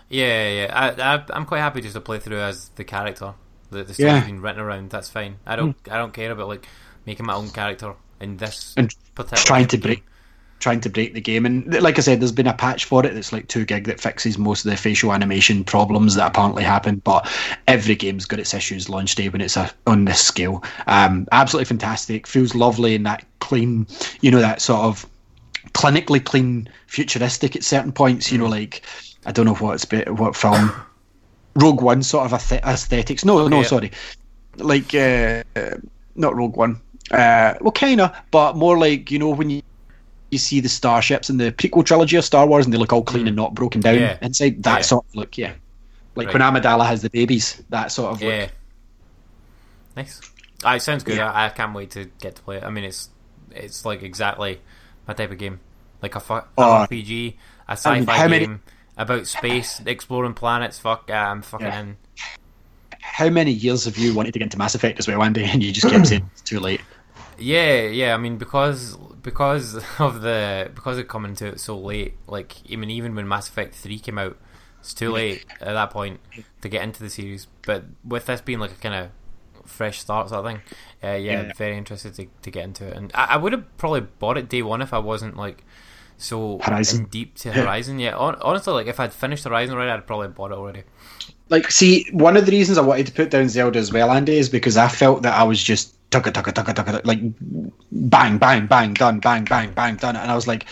Yeah, yeah. I, I I'm quite happy just to play through as the character. The, the story's Yeah. been written around. That's fine. I don't I don't care about like making my own character in this And particular trying to game. break trying to break the game and like i said there's been a patch for it that's like 2 gig that fixes most of the facial animation problems that apparently happen but every game's got its issues launch day when it's a, on this scale um absolutely fantastic feels lovely in that clean you know that sort of clinically clean futuristic at certain points you know like i don't know what it's be- what film *coughs* rogue one sort of aesthetics no no Yeah. sorry like uh, not Rogue One. Uh, well, kinda, but more like you know when you you see the starships in the prequel trilogy of Star Wars and they look all clean and not broken down Mm. Yeah. inside. That Yeah. sort of look, yeah. Like Right. when Amidala has the babies, that sort of Yeah. look. Nice. Ah, it sounds good. Yeah. I, I can't wait to get to play it. I mean, it's it's like exactly my type of game, like a fu- Oh. RPG, a um, sci-fi mean, how many- game about space, exploring planets. Fuck, yeah, I'm fucking Yeah. in. How many years have you wanted to get into Mass Effect as well, Andy, and you just kept *clears throat* saying it's too late? Yeah, yeah. I mean, because because *laughs* of the because of coming to it so late. Like, I mean, even when Mass Effect Three came out, it's too late at that point to get into the series. But with this being like a kind of fresh start sort of thing, uh, yeah, Yeah. very interested to, to get into it. And I, I would have probably bought it day one if I wasn't like so Horizon. deep to Horizon. Yeah, hon- honestly, like if I'd finished Horizon already, I'd probably bought it already. Like, see, one of the reasons I wanted to put down Zelda as well, Andy, is because I felt that I was just tucka tucka tucka tucka like bang bang bang done bang bang bang done, and I was like,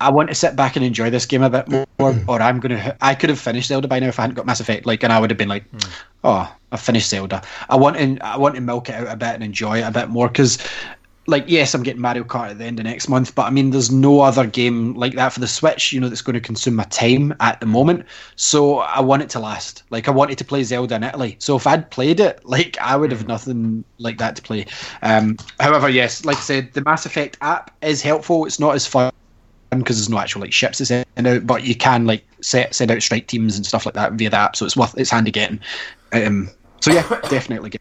I want to sit back and enjoy this game a bit more, mm. or I'm gonna. I could have finished Zelda by now if I hadn't got Mass Effect, like, and I would have been like, mm. oh, I finished Zelda. I want to, I want to milk it out a bit and enjoy it a bit more because. Like yes, I'm getting Mario Kart at the end of next month, but I mean, there's no other game like that for the Switch, you know, that's going to consume my time at the moment. So I want it to last. Like I wanted to play Zelda in Italy. So if I'd played it, *laughs* like I would have mm. nothing like that to play. Um, however, yes, like I said, the Mass Effect app is helpful. It's not as fun because there's no actual like ships to send out, but you can like set send out strike teams and stuff like that via the app. So it's worth it's handy getting. Um, so yeah, *laughs* definitely. Get.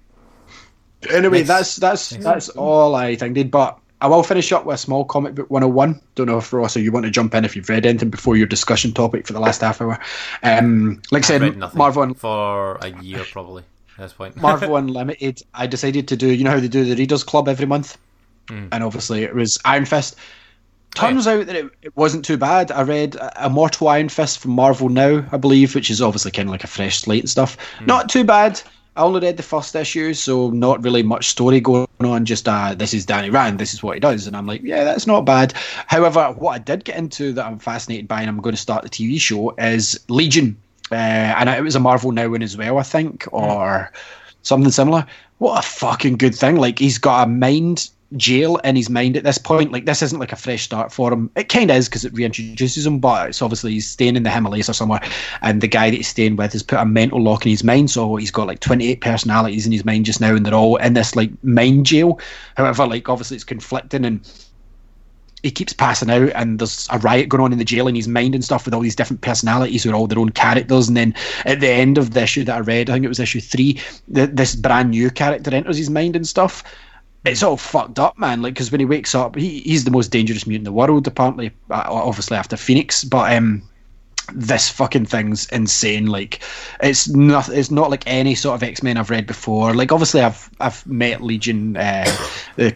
Anyway, Nice. that's that's that's all I think did. But I will finish up with a small comic book 101. Don't know if Ross or you want to jump in if you've read anything before your discussion topic for the last half hour. Um, like I I've read said, nothing Marvel Un- for a year probably at this point. Marvel *laughs* Unlimited. I decided to do. You know how they do the Readers Club every month, Hmm. and obviously it was Iron Fist. Turns out that it, it wasn't too bad. I read uh, Immortal Iron Fist from Marvel Now, I believe, which is obviously kind of like a fresh slate and stuff. Hmm. Not too bad. I only read the first issue, so not really much story going on. Just uh, this is Danny Rand, this is what he does, and I'm like, yeah, that's not bad. However, what I did get into that I'm fascinated by, and I'm going to start the TV show, is Legion, uh, and it was a Marvel Now one as well, I think, or something similar. What a fucking good thing! Like he's got a mind jail in his mind at this point. Like this isn't like a fresh start for him. It kind of is because it reintroduces him, but it's obviously he's staying in the Himalayas or somewhere, and the guy that he's staying with has put a mental lock in his mind. So he's got like 28 personalities in his mind just now, and they're all in this like mind jail. However, like obviously it's conflicting and. He keeps passing out, and there's a riot going on in the jail in his mind and stuff with all these different personalities who are all their own characters. And then at the end of the issue that I read, I think it was issue three, th- this brand new character enters his mind and stuff it's all fucked up, man. Like, because when he wakes up, he, he's the most dangerous mutant in the world, apparently. uh, Obviously after Phoenix, but um, this fucking thing's insane. Like, it's not it's not like any sort of X Men I've read before. Like, obviously I've I've met Legion uh, *coughs*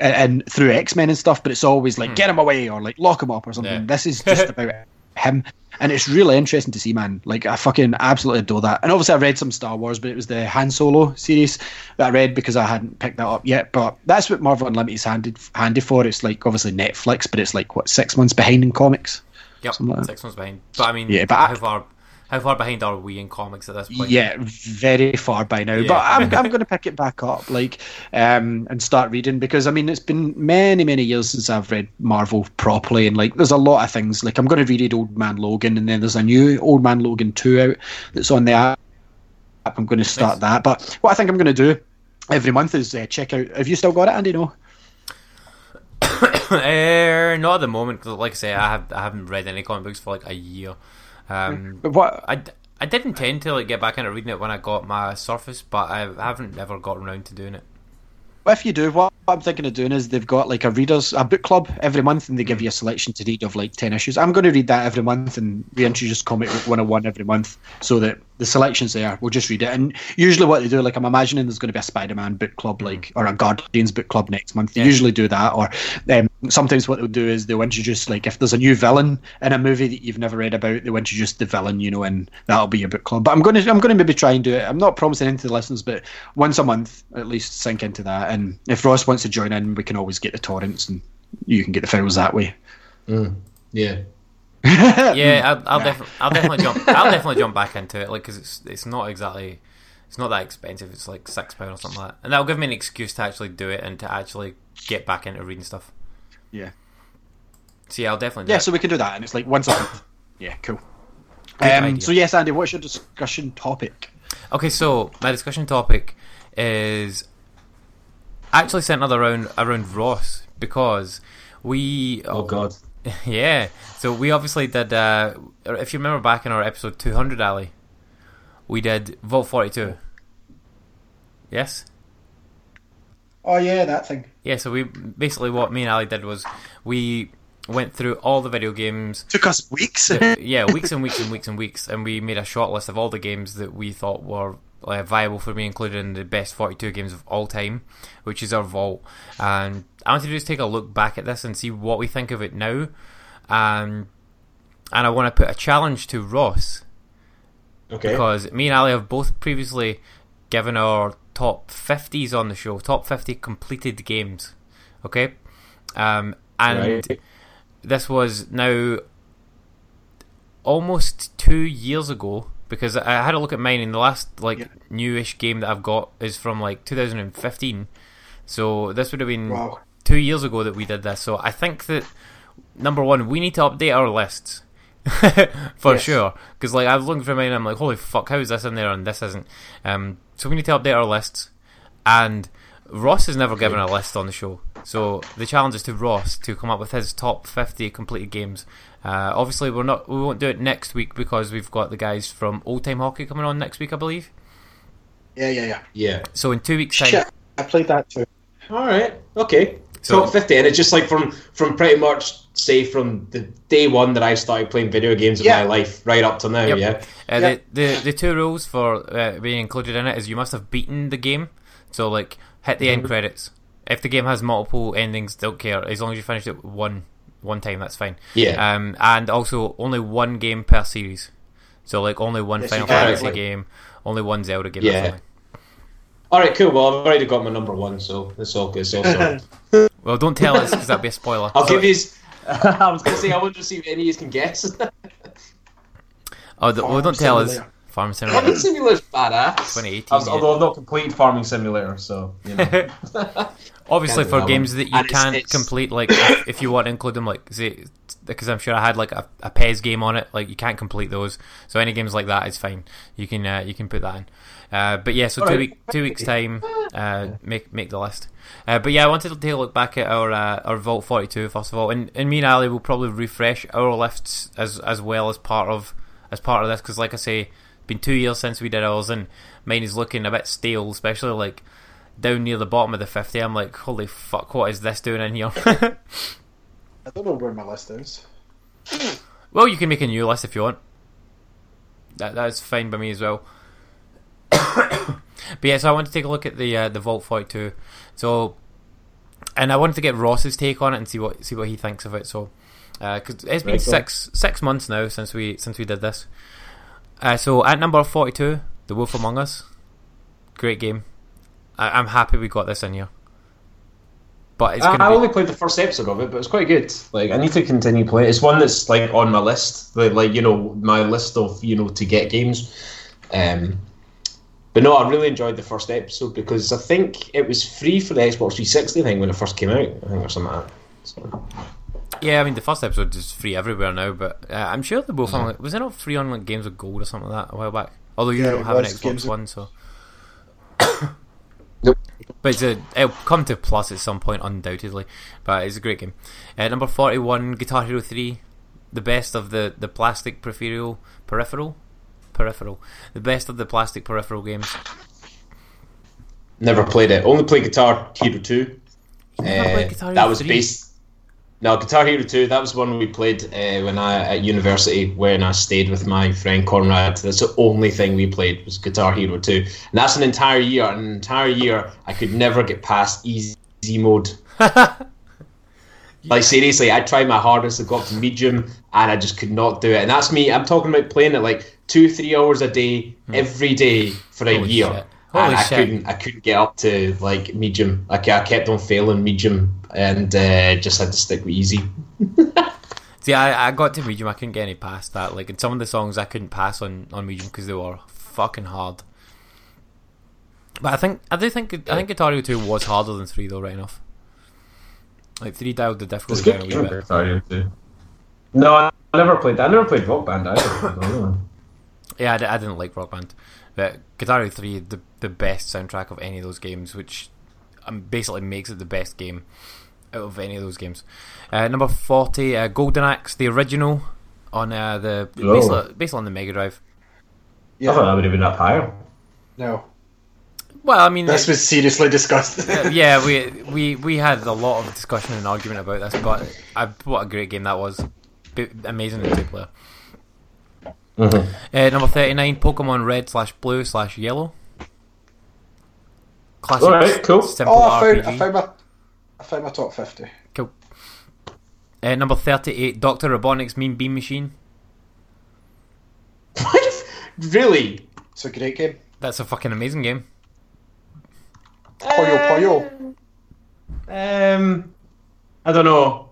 and through X Men and stuff, but it's always like get him away or like lock him up or something. Yeah. This is just about *laughs* him. And it's really interesting to see, man. Like I fucking absolutely adore that. And obviously, I read some Star Wars, but it was the Han Solo series that I read because I hadn't picked that up yet. But that's what Marvel Unlimited's handy handy for. It's like obviously Netflix, but it's like what six months behind in comics. Yep, like six months behind. But I mean, Yeah, but how I- far how far behind are we in comics at this point? Yeah, very far by now. Yeah. But I'm, I'm *laughs* going to pick it back up, like, um, and start reading because I mean it's been many many years since I've read Marvel properly, and like there's a lot of things. Like I'm going to reread Old Man Logan, and then there's a new Old Man Logan two out that's on the app. I'm going to start that. But what I think I'm going to do every month is uh, check out. Have you still got it, Andy? No. *coughs* uh, not at the moment. 'cause like I say, I have I haven't read any comic books for like a year. Um, But what? I, d- I did intend to like get back into reading it when I got my Surface, but I haven't ever gotten around to doing it. If you do, what I'm thinking of doing is they've got like a readers a book club every month, and they give you a selection to read of like ten issues. I'm going to read that every month and reintroduce Comic Book 101 every month, so that the selection's there. We'll just read it. And usually, what they do, like I'm imagining, there's going to be a Spider-Man book club, like or a Guardians book club next month. They Yeah. usually do that, or um, sometimes what they'll do is they'll introduce like if there's a new villain in a movie that you've never read about, they'll introduce the villain, you know, and that'll be your book club. But I'm going to I'm going to maybe try and do it. I'm not promising into the listeners, but once a month at least sink into that. And if Ross wants to join in, we can always get the torrents and you can get the files that way. Yeah. *laughs* Yeah, I'll, I'll, defi- I'll definitely jump. I'll definitely jump back into it, like because it's it's not exactly it's not that expensive. It's like six pound or something like that, and that'll give me an excuse to actually do it and to actually get back into reading stuff. Yeah. So yeah, I'll definitely do Yeah, it. so we can do that, and it's like once a month. *laughs* Yeah, cool. Um, so yes, Andy, what's your discussion topic? Okay, so my discussion topic is actually centered around around Ross because we Oh God. *laughs* yeah. So we obviously did. Uh, if you remember back in our episode two hundred, Ali, we did Vault forty two. Yes. Oh yeah, that thing. Yeah. So we basically what me and Ali did was we went through all the video games. Took us weeks. yeah, *laughs* weeks and weeks and weeks and weeks, and we made a short list of all the games that we thought were uh, viable for me, included in the best 42 games of all time, which is our vault. And I want to just take a look back at this and see what we think of it now. Um, and I want to put a challenge to Ross Okay. because me and Ali have both previously given our top 50s on the show, top 50 completed games. Okay? Um, and Right. this was now almost two years ago because I had a look at mine and the last like newish game that I've got is from like 2015. So this would have been Wow. two years ago that we did this. So I think that number one, we need to update our lists *laughs* for Yes. sure. Because like I've looked for mine, and I'm like, holy fuck, how is this in there and this isn't? Um, so we need to update our lists. And Ross has never given a list on the show, so the challenge is to Ross to come up with his top 50 completed games. Uh, obviously, we're not we won't do it next week because we've got the guys from Old Time Hockey coming on next week, I believe. Yeah, yeah, yeah. Yeah. So in two weeks' time, Shit, I played that too. All right. Okay. So- Top fifty, and it's just like from from pretty much say from the day one that I started playing video games in Yeah. my life right up to now. Yep. Yeah. Uh, Yeah. the, the the two rules for uh, being included in it is you must have beaten the game. So like hit the end credits. If the game has multiple endings, don't care as long as you finish it one one time. That's fine. Yeah. Um, and also only one game per series. So like only one Yes, Final. Fantasy Like- game, only one Zelda game. Yeah. All right. Cool. Well, I've already got my number one, so it's all good. It's all sorted. *laughs* Well, don't tell us because that'd be a spoiler. I'll So- give you. *laughs* I was going to say I wonder to see if any of you can guess. *laughs* Oh, the, well, don't tell us. Simulator. Farm Farming Simulator. Simulator's badass. 2018, was- Although I've not completed Farming Simulator, so you know. Obviously, for games that you And can't it's- complete, like if, if you want to include them, like because I'm sure I had like a, a PES game on it, like you can't complete those. So any games like that is fine. You can uh, you can put that in. Uh, but yeah, so two Alright. week two weeks time, uh, make make the list. Uh, but yeah, I wanted to take a look back at our uh, our Vault 42 first of all, and, and me and Ali will probably refresh our lists as as well as part of as part of this because, like I say, it's been two years since we did ours, and mine is looking a bit stale, especially like down near the bottom of the 50. I'm like, holy fuck, what is this doing in here? *laughs* I don't know where my list is. well, you can make a new list if you want. That that's fine by me as well. *coughs* but yeah, so I want to take a look at the uh, the Vault 42. So, and I wanted to get Ross's take on it and see what see what he thinks of it. So, because it's been Right, six six months now since we since we did this. Uh, so at number forty two, The Wolf Among Us, great game. I, I'm happy we got this in here. But it's I, I be, only played the first episode of it, but it's quite good. Like I need to continue playing. It's one that's like on my list, like, like you know my list of you know to get games. Um, but no, I really enjoyed the first episode because I think it was free for the Xbox 360 thing when it first came out. I think or something like that. So, yeah. I mean, the first episode is free everywhere now, but uh, I'm sure The Mm-hmm. Wolf Among was it not free on like Games of Gold or something like that a while back. Although you Yeah, don't have an Xbox Games One, so. Nope. But it's a, it'll come to Plus at some point, undoubtedly. But it's a great game. Uh, number 41, Guitar Hero 3. The best of the, the plastic peripheral. Peripheral? Peripheral. The best of the plastic peripheral games. never played it. Only played Guitar Hero 2. never Uh, played Guitar that was 3? based. No, Guitar Hero 2, that was one we played uh, when I at university when I stayed with my friend Conrad. That's the only thing we played was Guitar Hero 2. And that's an entire year. An entire year I could never get past easy mode. *laughs* like seriously, I tried my hardest to go up to medium and I just could not do it. And that's me. I'm talking about playing it like two, three hours a day, every day for a Hmm. Holy year. shit. Holy and I shit. couldn't I couldn't get up to like medium. Like I kept on failing medium and uh, just had to stick with easy. *laughs* See, I, I got to medium. I couldn't get any past that. Like in some of the songs, I couldn't pass on, on medium because they were fucking hard. But I think I do think I think Guitar Hero Two was harder than three though, right enough. Like three dialed the difficulty down a wee bit. No, I never played. I never played Rock Band either. Yeah, I, I didn't like Rock Band, but Guitar Hero Three, the the best soundtrack of any of those games, which um, basically makes it the best game out of any of those games. Uh, number forty, uh, Golden Axe, the original on uh, the Oh. basically, basically on the Mega Drive. Yeah. I thought that would have been up higher. No. Well, I mean, This was seriously discussed. *laughs* Uh, yeah, we we we had a lot of discussion and argument about this, but I, what a great game that was! B- amazing in two player. Uh, number thirty nine, Pokemon Red slash Blue slash Yellow. Classic, Alright, cool. simple oh, I found, RPG. I found my, I found my top fifty. Cool. Uh, number thirty eight, Doctor Robotnik's Mean Bean Machine. What? really? It's a great game. That's a fucking amazing game. Puyo Puyo. Um, I don't know.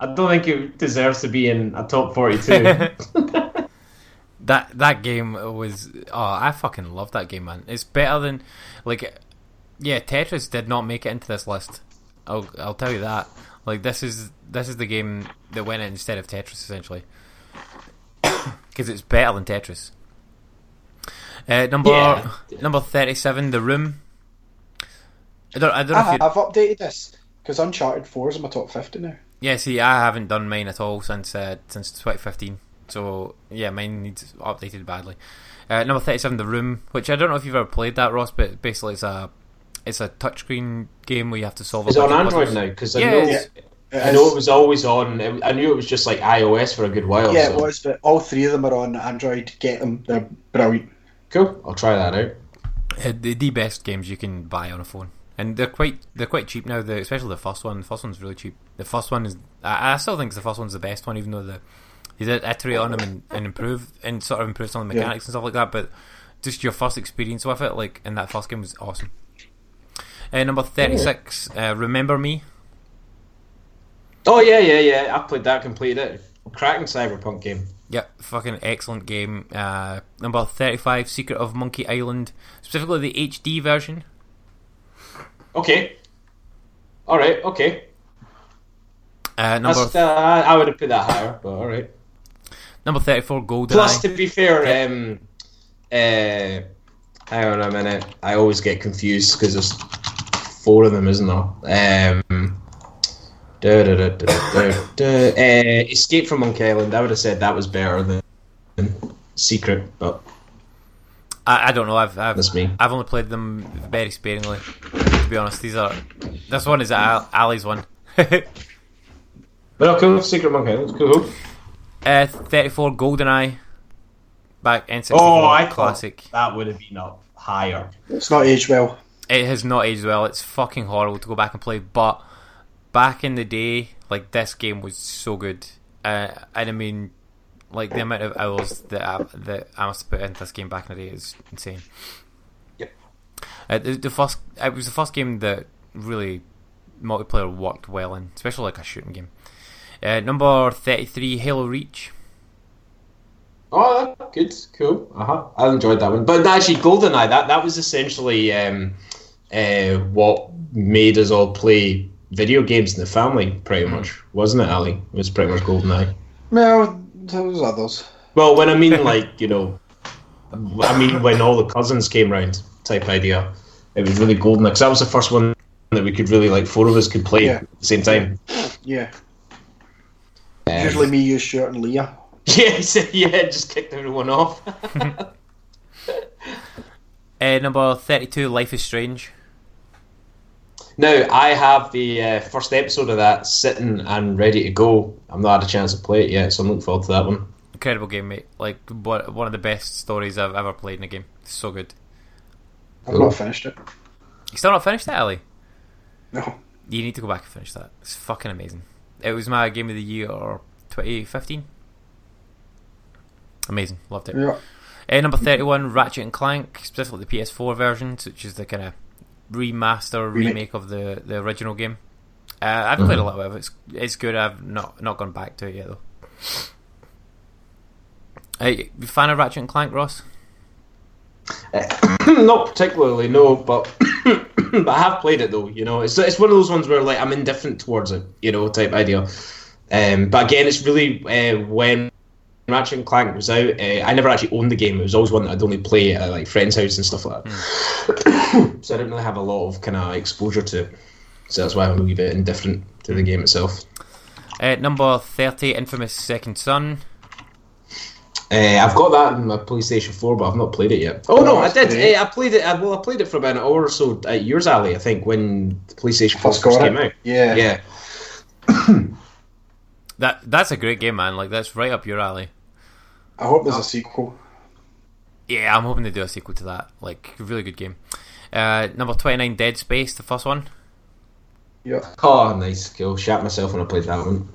I don't think it deserves to be in a top forty-two. *laughs* *laughs* That that game was oh I fucking love that game man. It's better than like yeah Tetris did not make it into this list. I'll I'll tell you that. Like this is this is the game that went in instead of Tetris essentially *coughs* because it's better than Tetris. Uh, number Yeah. number thirty seven, The Room. I don't I don't know I, if you I've updated this because Uncharted Four is in my top fifty now. yeah see I haven't done mine at all since uh, since twenty fifteen. So yeah, mine needs updated badly. Uh, number thirty-seven, The Room, which I don't know if you've ever played that, Ross, but basically it's a it's a touchscreen game where you have to solve. Is a it on Android puzzles. now? Because I Yeah, know it's- I know it was always on. I knew it was just like iOS for a good while. Yeah, so. it was, but all three of them are on Android. Get them; they're brilliant. Cool. I'll try that out. Uh, the, the best games you can buy on a phone, and they're quite they're quite cheap now. The, especially the first one. The first one's really cheap. The first one is I, I still think the first one's the best one, even though the they did iterate on them and, and improve and sort of improve some of the Yeah. mechanics and stuff like that. But just your first experience with it, like in that first game, was awesome. Uh, number thirty-six, uh, Remember Me. Oh yeah, yeah, yeah. I played that, completed it. Cracking cyberpunk game. Yeah, fucking excellent game. Uh, number thirty-five, Secret of Monkey Island, specifically the HD version. Okay. All right. Okay. Uh, number That's, uh, I would have put that higher, but all right. Number thirty-four, GoldenEye. Plus, to be fair, um, uh, hang on a minute. I always get confused because there's four of them, isn't there? Um, da, da, da. Uh, Escape from Monkey Island. I would have said that was better than Secret, but I, I don't know. I've I've, That's me. I've only played them very sparingly. To be honest, these are this one is Ali's one. *laughs* but oh, cool. Secret Monkey Island. Cool. Uh, Thirty-four, GoldenEye. Back N64 Oh, I classic. that would have been up higher. It's not aged well. It has not aged well. It's fucking horrible to go back and play. But back in the day, like this game was so good. uh, and I mean, like the amount of hours that I, that I must have put into this game back in the day is insane. Yep. Uh, the, the first, it was the first game that really multiplayer worked well in, especially like a shooting game. Uh, number thirty-three, Halo Reach. Oh, good, cool. Uh huh. I enjoyed that one. But actually, GoldenEye that that was essentially um, uh, what made us all play video games in the family, pretty much, wasn't it, Ali? It was pretty much GoldenEye. Well, there was others. Well, when I mean *laughs* like you know, I mean when all the cousins came round, type idea. It was really GoldenEye because that was the first one that we could really like four of us could play Yeah. at the same time. Yeah. Um, Usually me, you, Stuart, and Leah. *laughs* Yeah, yeah, just kicked everyone off. *laughs* Uh, number thirty-two, Life is Strange. Now I have the uh, first episode of that sitting and ready to go. I've not had a chance to play it yet, so I'm looking forward to that one. Incredible game, mate. Like one one of the best stories I've ever played in a game. It's so good. I've not finished it. You still not finished that, Ali? No. You need to go back and finish that. It's fucking amazing. It was my game of the year 2015. Amazing, loved it. Yeah. Uh, number 31, Ratchet and Clank, specifically the PS4 version, which is the kind of remaster Remake. remake of the, the original game. Uh, I've played a little bit of it. It's, it's good. I've not not gone back to it yet though. Uh, you a fan of Ratchet and Clank, Ross? *coughs* not particularly, no, but *coughs* but I have played it though. You know, it's it's one of those ones where like I'm indifferent towards it. You know, type idea. Um, but again, it's really uh, when Ratchet and Clank was out. Uh, I never actually owned the game. It was always one that I'd only play at like friends' house and stuff like that. *coughs* so I didn't really have a lot of kind of exposure to it. So that's why I'm a wee bit indifferent to the game itself. Uh, number 30, Infamous Second Son. Uh, I've got that in my PlayStation 4, but I've not played it yet. Oh no, I did. great. Uh, I played it. I, well, I played it for about an hour or so at yours, Ali. I think when the PlayStation 4 First first got came it. out. Yeah. Yeah. *coughs* That That's a great game, man. Like, that's right up your alley. I hope there's a sequel. Yeah, I'm hoping to do a sequel to that. Like, really good game. Uh, number 29, Dead Space, the first one. Yeah. Oh, nice. Cool. Shat myself when I played that one.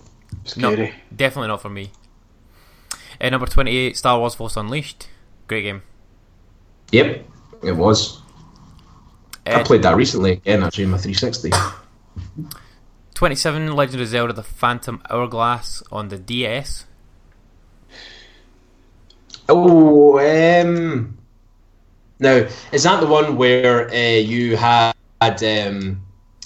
No, definitely not for me. Uh, number 28, Star Wars Force Unleashed. Great game. Yep, it was. I Uh, played that recently again, actually, in my 360. 27, Legend of Zelda The Phantom Hourglass on the DS. Oh, um. Now, is that the one where uh, you had. Um,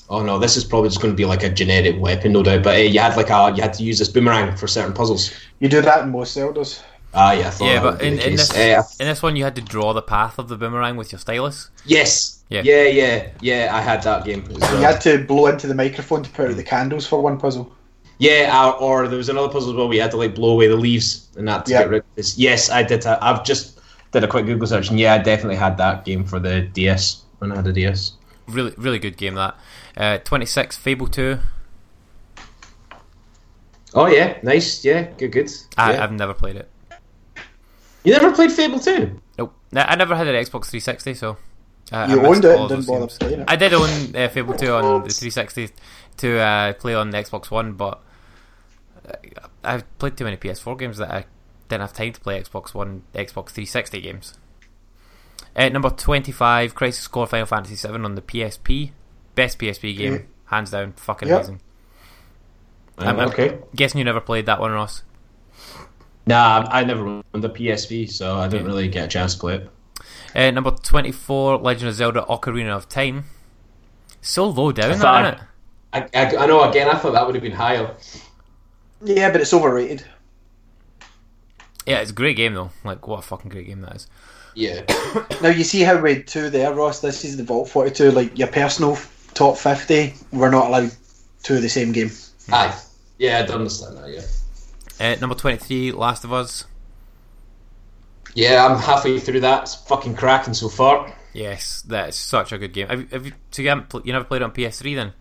oh no, this is probably just going to be like a generic weapon, no doubt. But uh, you had like a you had to use this boomerang for certain puzzles. You do that in most Zeldas. Ah, yeah, I thought yeah, but in, in, this, Uh, in this one, you had to draw the path of the boomerang with your stylus. yes. Yeah. Yeah. yeah, yeah, I had that game as well. You had to blow into the microphone to put out the candles for one puzzle. Yeah, or, or there was another puzzle as well. where you had to like blow away the leaves and that to Yeah. get rid of this. Yes, I did. That. I've just did a quick Google search, and yeah, I definitely had that game for the DS when I had a DS. Really, really good game that. Uh, 26, Fable 2. Oh yeah, nice. Yeah, good, good. I, yeah. I've never played it. You never played Fable two? Nope. I I never had an Xbox 360, so. Uh, You I owned it and didn't bother games. playing it. I did own uh, Fable 2 on the 360 to uh, play on the Xbox One, but uh, I've played too many PS4 games that I didn't have time to play Xbox One, Xbox 360 games. Uh, number 25, Crisis Core Final Fantasy 7 on the PSP. Best PSP game, Yeah. hands down. Fucking Yeah. amazing. I'm- I'm okay. Guessing you never played that one, Ross. Nah, I never owned the PSP, so I didn't really get a chance to play it. Uh, number 24, Legend of Zelda Ocarina of Time. So low down, I that, thought- isn't it? I, I, I know. Again, I thought that would have been higher. Yeah, but it's overrated. Yeah, it's a great game though. Like, what a fucking great game that is. Yeah. *coughs* Now you see how we two there, Ross. This is the Vault Forty Two. Like your personal top fifty, we're not allowed two of the same game. Aye. Yeah, I don't understand that. Yeah. Uh, number 23, Last of Us. Yeah, I'm halfway through that. It's fucking cracking so far. Yes, that is such a good game. Have you, have you, so you, haven't pl- you never played it on PS3 then?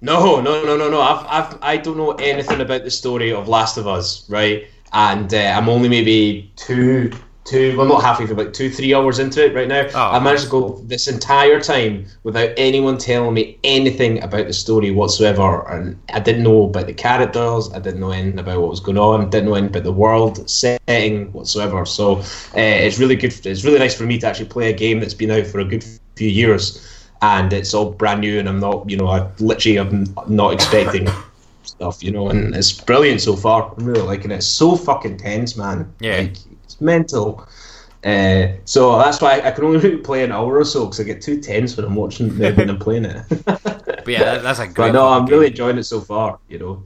No, no, no, no, no. I've, I've, I don't know anything about the story of Last of Us, right? And uh, I'm only maybe two, two, well, not halfway through, like two, three hours into it right now. Oh, I managed to go this entire time without anyone telling me anything about the story whatsoever. And I didn't know about the characters, I didn't know anything about what was going on, didn't know anything about the world setting whatsoever. So uh, it's really good. It's really nice for me to actually play a game that's been out for a good few years. And it's all brand new, and I'm not, you know, I literally am not expecting *laughs* stuff, you know, and it's brilliant so far. I'm really liking it. It's so fucking tense, man. Yeah. Like, it's mental. Uh, so that's why I can only really *laughs* play an hour or so because I get too tense when I'm watching *laughs* when I'm playing it. But yeah, that, that's a great. but no, I'm game. really enjoying it so far. You know,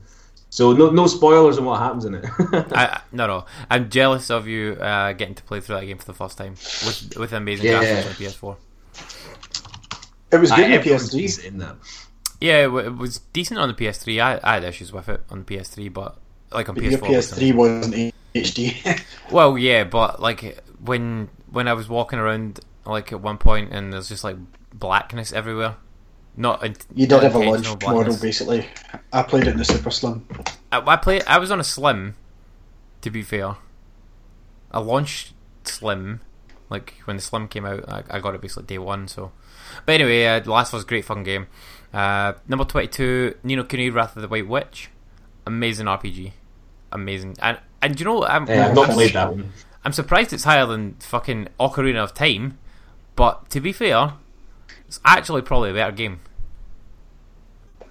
so no no spoilers on what happens in it. I, *laughs* I- no, no. I'm jealous of you uh, getting to play through that game for the first time with with amazing Yeah. graphics on PS4. It was good on the Everyone's PS3. saying that. Yeah, it, was decent on the PS3. I, I had issues with it on the PS3, but like on But PS4. your PS3 wasn't HD. *laughs* Well, yeah, but like when when I was walking around, like at one point, and there's just like blackness everywhere. Not in, you did not have a launch model, basically. I played it in the Super Slim. I, I play. I was on a slim. To be fair, I launched slim. Like when the slim came out, I, I got it basically day one. So, but anyway, uh, Last was great fun game. Uh, number twenty-two, Ni no Kuni, Wrath of the White Witch, amazing RPG, amazing. And and you know, I'm, Yeah, I've not I'm- played that one. I'm surprised it's higher than fucking Ocarina of Time, but to be fair, it's actually probably a better game.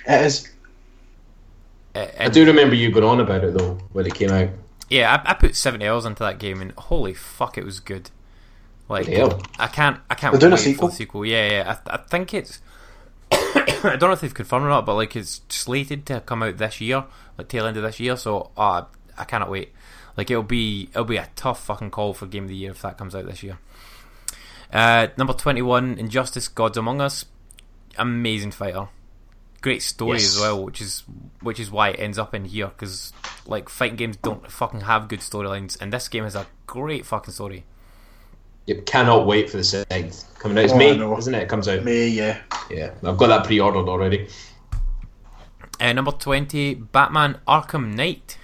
It is. Uh, I do remember you going on about it though when it came out. Yeah, I, I put seventy hours into that game, and holy fuck, it was good. Like, hell. I can't, I can't They're doing a sequel? sequel. Yeah, yeah. I, I think it's. *coughs* I don't know if they've confirmed or not, but like it's slated to come out this year, like tail end of this year. So, uh, I cannot wait. Like it'll be, it'll be a tough fucking call for game of the year if that comes out this year. Uh, number twenty-one, Injustice: Gods Among Us, amazing fighter, great story Yes. as well, which is which is why it ends up in here because like fighting games don't fucking have good storylines, and this game has a great fucking story. Yep, cannot wait for the second coming out. It's Oh, I May, isn't it? It comes out. May, yeah. Yeah, I've got that pre-ordered already. Uh, number twenty, Batman: Arkham Knight.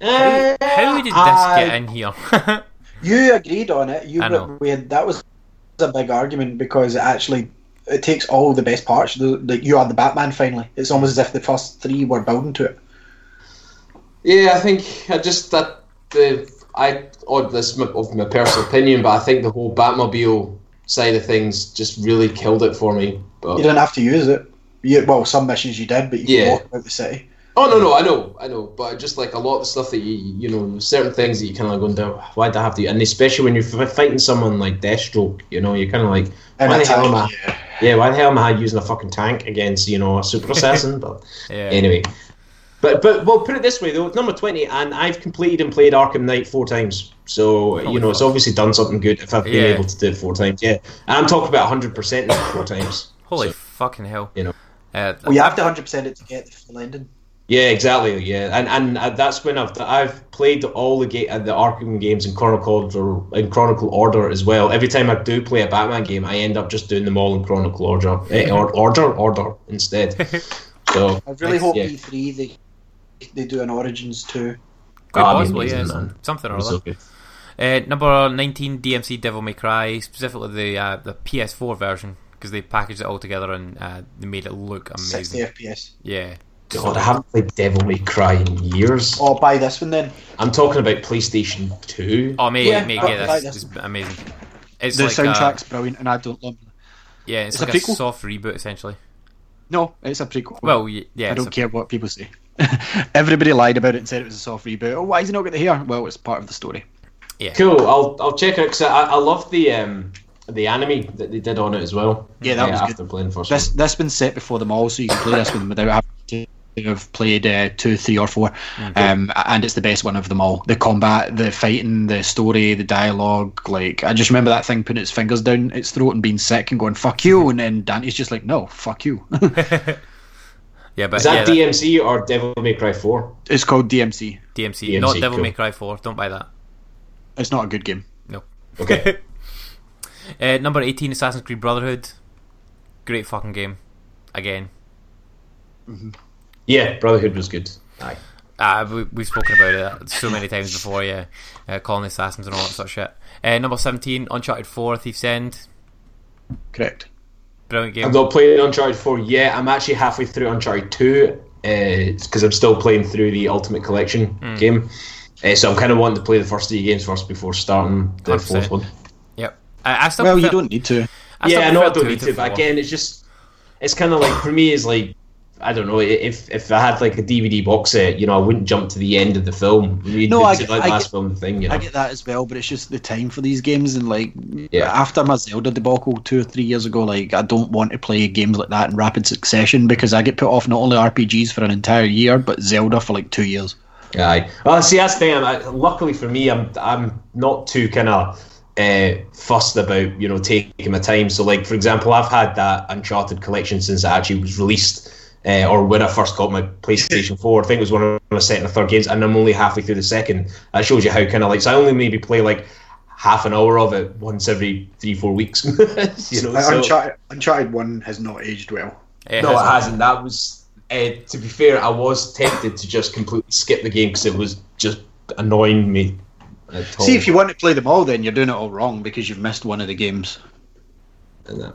How, how did this I- get in here? *laughs* You agreed on it. You I know. we had, that was a big argument because it actually it takes all the best parts. The, the, you are the Batman finally. It's almost as if the first three were building to it. Yeah, I think I just that the I odd this of my personal opinion, but I think the whole Batmobile side of things just really killed it for me. But You didn't have to use it. You, well, some missions you did, but you Yeah. could walk about the city. Oh no, no, I know, I know, but just like a lot of stuff that you you know certain things that you kind of going down. Why would I have to? And especially when you're fighting someone like Deathstroke, you know, you're kind of like, And why the attack, hell am I? yeah. Yeah, why the hell am I using a fucking tank against you know a super *laughs* assassin? but yeah. anyway. But but well, put it this way though, it's number twenty, and I've completed and played Arkham Knight four times. So you know, it's obviously done something good if I've been Yeah. able to do it four times. Yeah, and I'm talking about hundred percent four times. Holy So, fucking hell! you know. Uh, Well, you have to 100% it to get the full ending. Yeah, exactly. Yeah, and and uh, that's when I've I've played all the ga- uh, the Arkham games in chronicle order in chronicle order as well. Every time I do play a Batman game, I end up just doing them all in chronicle order, eh, *laughs* or, order, order instead. *laughs* So I really hope yeah. E3 they they do an Origins too. Quite Ah, possibly, amazing, yeah, man. something or it's other. okay. Uh, number nineteen, DMC Devil May Cry, specifically the uh, the PS4 version because they packaged it all together and uh, they made it look amazing. 60 amazing. FPS. Yeah, God, I haven't played Devil May Cry in years. Oh, buy this one then. Uh, I'm talking about PlayStation Two. Oh, mate, Yeah, mate, I- yeah, I that's, like is amazing. It's The like soundtrack's A, brilliant, and I don't love. yeah, it's, it's a like a, prequel? soft reboot essentially. No, it's a prequel. Well, yeah, I don't a- care what people say. *laughs* Everybody lied about it and said it was a soft reboot. Oh, why is he not got the hair? Well, it's part of the story. Yeah. Cool. I'll I'll check it because I, I love the um the anime that they did on it as well. Yeah, that uh, was after good. playing first. This one. this been set before them all, so you can play this one without having to have played uh, two, three, or four. Um, and it's the best one of them all. The combat, the fighting, the story, the dialogue. Like I just remember that thing putting its fingers down its throat and being sick and going "fuck you," and then Dante's just like, "No, fuck you." *laughs* yeah, but Is that yeah, that- DMC or Devil May Cry Four? it's called DMC. DMC, DMC, not Devil cool. May Cry Four. Don't buy that. It's not a good game. No. Okay. *laughs* Uh, number eighteen, Assassin's Creed Brotherhood. Great fucking game. Again, yeah, Brotherhood was good. Aye. Uh, we, we've spoken about it so many times before, yeah. Uh, calling assassins and all that sort of shit. Uh, number 17, Uncharted 4, Thief's End. Correct. Brilliant game. I've not played Uncharted 4 yet. I'm actually halfway through Uncharted 2 because I'm still playing through the Ultimate Collection Hmm. game. Uh, so I'm kind of wanting to play the first three games first before starting the 100%. fourth one. Yep. I, I still Well, you don't need to. I yeah, I know I don't need to, but again, it's just it's kind of like for me, is like I don't know if if I had like a DVD box set, you know, I wouldn't jump to the end of the film. You'd No, I get- like I last get- film thing, you know. I get that as well, but it's just the time for these games and like Yeah. after my Zelda debacle two or three years ago, like I don't want to play games like that in rapid succession because I get put off not only RPGs for an entire year but Zelda for like two years. Aye. Well, see, that's the thing. I, luckily for me, I'm I'm not too kind of uh, fussed about you know taking my time. So, like for example, I've had that Uncharted collection since it actually was released, uh, or when I first got my PlayStation Four. I think it was one of my second or third games, and I'm only halfway through the second. That shows you how kind of like. So I only maybe play like half an hour of it once every three four weeks. *laughs* you know, so- Uncharted, Uncharted One has not aged well. It no, it hasn't. hasn't. That was, uh, to be fair, I was tempted to just completely skip the game because it was just annoying me. See, if you want to play them all, then you're doing it all wrong because you've missed one of the games. And that-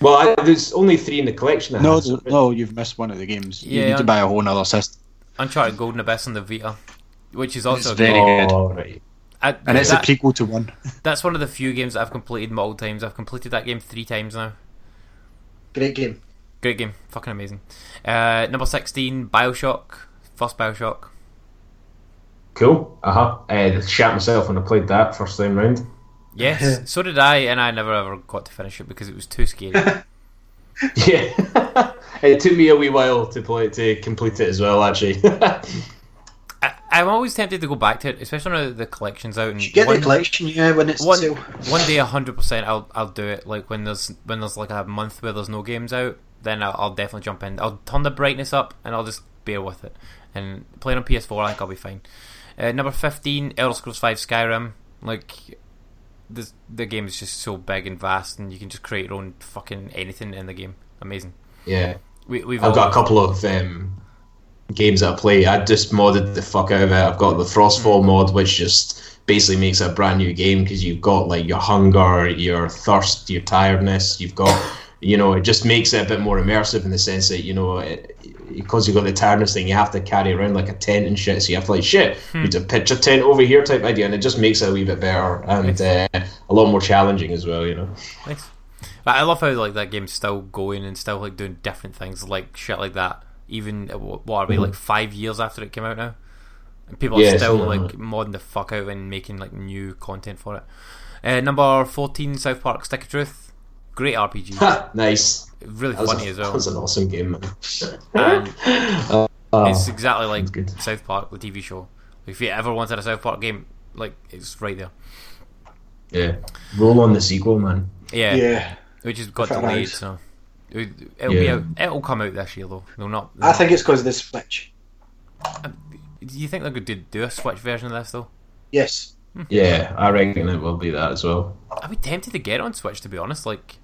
Well, I, there's only three in the collection. I No, have, no, you've missed one of the games. You Yeah, need to buy a whole other system. Uncharted Golden Abyss on the Vita, which is also It's very game. good. Oh, right. I- And it's that- a prequel to one. *laughs* That's one of the few games that I've completed multiple times. I've completed that game three times now. Great game. Great game, fucking amazing. Uh, number sixteen, Bioshock, first Bioshock. Cool. Uh-huh. Uh Shat myself when I played that first time round. Yes, so did I, and I never ever got to finish it because it was too scary. *laughs* Yeah. *laughs* it took me a wee while to play to complete it as well, actually. *laughs* I, I'm always tempted to go back to it, especially now that the collection's out. And You get one, the collection, yeah, when it's one, sale. one day, hundred percent, I'll I'll do it. Like when there's when there's like a month where there's no games out, then I'll, I'll definitely jump in. I'll turn the brightness up and I'll just bear with it. And playing on PS4, I think I'll be fine. Uh, number fifteen, Elder Scrolls Five Skyrim. Like this, the game is just so big and vast, and you can just create your own fucking anything in the game. Amazing. yeah. We, we've I've got a couple of um, games that I play. I just modded the fuck out of it. I've got the Frostfall mod, which just basically makes a brand new game because you've got like your hunger, your thirst, your tiredness. You've got, *laughs* you know, it just makes it a bit more immersive in the sense that you know, it, because you've got the tiredness thing, you have to carry around like a tent and shit. So you have to like shit, you have to pitch a tent over here type idea, and it just makes it a wee bit better and uh, a lot more challenging as well. You know. Nice. But I love how like that game's still going and still like doing different things like shit like that. Even uh, what are we like five years after it came out now, and people are still like like modding the fuck out and making like new content for it. Uh, number fourteen, South Park: Stick of Truth. Great RPG, nice. really That funny a, as that well. was an awesome game, man. And *laughs* oh, oh, it's exactly like good. South Park, the TV show. If you ever wanted a South Park game, like it's right there. Yeah. Roll on the sequel, man. Yeah, Yeah. which has got If it delayed, arrives. so it, it'll be out. It'll come out this year though. They'll not. I think it's because of the Switch. Um, do you think they could do, do a Switch version of this though? Yes. Hmm. Yeah, I reckon it will be that as well. I'd be tempted to get it on Switch to be honest. Like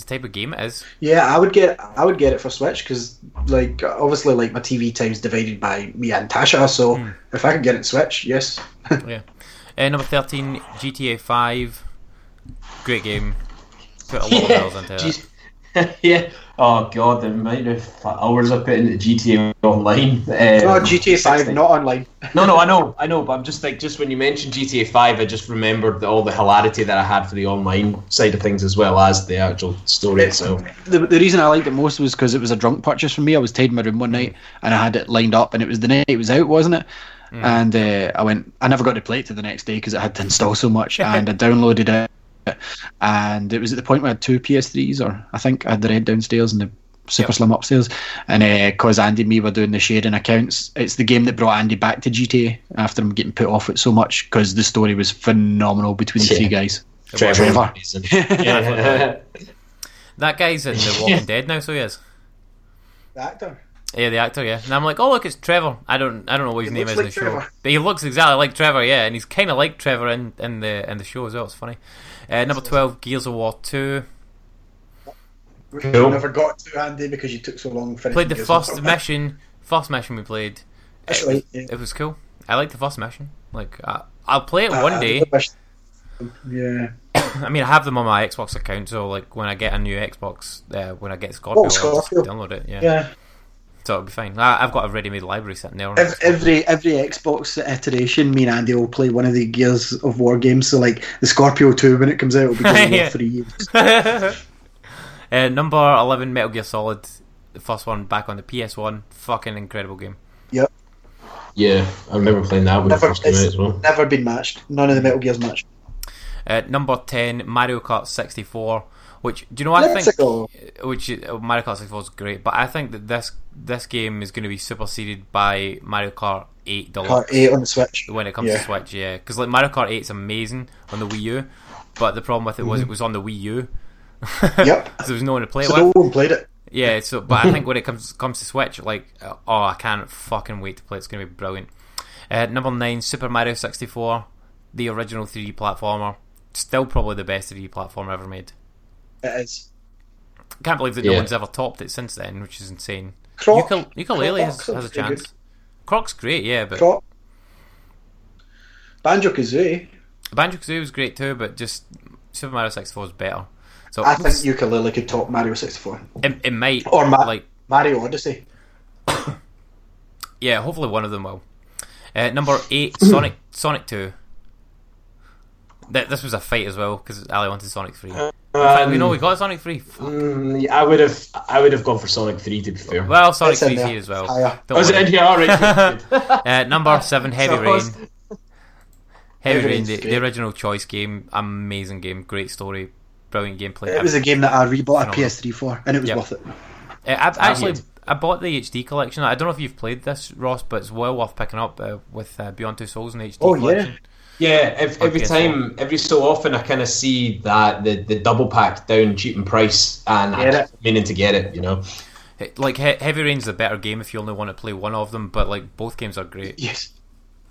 this type of game it is. Yeah, I would get I would get it for Switch because like obviously like my TV time's divided by me and Tasha, so Hmm. if I could get it Switch, yes. *laughs* yeah. Uh, number thirteen, GTA Five. Great game. Put a lot of hours into it. *laughs* Yeah. Oh god, the amount of hours I put into GTA Online. Um, Oh, GTA Five, 60. not online. *laughs* No, no, I know, I know, but I'm just like, just when you mentioned GTA Five, I just remembered the, all the hilarity that I had for the online side of things as well as the actual story itself. The, the reason I liked it most was because it was a drunk purchase for me. I was tied in my room one night and I had it lined up, and it was the night it was out, wasn't it? And uh, I went. I never got to play it to the next day because it had to install so much, *laughs* and I downloaded it. And it was at the point where I had two PS3s, or I think I had the red downstairs and the super Yep. slim upstairs. And eh, because Andy and me were doing the sharing accounts, it's the game that brought Andy back to GTA after him getting put off it so much because the story was phenomenal between the Yeah. three guys. Trevor. Trevor. Yeah. *laughs* That guy's in The Walking Dead now, so he is. The actor. Yeah, the actor, yeah. And I'm like, oh look, it's Trevor. I don't, I don't know what his He name looks is in the like show, but he looks exactly like Trevor, yeah, and he's kind of like Trevor in, in the in the show as well. It's funny. Uh, number twelve, Gears of War two. Which Cool. you never got to Andy because you took so long finishing. Played the Gears of first War. mission, first mission we played. That's it, right. was, Yeah. it was cool. I liked the first mission. Like I, I'll play it Uh, one day. Yeah. *coughs* I mean, I have them on my Xbox account, so like when I get a new Xbox, uh, when I get Scorpio, Oh, I'll just Scorpio. download it. Yeah. Yeah. So it'll be fine. I, I've got a ready-made library sitting there. Every every Xbox iteration, me and Andy will play one of the Gears of War games. So like the Scorpio Two, when it comes out, will be going *laughs* Yeah. for three years. *laughs* uh, number eleven, Metal Gear Solid, the first one back on the PS One. Fucking incredible game. Yep. Yeah, I remember playing that when Never, it first came out as well. never been matched. None of the Metal Gears matched. Uh, number ten, Mario Kart sixty four. Which do you know? I think which uh, Mario Kart sixty four is great, but I think that this this game is going to be superseded by Mario Kart eight Part Deluxe eight on the Switch. when it comes Yeah. to Switch. Yeah, because like Mario Kart eight is amazing on the Wii U, but the problem with it was it was on the Wii U. Yep. *laughs* so there was no one to play it with. no one played it. Yeah, so but I think *laughs* when it comes comes to Switch, like uh, oh, I can't fucking wait to play. It's gonna be brilliant. Uh, number nine, Super Mario sixty four, the original three D platformer, still probably the best three D platformer ever made. It is. Can't believe that no Yeah. one's ever topped it since then, which is insane. Croc. Ukule- Yooka-Laylee has, Croc's has a chance. good. Croc's great, yeah, but Croc. Banjo Kazooie. Banjo Kazooie was great too, but just Super Mario sixty four is better. So I think Yooka-Laylee could top Mario 64 it, it might or Ma- like Mario Odyssey. *coughs* yeah, hopefully one of them will. Uh, number eight, *coughs* Sonic Sonic two. Th- this was a fight as well because Ali wanted Sonic three. In fact, we know we got Sonic three. Mm, yeah, I would have, I would have gone for Sonic Three to be fair. Well, Sonic It's in 3's there. here as well. Higher. Don't Was it worry. in here? All right. *laughs* Uh, number seven, Heavy So Rain. was- Heavy Heavy Rain, the, the original choice game, amazing game, great story, brilliant gameplay. It was a game that I rebought a PS3 for, and it was Yep. worth it. Uh, I've actually. I bought the HD collection. I don't know if you've played this, Ross, but it's well worth picking up uh, with uh, Beyond Two Souls and HD Oh, collection. Yeah, ev- every PS4. time, every so often, I kind of see that the, the double pack down cheap in price, and I Get keep meaning to get it. You know, Like he- Heavy Rain's the better game if you only want to play one of them, but like both games are great. Yes.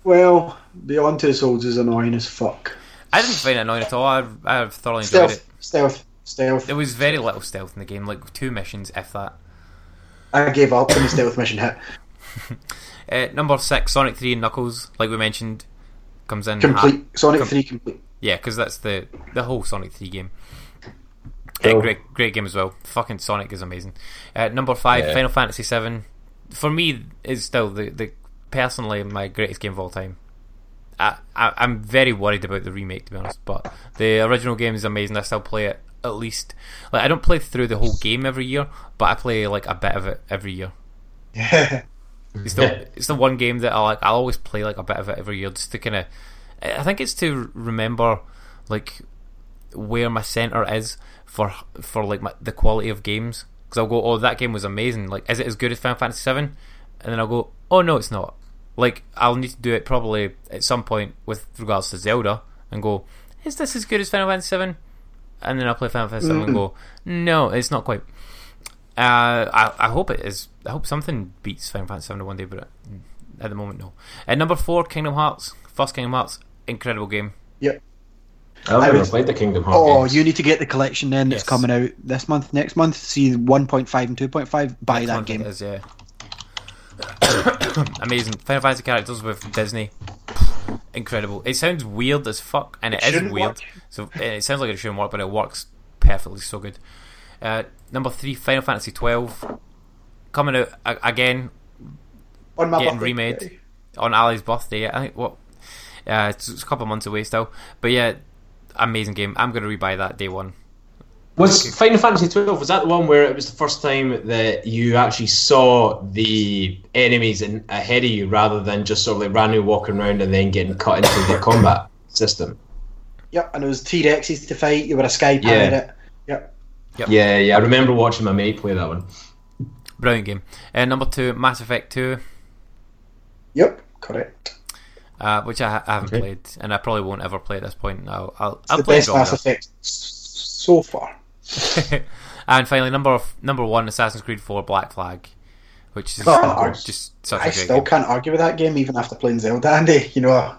Well, Beyond Two Souls is annoying as fuck. I didn't find it annoying at all. I I thoroughly enjoyed Stealth, it. stealth, stealth. There was very little stealth in the game, like two missions, if that. I gave up when the stealth mission hit. *laughs* Uh, number six, Sonic Three and Knuckles, like we mentioned, comes in. Complete. Sonic com- 3 complete. Yeah, because that's the the whole Sonic Three game. Uh, Cool. great, great game as well. Fucking Sonic is amazing. Uh, number five, Yeah. Final Fantasy Seven. For me, is still the, the personally my greatest game of all time. I, I I'm very worried about the remake to be honest, but the original game is amazing. I still play it at least. Like I don't play through the whole game every year, but I play like a bit of it every year. Yeah. *laughs* *laughs* It's the it's the one game that I like. I'll always play like a bit of it every year, just to kind of. I think it's to remember like where my center is for for like my, the quality of games. Because I'll go, oh, that game was amazing. Like, is it as good as Final Fantasy Seven? And then I'll go, oh no, it's not. Like, I'll need to do it probably at some point with regards to Zelda, and go, is this as good as Final Fantasy Seven? And then I'll play Final Fantasy Seven and go, *clears throat* no, it's not quite. Uh, I, I hope it is. I hope something beats Final Fantasy Seven one day, but at the moment, no. At number four, Kingdom Hearts. First Kingdom Hearts, incredible game. Yep. I've I never would- played the Kingdom Hearts. Oh, games. you need to get the collection then that's Yes. coming out this month, next month. See 1.5 and 2.5. Buy that Content game. Is, yeah. *coughs* Amazing. Final Fantasy characters with Disney. Incredible. It sounds weird as fuck, and it is shouldn't weird. work. So uh, it sounds like it shouldn't work, but it works perfectly. So good. Uh, number three, Final Fantasy twelve, coming out a- again On my getting birthday. remade on Ali's birthday. I think what. Uh, it's, it's a couple of months away still, but yeah, amazing game. I'm going to rebuy that day one. Was Final Fantasy twelve? Was that the one where it was the first time that you actually saw the enemies in, ahead of you, rather than just sort of like randomly walking around and then getting cut into the *laughs* combat system? Yep, and it was T Rexes to fight. You were a sky Yeah. Pirate. Yep. Yeah, yeah. I remember watching my mate play that one. Brilliant game. Uh, number two, Mass Effect two. Yep, correct. uh, which I, I haven't Okay. played, and I probably won't ever play at this point. I'll, I'll, I'll the play best Mass Effect so far. *laughs* and finally, number of, number one, Assassin's Creed Four: Black Flag, which is Oh, I- just such a I great still game. can't argue with that game even after playing Zelda, *laughs* Andy. You know,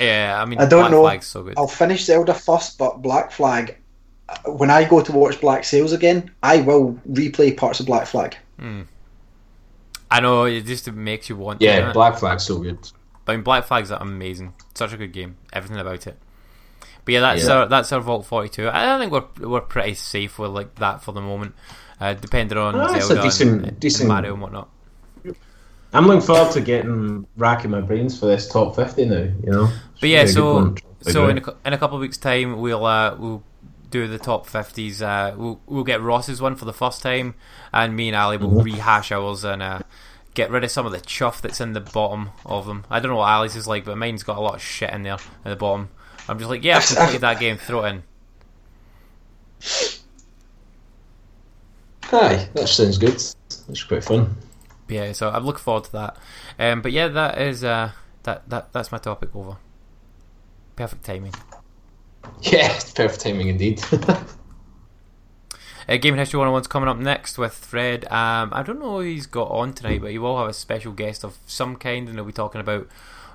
Yeah, I mean, I don't Black know. Flag's so good. I'll finish Zelda first, but Black Flag. Uh, When I go to watch Black Sails again, I will replay parts of Black Flag. I know it just makes you want. Yeah, doesn't? Black Flag's so good. I mean, Black Flag's amazing. Such a good game. Everything about it. But yeah, that's Yeah. our that's our Vault Forty Two. I think we're we're pretty safe with like that for the moment, uh, depending on it's a Zelda decent- and, decent- and Mario and whatnot. I'm looking forward to getting racking my brains for this top 50 now. You know. But yeah, It's a good so so in a, in a couple of weeks' time, we'll uh, we'll do the top fifties. Uh, we'll we'll get Ross's one for the first time, and me and Ali will Mhm. rehash ours and uh, get rid of some of the chuff that's in the bottom of them. I don't know what Ali's is like, but mine's got a lot of shit in there at the bottom. I'm just like, yeah, I've completed that game. Throw it in. Aye, that sounds good. That's quite fun. Yeah, so I'm looking forward to that. Um, but yeah, that is uh, that that that's my topic over. Perfect timing. *laughs* Yeah, perfect timing indeed. *laughs* Uh, Game History 101's coming up next with Fred. Um, I don't know who he's got on tonight, but he will have a special guest of some kind, and he'll be talking about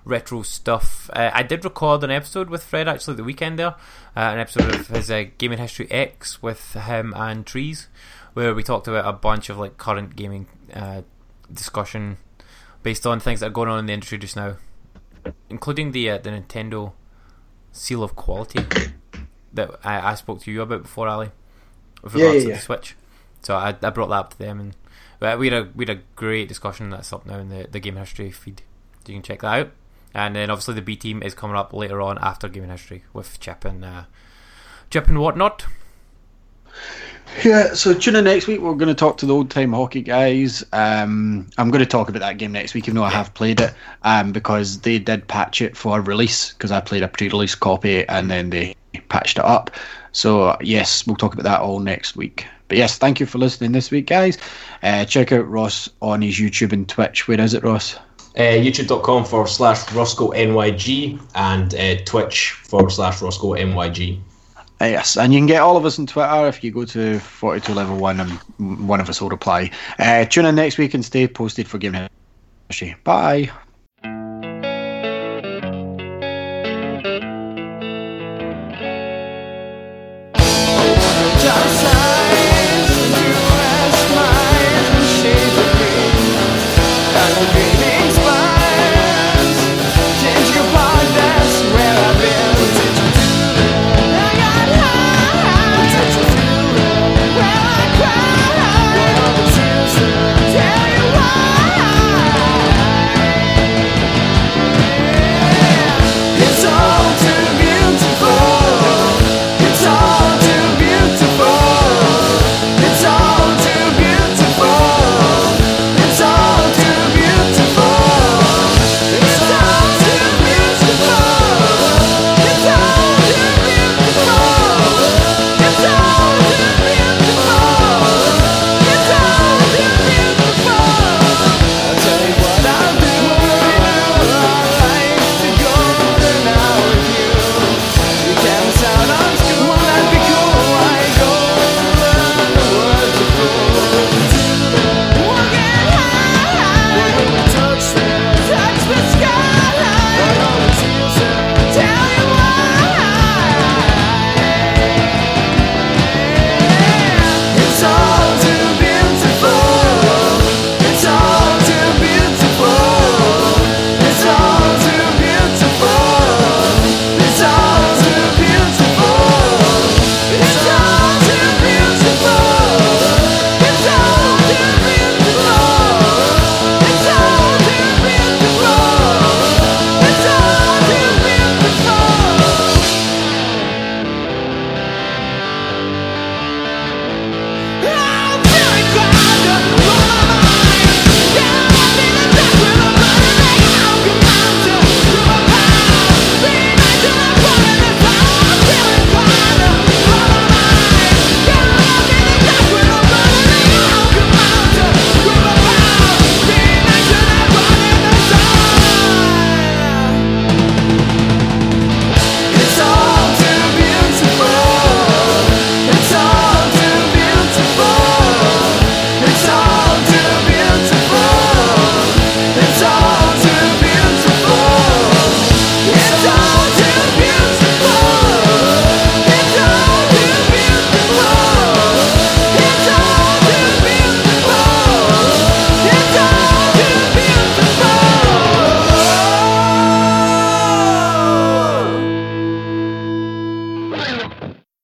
retro stuff. Uh, I did record an episode with Fred actually the weekend there, uh, an episode of his uh, Gaming History X with him and Trees, where we talked about a bunch of like current gaming uh, discussion based on things that are going on in the industry just now, including the uh, the Nintendo seal of quality that I, I spoke to you about before, Ali with Yeah, regards yeah, to the Switch. So I, I brought that up to them, and we had a we had a great discussion that's up now in the the game history feed. So you can check that out. And then obviously the B team is coming up later on after gaming history with Chip and uh, Chip and whatnot. Yeah, so tune in next week. We're going to talk to the old time hockey guys. Um, I'm going to talk about that game next week, even though I have played it, um, because they did patch it for release. Because I played a pre-release copy and then they patched it up. So yes, we'll talk about that all next week. But yes, thank you for listening this week, guys. Uh, check out Ross on his YouTube and Twitch. Where is it, Ross? uh, YouTube.com forward slash Roscoe NYG and uh, Twitch forward slash Roscoe NYG. Yes, and you can get all of us on Twitter if you go to 42 level 1 and one of us will reply. Uh, tune in next week and stay posted for Game History. Bye.